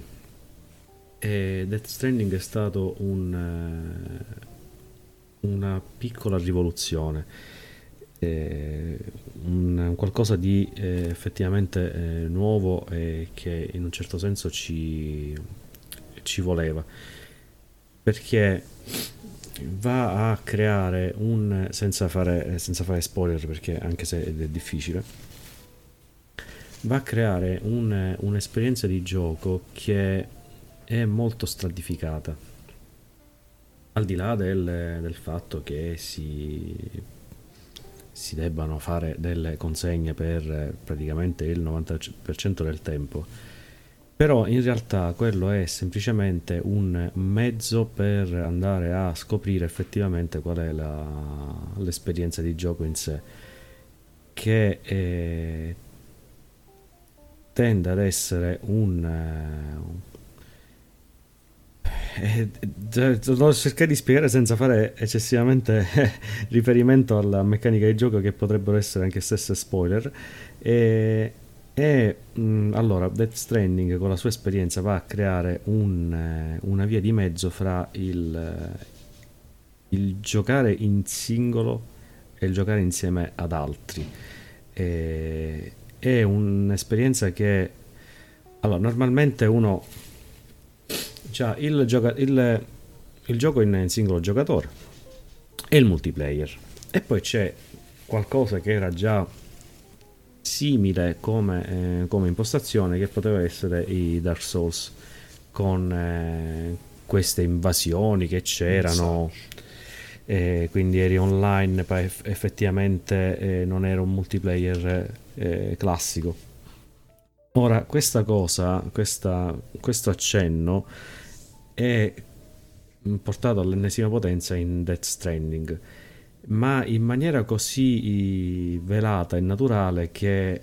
[SPEAKER 4] E Death Stranding è stato un, eh, una piccola rivoluzione eh, un, qualcosa di eh, effettivamente eh, nuovo e che in un certo senso ci, ci voleva. Perché va a creare un senza fare, senza fare spoiler perché anche se è difficile va a creare un, un'esperienza di gioco che è molto stratificata. Al di là del, del fatto che si, si debbano fare delle consegne per praticamente il 90% del tempo. Però in realtà quello è semplicemente un mezzo per andare a scoprire effettivamente qual è la, l'esperienza di gioco in sé, che è, tende ad essere un... Eh, eh, devo cercare di spiegare senza fare eccessivamente riferimento alla meccanica di gioco che potrebbero essere anche stesse spoiler. E, e mh, mm, allora, Death Stranding con la sua esperienza va a creare un, eh, una via di mezzo fra il, eh, il, giocare in singolo e il giocare insieme ad altri. E, è un'esperienza che allora, normalmente uno già il, gioca, il, il gioco in, in singolo giocatore e il multiplayer. E poi c'è qualcosa che era già simile come, eh, come, impostazione che poteva essere i Dark Souls con eh, queste invasioni che c'erano. Eh, quindi eri online poi effettivamente eh, non era un multiplayer eh, classico. Ora questa cosa questa, questo accenno è portato all'ennesima potenza in Death Stranding ma in maniera così velata e naturale che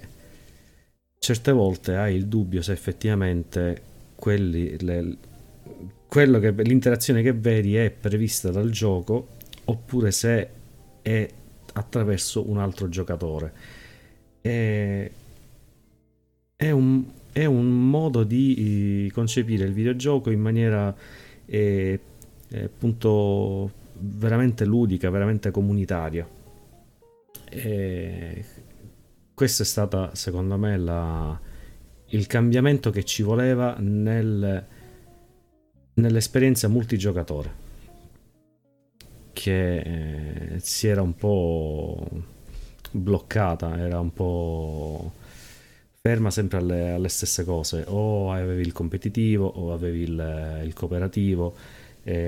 [SPEAKER 4] certe volte hai il dubbio se effettivamente quelli, le, che, l'interazione che vedi è prevista dal gioco oppure se è attraverso un altro giocatore. È, è, un, è un, modo di eh, concepire il videogioco in maniera eh, eh, appunto veramente ludica, veramente comunitaria. E questo è stato secondo me la, il cambiamento che ci voleva nel, nell'esperienza multigiocatore che eh, si era un po' bloccata, era un po' ferma sempre alle, alle stesse cose, o avevi il competitivo o avevi il, il cooperativo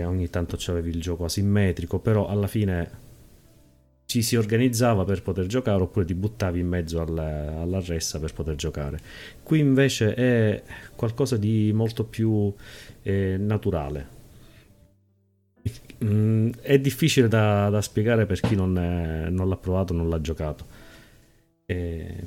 [SPEAKER 4] ogni tanto c'avevi il gioco asimmetrico, però alla fine ci si organizzava per poter giocare oppure ti buttavi in mezzo alla, alla ressa per poter giocare. Qui invece è qualcosa di molto più eh, naturale. Mm, è difficile da, da, spiegare per chi non, è, non, l'ha provato, non l'ha giocato. Eh,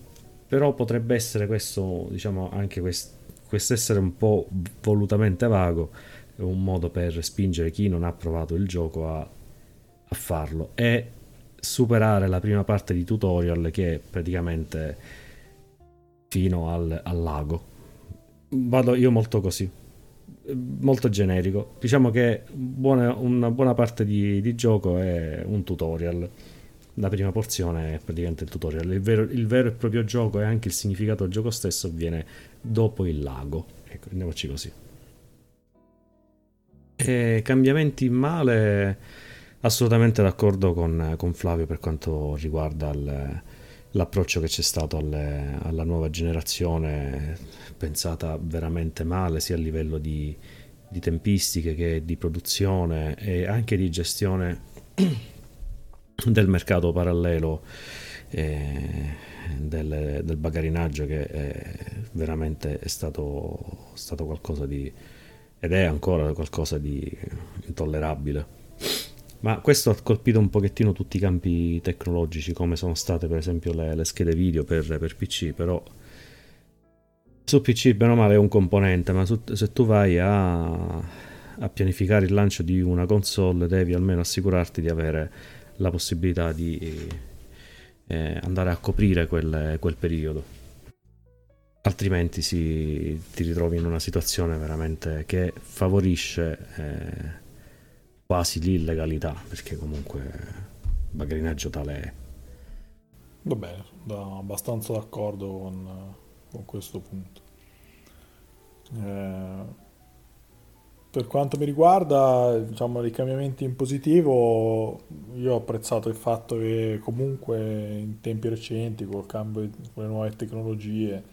[SPEAKER 4] però potrebbe essere questo, diciamo, anche questo essere un po' volutamente vago è un modo per spingere chi non ha provato il gioco a, a farlo e superare la prima parte di tutorial che è praticamente fino al, al lago. Vado io molto così, molto generico. Diciamo che buona, una buona parte di, di, gioco è un tutorial. La prima porzione è praticamente il tutorial. Il vero, il vero, e proprio gioco e anche il significato del gioco stesso avviene dopo il lago. Ecco, andiamoci così. E cambiamenti in male, assolutamente d'accordo con, con Flavio per quanto riguarda il, l'approccio che c'è stato alle, alla nuova generazione, pensata veramente male sia a livello di, di tempistiche che di produzione e anche di gestione del mercato parallelo eh, del, del, bagarinaggio che è veramente è stato, stato qualcosa di ed è ancora qualcosa di intollerabile. Ma questo ha colpito un pochettino tutti i campi tecnologici, come sono state per esempio le, le schede video per, per, PC, però su PC bene o male è un componente, ma su, se tu vai a, a, pianificare il lancio di una console devi almeno assicurarti di avere la possibilità di eh, andare a coprire quel, quel periodo altrimenti si, ti ritrovi in una situazione veramente che favorisce eh, quasi l'illegalità, perché comunque bagrinaggio tale è.
[SPEAKER 3] Va bene, sono abbastanza d'accordo con, con questo punto. Eh, per quanto mi riguarda, diciamo, i cambiamenti in positivo, io ho apprezzato il fatto che comunque in tempi recenti, col cambio con le nuove tecnologie,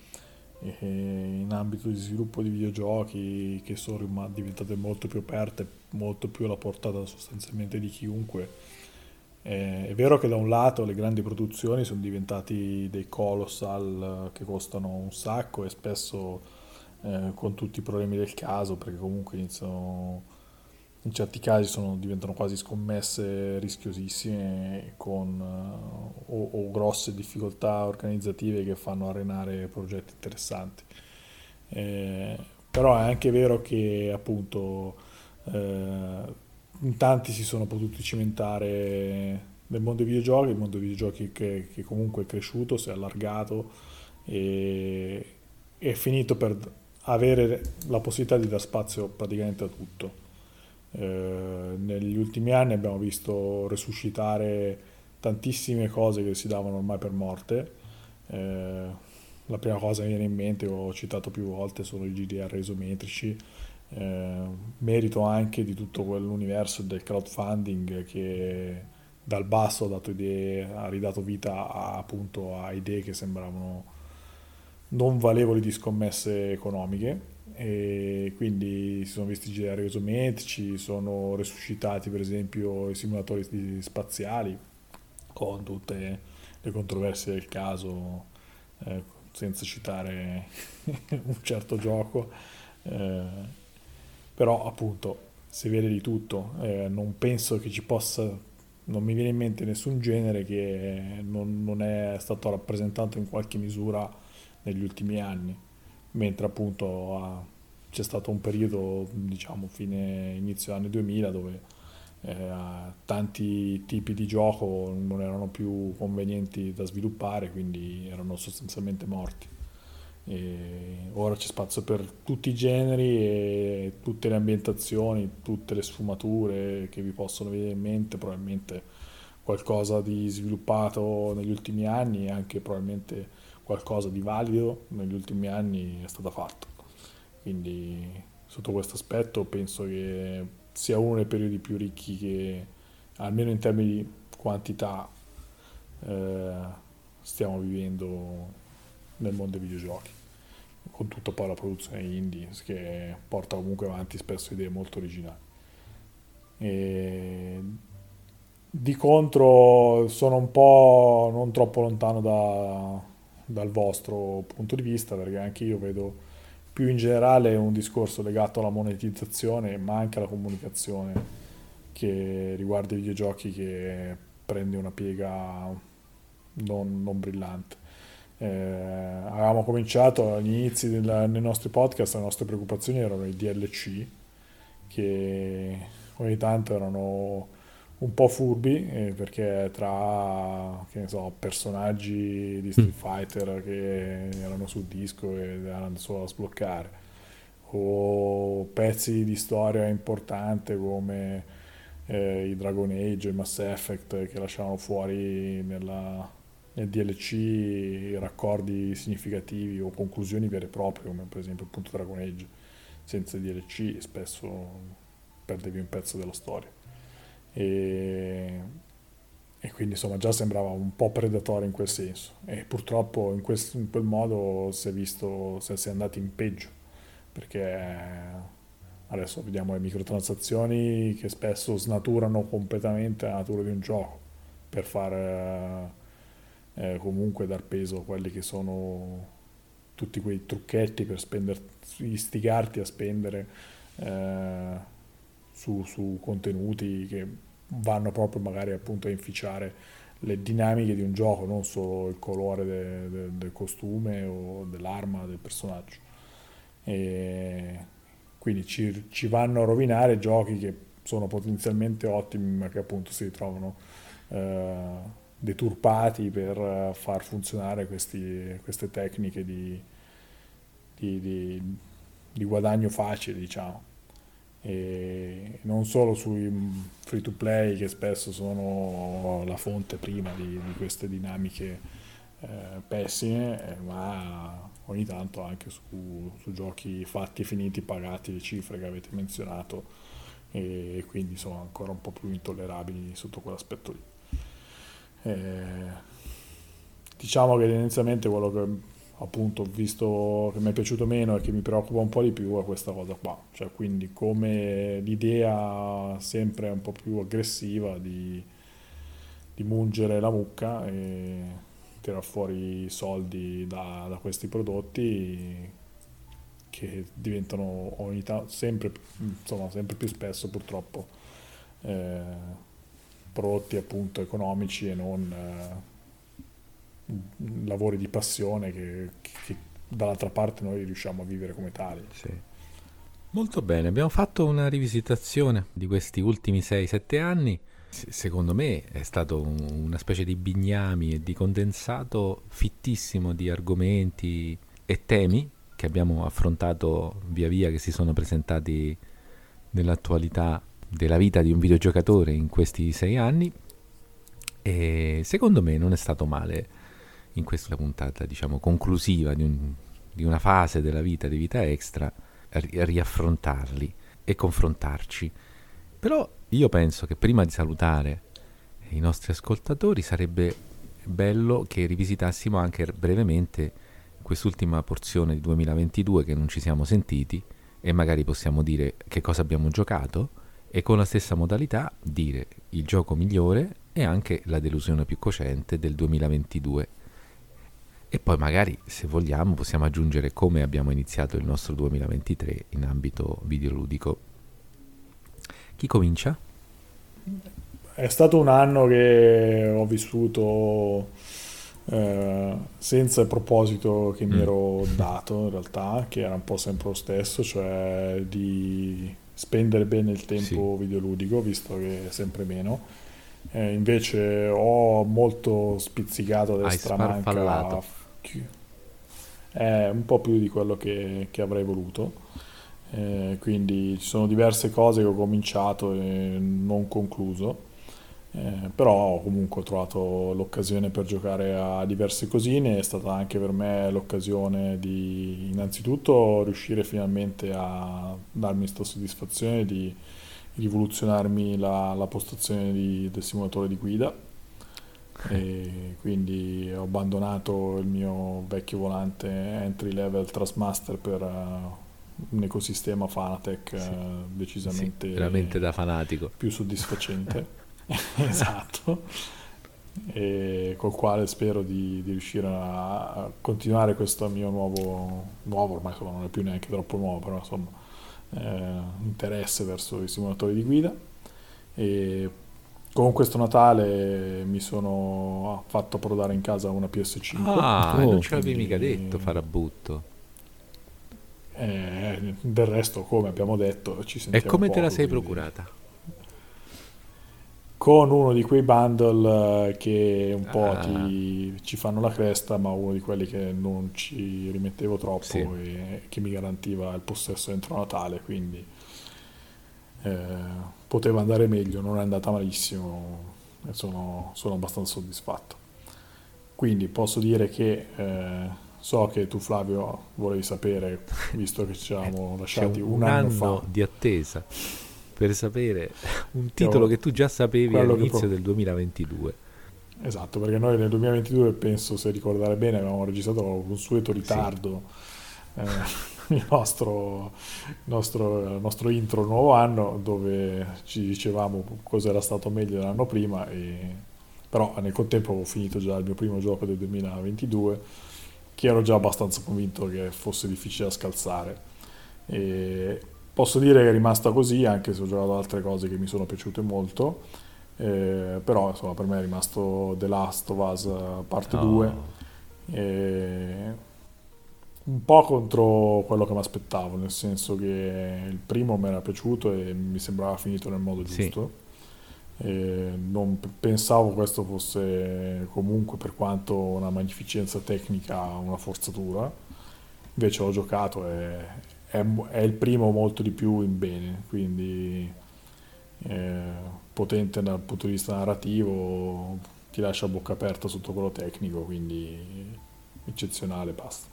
[SPEAKER 3] in ambito di sviluppo di videogiochi che sono diventate molto più aperte, molto più alla portata sostanzialmente di chiunque. è vero che da un lato le grandi produzioni sono diventati dei colossal che costano un sacco e spesso eh, con tutti i problemi del caso, perché comunque iniziano, in certi casi sono, diventano quasi scommesse rischiosissime con, uh, o, o, grosse difficoltà organizzative che fanno arenare progetti interessanti. Eh, però è anche vero che appunto eh, in tanti si sono potuti cimentare nel mondo dei videogiochi, il mondo dei videogiochi che, che comunque è cresciuto, si è allargato e è finito per avere la possibilità di dar spazio praticamente a tutto. Eh, negli ultimi anni abbiamo visto resuscitare tantissime cose che si davano ormai per morte. Eh, la prima cosa che viene in mente, ho citato più volte, sono i GDR isometrici. Eh, merito anche di tutto quell'universo del crowdfunding che dal basso ha, idee, ha ridato vita a, appunto a idee che sembravano non valevoli di scommesse economiche e quindi si sono visti girare isometrici, sono resuscitati per esempio i simulatori spaziali con tutte le controversie del caso, eh, senza citare un certo gioco, eh, però appunto si vede di tutto, eh, non penso che ci possa, non mi viene in mente nessun genere che non, non è stato rappresentato in qualche misura negli ultimi anni, mentre appunto ha, c'è stato un periodo, diciamo, fine inizio anni 2000 dove eh, tanti tipi di gioco non erano più convenienti da sviluppare, quindi erano sostanzialmente morti. E ora c'è spazio per tutti i generi e tutte le ambientazioni, tutte le sfumature che vi possono venire in mente, probabilmente qualcosa di sviluppato negli ultimi anni e anche probabilmente qualcosa di valido negli ultimi anni è stato fatto. Quindi sotto questo aspetto penso che sia uno dei periodi più ricchi che, almeno in termini di quantità, eh, stiamo vivendo nel mondo dei videogiochi, con tutta poi la produzione indie che porta comunque avanti spesso idee molto originali. E di contro sono un po' non troppo lontano da, dal vostro punto di vista, perché anche io vedo più in generale un discorso legato alla monetizzazione, ma anche alla comunicazione che riguarda i videogiochi che prende una piega non, non brillante. Eh, avevamo cominciato agli inizi del, nei nostri podcast, le nostre preoccupazioni erano i DLC, che ogni tanto erano un po' furbi eh, perché tra so, personaggi di Street mm. Fighter che erano sul disco e erano solo a sbloccare o pezzi di storia importante come eh, i Dragon Age e Mass Effect che lasciavano fuori nella, nel DLC raccordi significativi o conclusioni vere e proprie come per esempio appunto Dragon Age senza DLC spesso perdevi un pezzo della storia e, e quindi insomma già sembrava un po' predatorio in quel senso. E purtroppo in, quel, in quel modo si è visto, si è andati in peggio. Perché adesso vediamo le microtransazioni che spesso snaturano completamente la natura di un gioco per far eh, comunque dar peso a quelli che sono tutti quei trucchetti per spendere, istigarti a spendere eh, su, su contenuti che vanno proprio magari appunto a inficiare le dinamiche di un gioco, non solo il colore de, de, del costume o dell'arma del personaggio. E quindi ci, ci, vanno a rovinare giochi che sono potenzialmente ottimi ma che appunto si ritrovano eh, deturpati per far funzionare questi, queste tecniche di, di, di, di guadagno facile, diciamo e non solo sui free to play che spesso sono la fonte prima di, di queste dinamiche eh, pessime, eh, ma ogni tanto anche su, su giochi fatti, finiti, pagati le cifre che avete menzionato e quindi sono ancora un po' più intollerabili sotto quell'aspetto lì. Eh, diciamo che tendenzialmente quello che appunto visto che mi è piaciuto meno e che mi preoccupa un po' di più è questa cosa qua, cioè quindi come l'idea sempre un po' più aggressiva di, di mungere la mucca e tirare fuori soldi da, da questi prodotti che diventano ogni tanto sempre, insomma, sempre più spesso purtroppo eh, prodotti appunto economici e non eh, lavori di passione che, che, dall'altra parte noi riusciamo a vivere come tali.
[SPEAKER 2] Sì. Molto bene, abbiamo fatto una rivisitazione di questi ultimi 6-7 anni. secondo me è stato un, una specie di bignami e di condensato fittissimo di argomenti e temi che abbiamo affrontato via via che si sono presentati nell'attualità della vita di un videogiocatore in questi sei anni e secondo me non è stato male in questa puntata, diciamo, conclusiva di, un, di una fase della vita di vita extra, ri- riaffrontarli e confrontarci. Però io penso che prima di salutare i nostri ascoltatori sarebbe bello che rivisitassimo anche brevemente quest'ultima porzione di 2022 che non ci siamo sentiti e magari possiamo dire che cosa abbiamo giocato e con la stessa modalità dire il gioco migliore e anche la delusione più cocente del 2022 e poi magari, se vogliamo, possiamo aggiungere come abbiamo iniziato il nostro 2023 in ambito videoludico. Chi comincia?
[SPEAKER 3] È stato un anno che ho vissuto eh, senza il proposito che mi mm. ero dato in realtà, che era un po' sempre lo stesso, cioè di spendere bene il tempo sì. videoludico, visto che è sempre meno. Eh, invece ho molto spizzicato a destra manca è un po' più di quello che, che avrei voluto. Eh, quindi ci sono diverse cose che ho cominciato e non concluso. Eh, però comunque ho trovato l'occasione per giocare a diverse cosine, è stata anche per me l'occasione di innanzitutto riuscire finalmente a darmi questa soddisfazione di rivoluzionarmi la, la postazione di, del simulatore di guida e quindi ho abbandonato il mio vecchio volante entry level Trustmaster per uh, un ecosistema Fanatec sì. uh, decisamente
[SPEAKER 2] sì, veramente da fanatico.
[SPEAKER 3] più soddisfacente. Esatto. E col quale spero di, di, riuscire a continuare questo mio nuovo nuovo ormai insomma, non è più neanche troppo nuovo però insomma eh, interesse verso i simulatori di guida. E con questo Natale mi sono fatto prodare in casa una PS5.
[SPEAKER 2] Ah, oh, non ce l'avevi mica detto, Farabutto.
[SPEAKER 3] Eh, del resto, come abbiamo detto, ci sentiamo
[SPEAKER 2] E come
[SPEAKER 3] poco,
[SPEAKER 2] te la sei
[SPEAKER 3] quindi...
[SPEAKER 2] procurata?
[SPEAKER 3] Con uno di quei bundle eh, che un po' ah. ti, ci fanno la cresta, ma uno di quelli che non ci rimettevo troppo sì. e che mi garantiva il possesso entro Natale, quindi eh, poteva andare meglio, non è andata malissimo e sono, sono abbastanza soddisfatto. Quindi posso dire che eh, so che tu Flavio volevi sapere, visto che ci siamo lasciati un, un, anno, anno fa.
[SPEAKER 2] di attesa per sapere un titolo che tu già sapevi all'inizio pro... del 2022.
[SPEAKER 3] Esatto, perché noi nel 2022 penso, se ricordare bene, avevamo registrato con un consueto ritardo. Sì. Eh, il nostro, nostro, nostro intro nuovo anno dove ci dicevamo cosa era stato meglio dell'anno prima e, però nel contempo ho finito già il mio primo gioco del 2022 che ero già abbastanza convinto che fosse difficile da scalzare e posso dire che è rimasta così anche se ho giocato altre cose che mi sono piaciute molto eh, però insomma per me è rimasto The Last of Us parte oh. 2 e un po' contro quello che mi aspettavo, nel senso che il primo mi era piaciuto e mi sembrava finito nel modo giusto. Sì. non pensavo questo fosse comunque, per quanto una magnificenza tecnica, una forzatura. Invece ho giocato e è, è il primo molto di più in bene, quindi eh, potente dal punto di vista narrativo, ti lascia a bocca aperta sotto quello tecnico, quindi eccezionale, basta.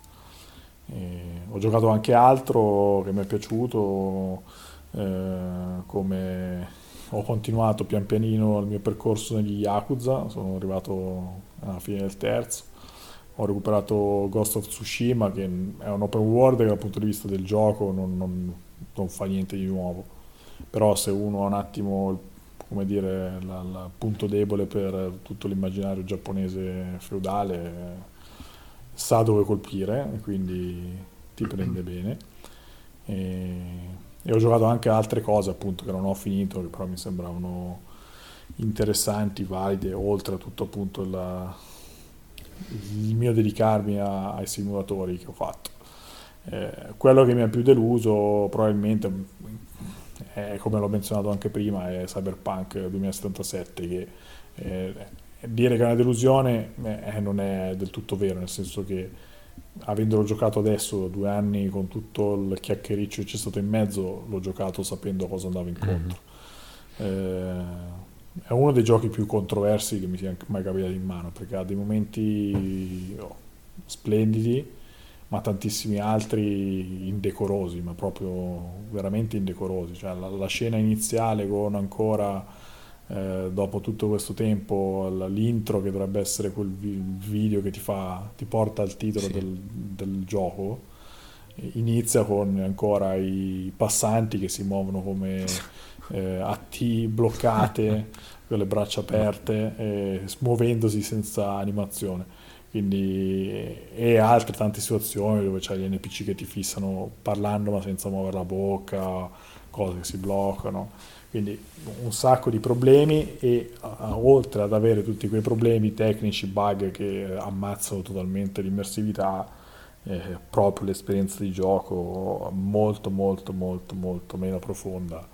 [SPEAKER 3] E ho giocato anche altro che mi è piaciuto, eh, come ho continuato pian pianino il mio percorso negli Yakuza, sono arrivato alla fine del terzo, ho recuperato Ghost of Tsushima che è un open world che dal punto di vista del gioco non, non, non fa niente di nuovo, però se uno ha un attimo come dire, il punto debole per tutto l'immaginario giapponese feudale sa dove colpire, quindi ti prende bene. E, e, ho giocato anche altre cose appunto che non ho finito, che però mi sembravano interessanti, valide, oltre a tutto appunto la, il mio dedicarmi a, ai simulatori che ho fatto. Eh, quello che mi ha più deluso probabilmente è, come l'ho menzionato anche prima è Cyberpunk 2077 che eh, dire che è una delusione eh, non è del tutto vero nel senso che avendolo giocato adesso due anni con tutto il chiacchiericcio che c'è stato in mezzo l'ho giocato sapendo cosa andava incontro mm-hmm. eh, è uno dei giochi più controversi che mi sia mai capitato in mano perché ha dei momenti oh, splendidi ma tantissimi altri indecorosi ma proprio veramente indecorosi cioè la, la scena iniziale con ancora eh, dopo tutto questo tempo l'intro che dovrebbe essere quel video che ti, fa, ti porta al titolo sì. del, del, gioco inizia con ancora i passanti che si muovono come eh, a T bloccate con le braccia aperte eh, muovendosi senza animazione quindi, e altre tante situazioni dove c'è gli NPC che ti fissano parlando ma senza muovere la bocca cose che si bloccano quindi un sacco di problemi e oltre ad avere tutti quei problemi tecnici, bug che ammazzano totalmente l'immersività, eh, proprio l'esperienza di gioco molto molto molto molto meno profonda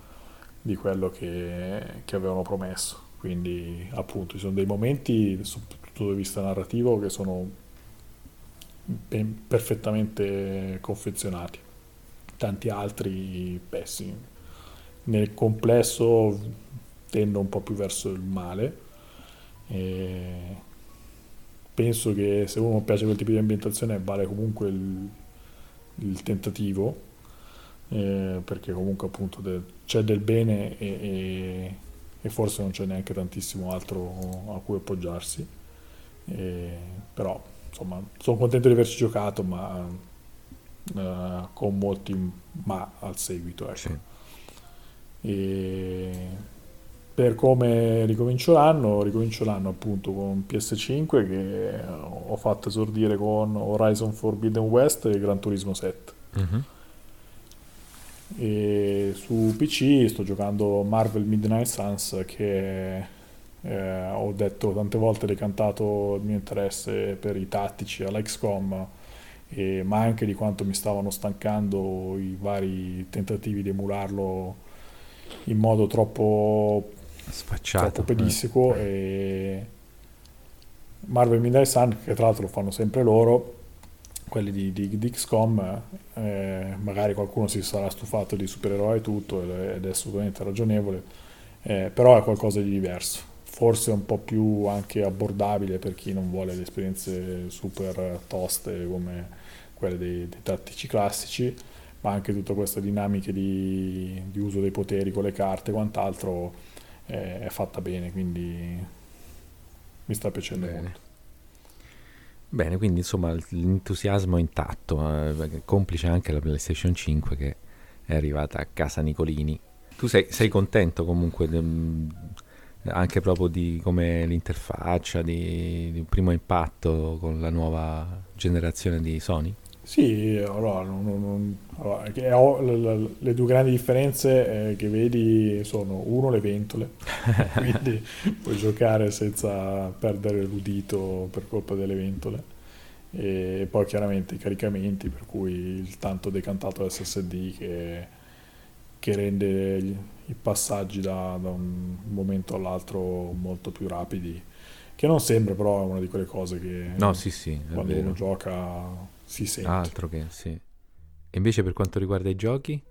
[SPEAKER 3] di quello che, che avevano promesso. Quindi appunto ci sono dei momenti, soprattutto dal vista narrativo, che sono ben, perfettamente confezionati, tanti altri pessimi nel complesso tendo un po' più verso il male. E penso che se uno piace quel tipo di ambientazione vale comunque il, il tentativo, eh, perché comunque appunto de, c'è del bene e, e, e, forse non c'è neanche tantissimo altro a cui appoggiarsi. E, però insomma sono contento di averci giocato, ma uh, con molti ma al seguito. Ecco. Sì. E per come ricomincio l'anno, ricomincio l'anno appunto con PS5 che ho fatto esordire con Horizon Forbidden West e Gran Turismo 7. Uh-huh. E su PC sto giocando Marvel Midnight Suns che eh, ho detto tante volte decantato il mio interesse per i tattici alla XCOM e, ma anche di quanto mi stavano stancando i vari tentativi di emularlo in modo troppo
[SPEAKER 2] sfacciato,
[SPEAKER 3] troppo pedisseco eh. e Marvel Midnight Sun che tra l'altro lo fanno sempre loro quelli di, di, di XCOM eh, magari qualcuno si sarà stufato di supereroi e tutto ed è assolutamente ragionevole eh, però è qualcosa di diverso forse un po' più anche abbordabile per chi non vuole le esperienze super toste come quelle dei, dei tattici classici ma anche tutte queste dinamiche di, di uso dei poteri con le carte e quant'altro è, è fatta bene, quindi mi sta piacendo bene. molto.
[SPEAKER 2] Bene, quindi insomma l'entusiasmo è intatto, eh, complice anche la PlayStation 5 che è arrivata a casa Nicolini. Tu sei, sei contento comunque de, mm, anche proprio di come l'interfaccia, di, di un primo impatto con la nuova generazione di Sony?
[SPEAKER 3] Sì, allora, non, non, allora le, due grandi differenze eh, che vedi sono uno le ventole, quindi puoi giocare senza perdere l'udito per colpa delle ventole. E poi chiaramente i caricamenti per cui il tanto decantato SSD che, che rende i passaggi da, da, un momento all'altro molto più rapidi che non sembra però è una di quelle cose che
[SPEAKER 2] no, sì, sì,
[SPEAKER 3] quando uno gioca si sente.
[SPEAKER 2] Altro che, sì. E invece per quanto riguarda i giochi?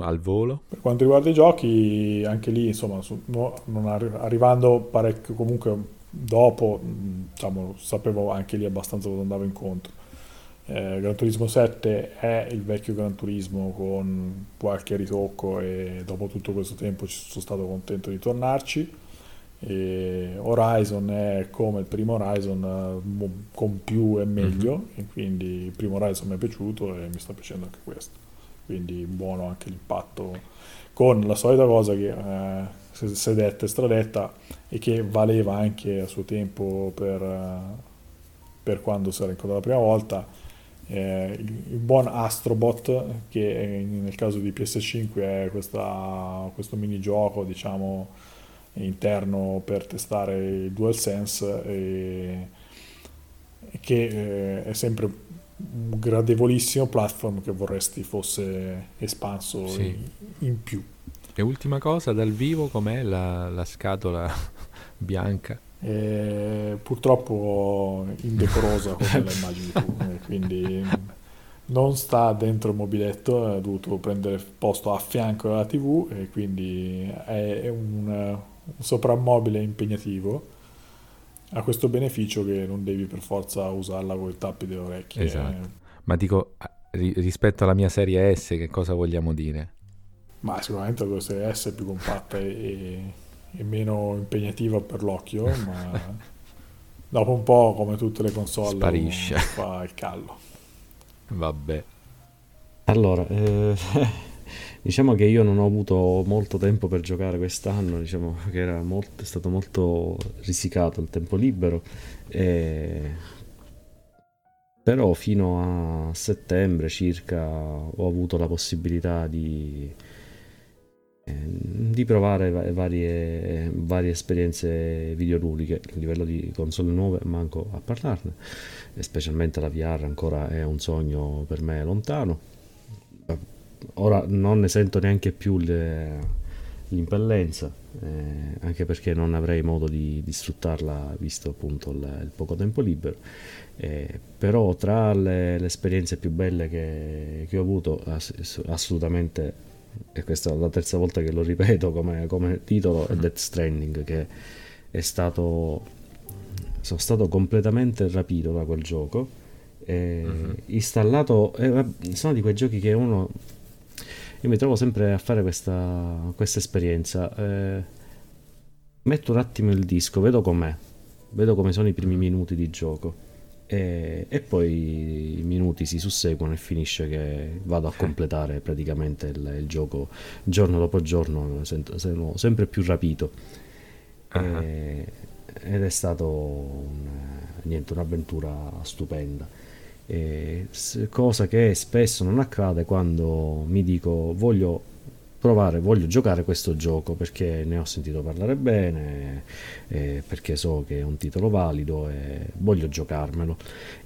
[SPEAKER 2] Al volo?
[SPEAKER 3] Per quanto riguarda i giochi, anche lì, insomma, su, no, arri- arrivando parecchio comunque dopo, diciamo, sapevo anche lì abbastanza cosa andavo incontro. Eh, Gran Turismo 7 è il vecchio Gran Turismo con qualche ritocco e dopo tutto questo tempo sono stato contento di tornarci. E Horizon è come il primo Horizon con più e meglio mm-hmm. e quindi il primo Horizon mi è piaciuto e mi sta piacendo anche questo quindi buono anche l'impatto con la solita cosa che eh, sedetta e stradetta e che valeva anche a suo tempo per, eh, per quando si era incontrato la prima volta eh, il, il, buon Astrobot che nel caso di PS5 è questa, questo minigioco diciamo interno per testare il DualSense e, che eh, è sempre un gradevolissimo platform che vorresti fosse espanso sì. in, in, più.
[SPEAKER 2] E ultima cosa, dal vivo com'è la, la scatola bianca?
[SPEAKER 3] Eh, purtroppo indecorosa come la immagini tu, eh, quindi non sta dentro il mobiletto, ha dovuto prendere posto a fianco alla tv e quindi è un soprammobile impegnativo ha questo beneficio che non devi per forza usarla con i tappi delle orecchie.
[SPEAKER 2] Esatto. Ma dico, rispetto alla mia serie S, che cosa vogliamo dire?
[SPEAKER 3] Ma sicuramente la serie S è più compatta e, e meno impegnativa per l'occhio, ma dopo un po', come tutte le console,
[SPEAKER 2] sparisce.
[SPEAKER 3] Fa il callo.
[SPEAKER 2] Vabbè.
[SPEAKER 4] Allora, eh, Diciamo che io non ho avuto molto tempo per giocare quest'anno, diciamo che era molto, è stato molto risicato il tempo libero, e... però fino a settembre circa ho avuto la possibilità di, eh, di provare varie, varie esperienze videoludiche a livello di console nuove, manco a parlarne, specialmente la VR ancora è un sogno per me lontano ora non ne sento neanche più le, l'impellenza, eh, anche perché non avrei modo di, di sfruttarla visto appunto il, il poco tempo libero. Eh, però tra le, le, esperienze più belle che, che ho avuto, ass- assolutamente, e questa è la terza volta che lo ripeto come, come titolo, è Death Stranding, che è stato... sono stato completamente rapito da quel gioco. Eh, uh-huh. Installato, eh, sono di quei giochi che uno io mi trovo sempre a fare questa, questa esperienza. Eh, metto un attimo il disco, vedo com'è, vedo come sono i primi minuti di gioco. E, e, poi i minuti si susseguono e finisce che vado a completare praticamente il, il gioco giorno dopo giorno, sento, sono sempre più rapito. Uh-huh. E, ed è stato un, niente, un'avventura stupenda. Eh, cosa che spesso non accade quando mi dico voglio provare, voglio giocare questo gioco perché ne ho sentito parlare bene, eh, perché so che è un titolo valido e voglio giocarmelo.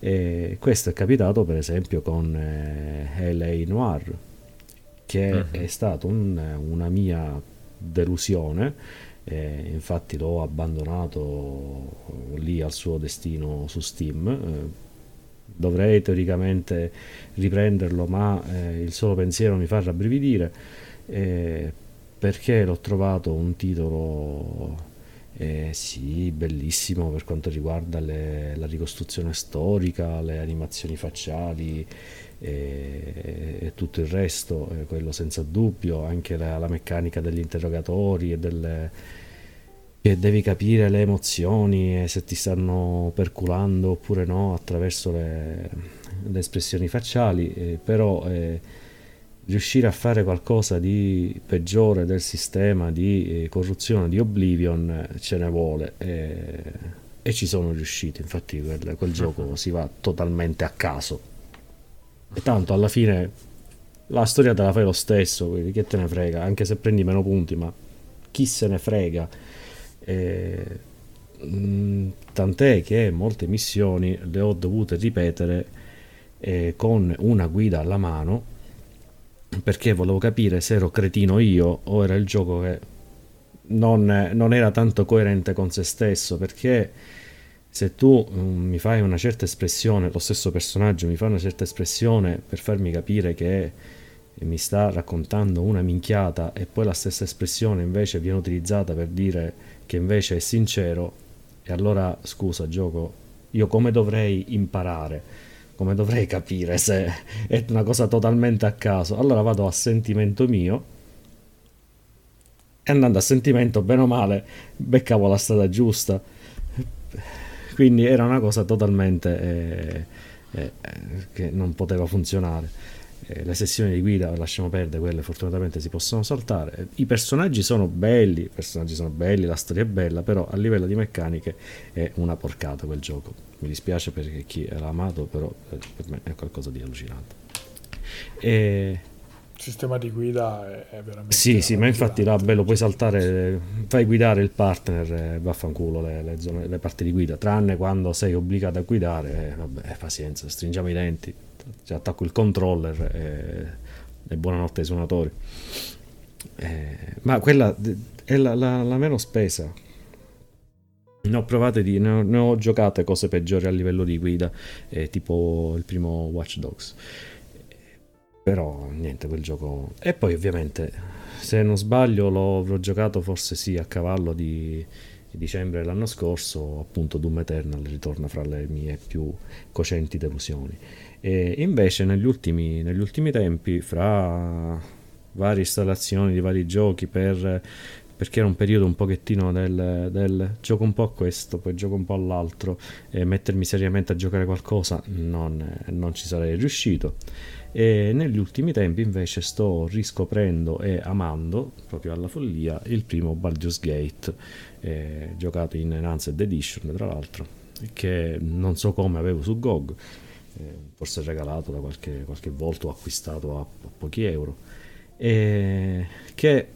[SPEAKER 4] E questo è capitato per esempio con eh, LA Noir, che uh-huh. è stata un, una mia delusione. Eh, infatti l'ho abbandonato lì al suo destino su Steam eh, dovrei teoricamente riprenderlo, ma eh, il solo pensiero mi fa rabbrividire eh, perché l'ho trovato un titolo eh, sì, bellissimo per quanto riguarda le, la ricostruzione storica, le animazioni facciali e, e tutto il resto, eh, quello senza dubbio, anche la, la meccanica degli interrogatori e delle che devi capire le emozioni e se ti stanno perculando oppure no attraverso le, le espressioni facciali, eh, però eh, riuscire a fare qualcosa di peggiore del sistema di eh, corruzione di Oblivion eh, ce ne vuole e ci sono riusciti, infatti quel, quel gioco si va totalmente a caso. E tanto alla fine la storia te la fai lo stesso, quindi che te ne frega, anche se prendi meno punti, ma chi se ne frega eh, mh, tant'è che molte missioni le ho dovute ripetere eh, con una guida alla mano perché volevo capire se ero cretino io o era il gioco che non, non era tanto coerente con se stesso perché se tu um, mi fai una certa espressione, lo stesso personaggio mi fa una certa espressione per farmi capire che mi sta raccontando una minchiata e poi la stessa espressione invece viene utilizzata per dire che invece è sincero, e allora scusa gioco, io come dovrei imparare? come dovrei capire se è una cosa totalmente a caso. Allora vado a sentimento mio e andando a sentimento, bene o male, beccavo la strada giusta. Quindi era una cosa totalmente eh, eh, che non poteva funzionare. Eh, le sessioni di guida lasciamo perdere, quelle fortunatamente si possono saltare. I personaggi sono belli, i personaggi sono belli, la storia è bella, però a livello di meccaniche è una porcata quel gioco. Mi dispiace perché chi l'ha amato, però eh, per me è qualcosa di allucinante.
[SPEAKER 3] E sistema di guida è, è veramente
[SPEAKER 4] sì sì ma infatti là bello puoi saltare fai guidare il partner e vaffanculo le, le, zone, le parti di guida tranne quando sei obbligato a guidare eh, vabbè pazienza stringiamo i denti cioè, attacco il controller e, e buonanotte ai suonatori. Eh, ma quella è la, la, la, meno spesa. Ne ho provate di, ne ho, ne ho giocate cose peggiori a livello di guida eh, tipo il primo Watch Dogs. Però niente quel gioco. E poi ovviamente se non sbaglio l'ho giocato forse sì a cavallo di dicembre dell'anno scorso appunto Doom Eternal ritorna fra le mie più cocenti delusioni e invece negli ultimi, negli ultimi tempi fra varie installazioni di vari giochi per, perché era un periodo un pochettino del, del, gioco un po' a questo poi gioco un po' all'altro e mettermi seriamente a giocare qualcosa non, non ci sarei riuscito. E negli ultimi tempi invece sto riscoprendo e amando proprio alla follia il primo Baldur's Gate eh, giocato in Enhanced Edition tra l'altro che non so come avevo su GOG forse regalato da qualche, qualche volta o acquistato a, a pochi euro e che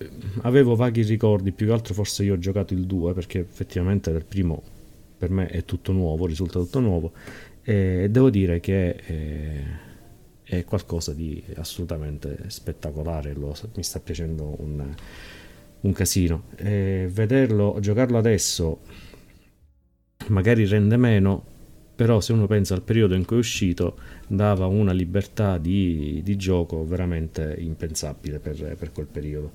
[SPEAKER 4] avevo vaghi ricordi più che altro forse io ho giocato il 2 perché effettivamente il primo per me è tutto nuovo risulta tutto nuovo e devo dire che eh, è qualcosa di assolutamente spettacolare, lo, mi sta piacendo un, un casino. E vederlo, giocarlo adesso magari rende meno, però se uno pensa al periodo in cui è uscito dava una libertà di, di gioco veramente impensabile per, per quel periodo.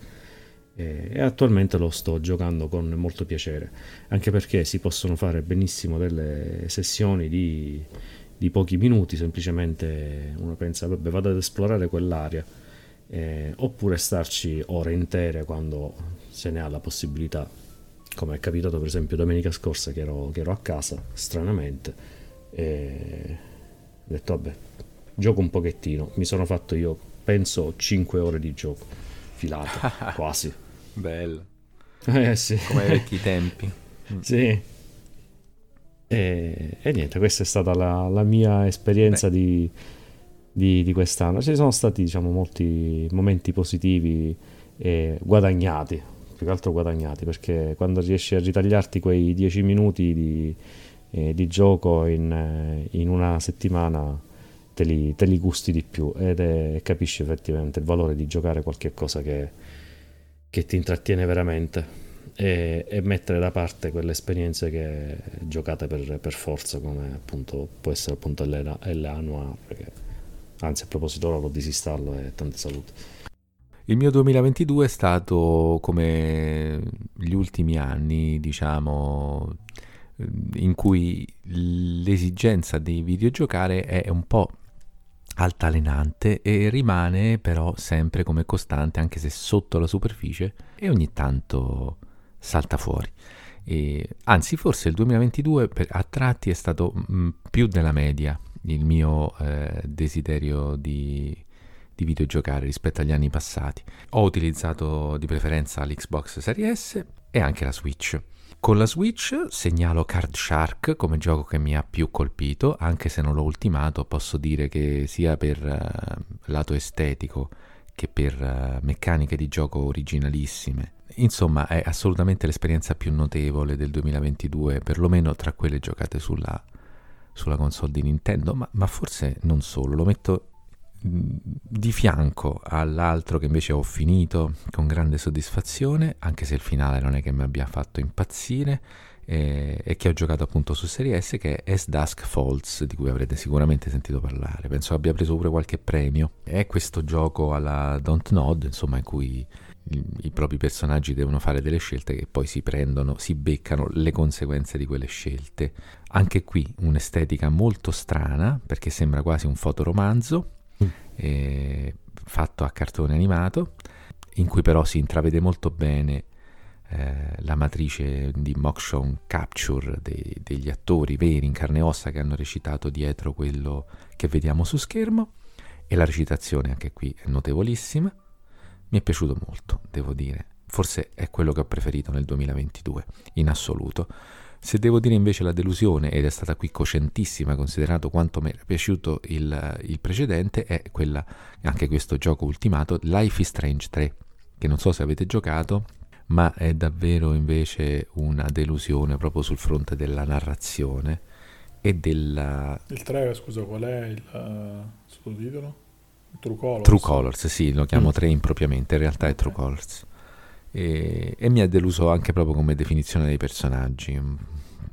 [SPEAKER 4] E, e attualmente lo sto giocando con molto piacere, anche perché si possono fare benissimo delle sessioni di di pochi minuti, semplicemente uno pensa, vabbè, vado ad esplorare quell'area, eh, oppure starci ore intere quando se ne ha la possibilità, come è capitato per esempio domenica scorsa che ero, che ero a casa, stranamente, e ho detto, vabbè, gioco un pochettino, mi sono fatto io, penso, 5 ore di gioco, filate, quasi.
[SPEAKER 2] Bello.
[SPEAKER 4] Eh sì.
[SPEAKER 2] Come ai vecchi tempi.
[SPEAKER 4] sì. E, e niente, questa è stata la, la mia esperienza di, di, di, quest'anno. Ci sono stati diciamo, molti momenti positivi e guadagnati, più che altro guadagnati, perché quando riesci a ritagliarti quei 10 minuti di, eh, di gioco in, in, una settimana te li, te li gusti di più ed è, capisci effettivamente il valore di giocare qualche cosa che, che ti intrattiene veramente e, e, mettere da parte quelle esperienze che giocate per, per forza come appunto può essere appunto l'Anua anzi a proposito ora lo disinstallo e tante salute.
[SPEAKER 2] Il mio 2022 è stato come gli ultimi anni diciamo in cui l'esigenza di videogiocare è un po' altalenante e rimane però sempre come costante anche se sotto la superficie e ogni tanto salta fuori. E, anzi, forse il 2022 per, a tratti è stato mh, mm, più della media il mio eh, desiderio di, di videogiocare rispetto agli anni passati. Ho utilizzato di preferenza l'Xbox Series S e anche la Switch. Con la Switch segnalo Card Shark come gioco che mi ha più colpito, anche se non l'ho ultimato, posso dire che sia per uh, lato estetico che per uh, meccaniche di gioco originalissime. Insomma, è assolutamente l'esperienza più notevole del 2022, perlomeno tra quelle giocate sulla, sulla console di Nintendo, ma, ma, forse non solo, lo metto di fianco all'altro che invece ho finito con grande soddisfazione, anche se il finale non è che mi abbia fatto impazzire, eh, e che ho giocato appunto su Serie S, che è S-Dusk Falls, di cui avrete sicuramente sentito parlare. Penso abbia preso pure qualche premio. È questo gioco alla Don't Nod, insomma, in cui i, i, propri personaggi devono fare delle scelte che poi si prendono, si beccano le conseguenze di quelle scelte. Anche qui un'estetica molto strana, perché sembra quasi un fotoromanzo. Eh, fatto a cartone animato, in cui però si intravede molto bene eh, la matrice di motion capture dei, degli attori veri in carne e ossa che hanno recitato dietro quello che vediamo su schermo e la recitazione anche qui è notevolissima. Mi è piaciuto molto, devo dire. Forse è quello che ho preferito nel 2022, in assoluto. Se devo dire invece la delusione, ed è stata qui cocentissima considerato quanto mi è piaciuto il, il precedente, è quella, anche questo gioco ultimato, Life is Strange 3, che non so se avete giocato, ma è davvero invece una delusione proprio sul fronte della narrazione e della...
[SPEAKER 3] Il 3, scusa, qual è il uh, sottotitolo? True Colors.
[SPEAKER 2] True Colors, sì, lo chiamo mm. 3 impropriamente, in realtà è True Colors. E, e, mi ha deluso anche proprio come definizione dei personaggi.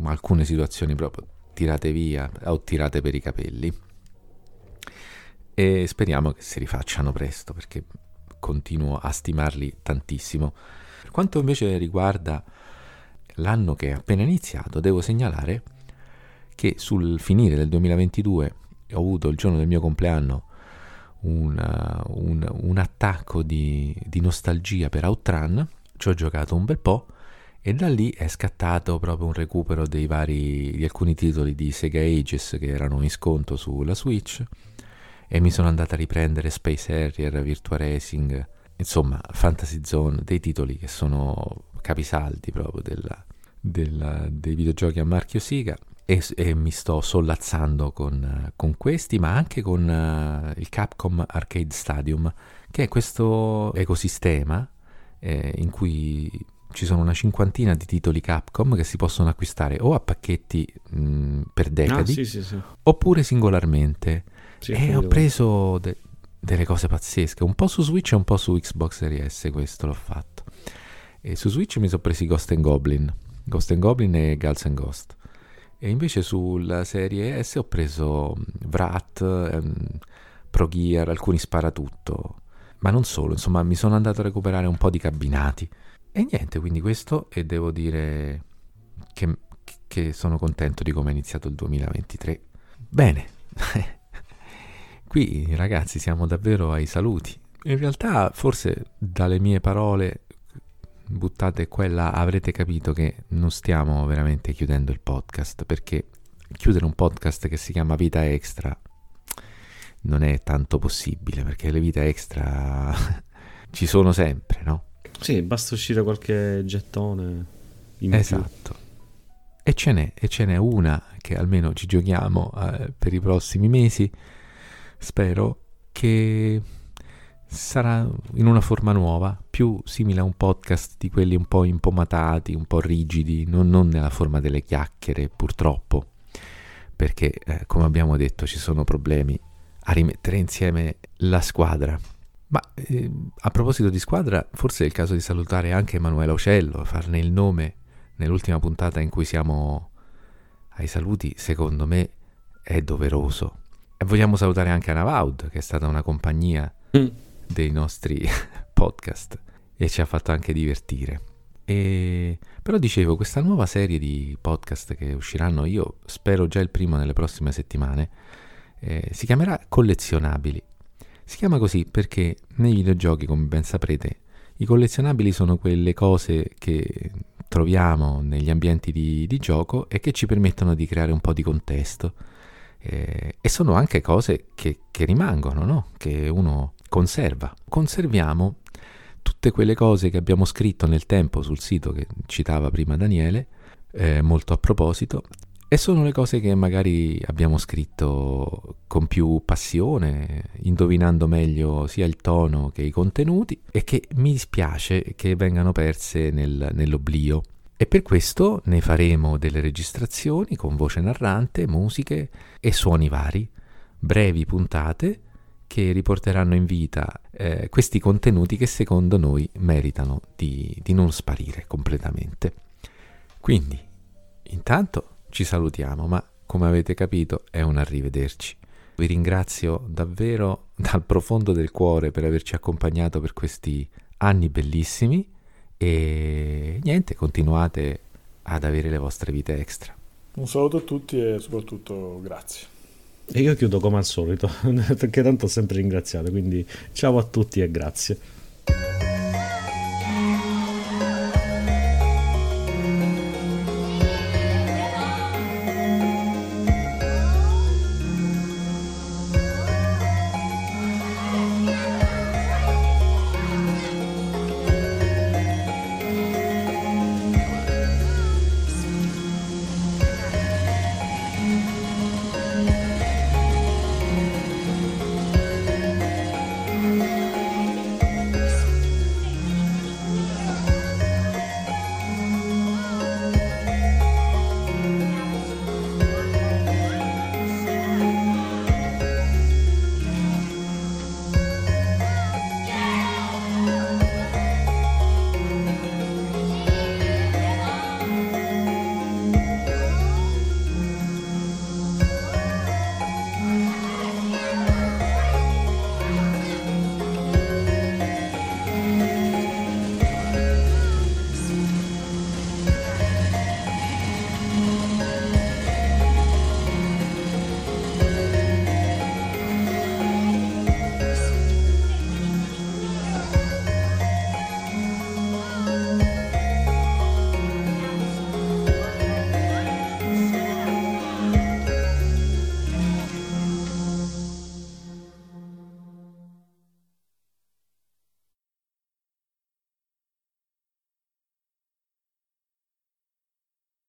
[SPEAKER 2] Alcune situazioni proprio tirate via o tirate per i capelli. E speriamo che si rifacciano presto perché continuo a stimarli tantissimo. Per quanto invece riguarda l'anno che è appena iniziato, devo segnalare che sul finire del 2022 ho avuto il giorno del mio compleanno una, un, un, attacco di, di, nostalgia per Outrun, ci ho giocato un bel po' e da lì è scattato proprio un recupero dei vari, di alcuni titoli di Sega Ages che erano in sconto sulla Switch e mi sono andato a riprendere Space Harrier, Virtua Racing, insomma Fantasy Zone, dei titoli che sono capisaldi proprio della, della, dei videogiochi a marchio Sega e, e mi sto sollazzando con, con, questi, ma anche con uh, il Capcom Arcade Stadium, che è questo ecosistema eh, in cui ci sono una cinquantina di titoli Capcom che si possono acquistare o a pacchetti mh, per ah, decadi, ah, sì, sì, sì. oppure singolarmente. e ho preso de- delle cose pazzesche, un po' su Switch e un po' su Xbox Series S, questo l'ho fatto. E su Switch mi sono presi Ghost and Goblin, Ghost and Goblin e Gals and Ghost. E invece sulla serie S ho preso Vrat, ehm, Pro Gear, alcuni sparatutto. Ma non solo, insomma, mi sono andato a recuperare un po' di cabinati. E niente, quindi questo e devo dire che, che sono contento di come è iniziato il 2023. Bene, qui ragazzi siamo davvero ai saluti. In realtà forse dalle mie parole buttate quella avrete capito che non stiamo veramente chiudendo il podcast perché chiudere un podcast che si chiama Vita Extra non è tanto possibile perché le vite extra ci sono sempre, no?
[SPEAKER 4] Sì, basta uscire qualche gettone in
[SPEAKER 2] Esatto. Più. E ce n'è, e ce n'è una che almeno ci giochiamo eh, per i prossimi mesi. Spero che sarà in una forma nuova, più simile a un podcast di quelli un po' impomatati, un po' rigidi, non, non nella forma delle chiacchiere purtroppo, perché eh, come abbiamo detto ci sono problemi a rimettere insieme la squadra. Ma eh, a proposito di squadra, forse è il caso di salutare anche Emanuela Ocello, farne il nome nell'ultima puntata in cui siamo ai saluti, secondo me è doveroso. E vogliamo salutare anche Anna Vaud, che è stata una compagnia mm dei nostri podcast e ci ha fatto anche divertire. E, però dicevo, questa nuova serie di podcast che usciranno, io spero già il primo nelle prossime settimane, eh, si chiamerà Collezionabili. Si chiama così perché nei videogiochi, come ben saprete, i collezionabili sono quelle cose che troviamo negli ambienti di, di gioco e che ci permettono di creare un po' di contesto. Eh, e sono anche cose che, che rimangono, no? che uno conserva. Conserviamo tutte quelle cose che abbiamo scritto nel tempo sul sito che citava prima Daniele, eh, molto a proposito, e sono le cose che magari abbiamo scritto con più passione, indovinando meglio sia il tono che i contenuti, e che mi dispiace che vengano perse nel, nell'oblio. E per questo ne faremo delle registrazioni con voce narrante, musiche e suoni vari, brevi puntate che riporteranno in vita eh, questi contenuti che secondo noi meritano di, di non sparire completamente. Quindi, intanto ci salutiamo, ma come avete capito è un arrivederci. Vi ringrazio davvero dal profondo del cuore per averci accompagnato per questi anni bellissimi e niente, continuate ad avere le vostre vite extra.
[SPEAKER 3] Un saluto a tutti e soprattutto grazie.
[SPEAKER 4] E io chiudo come al solito, perché tanto ho sempre ringraziato, quindi ciao a tutti e grazie.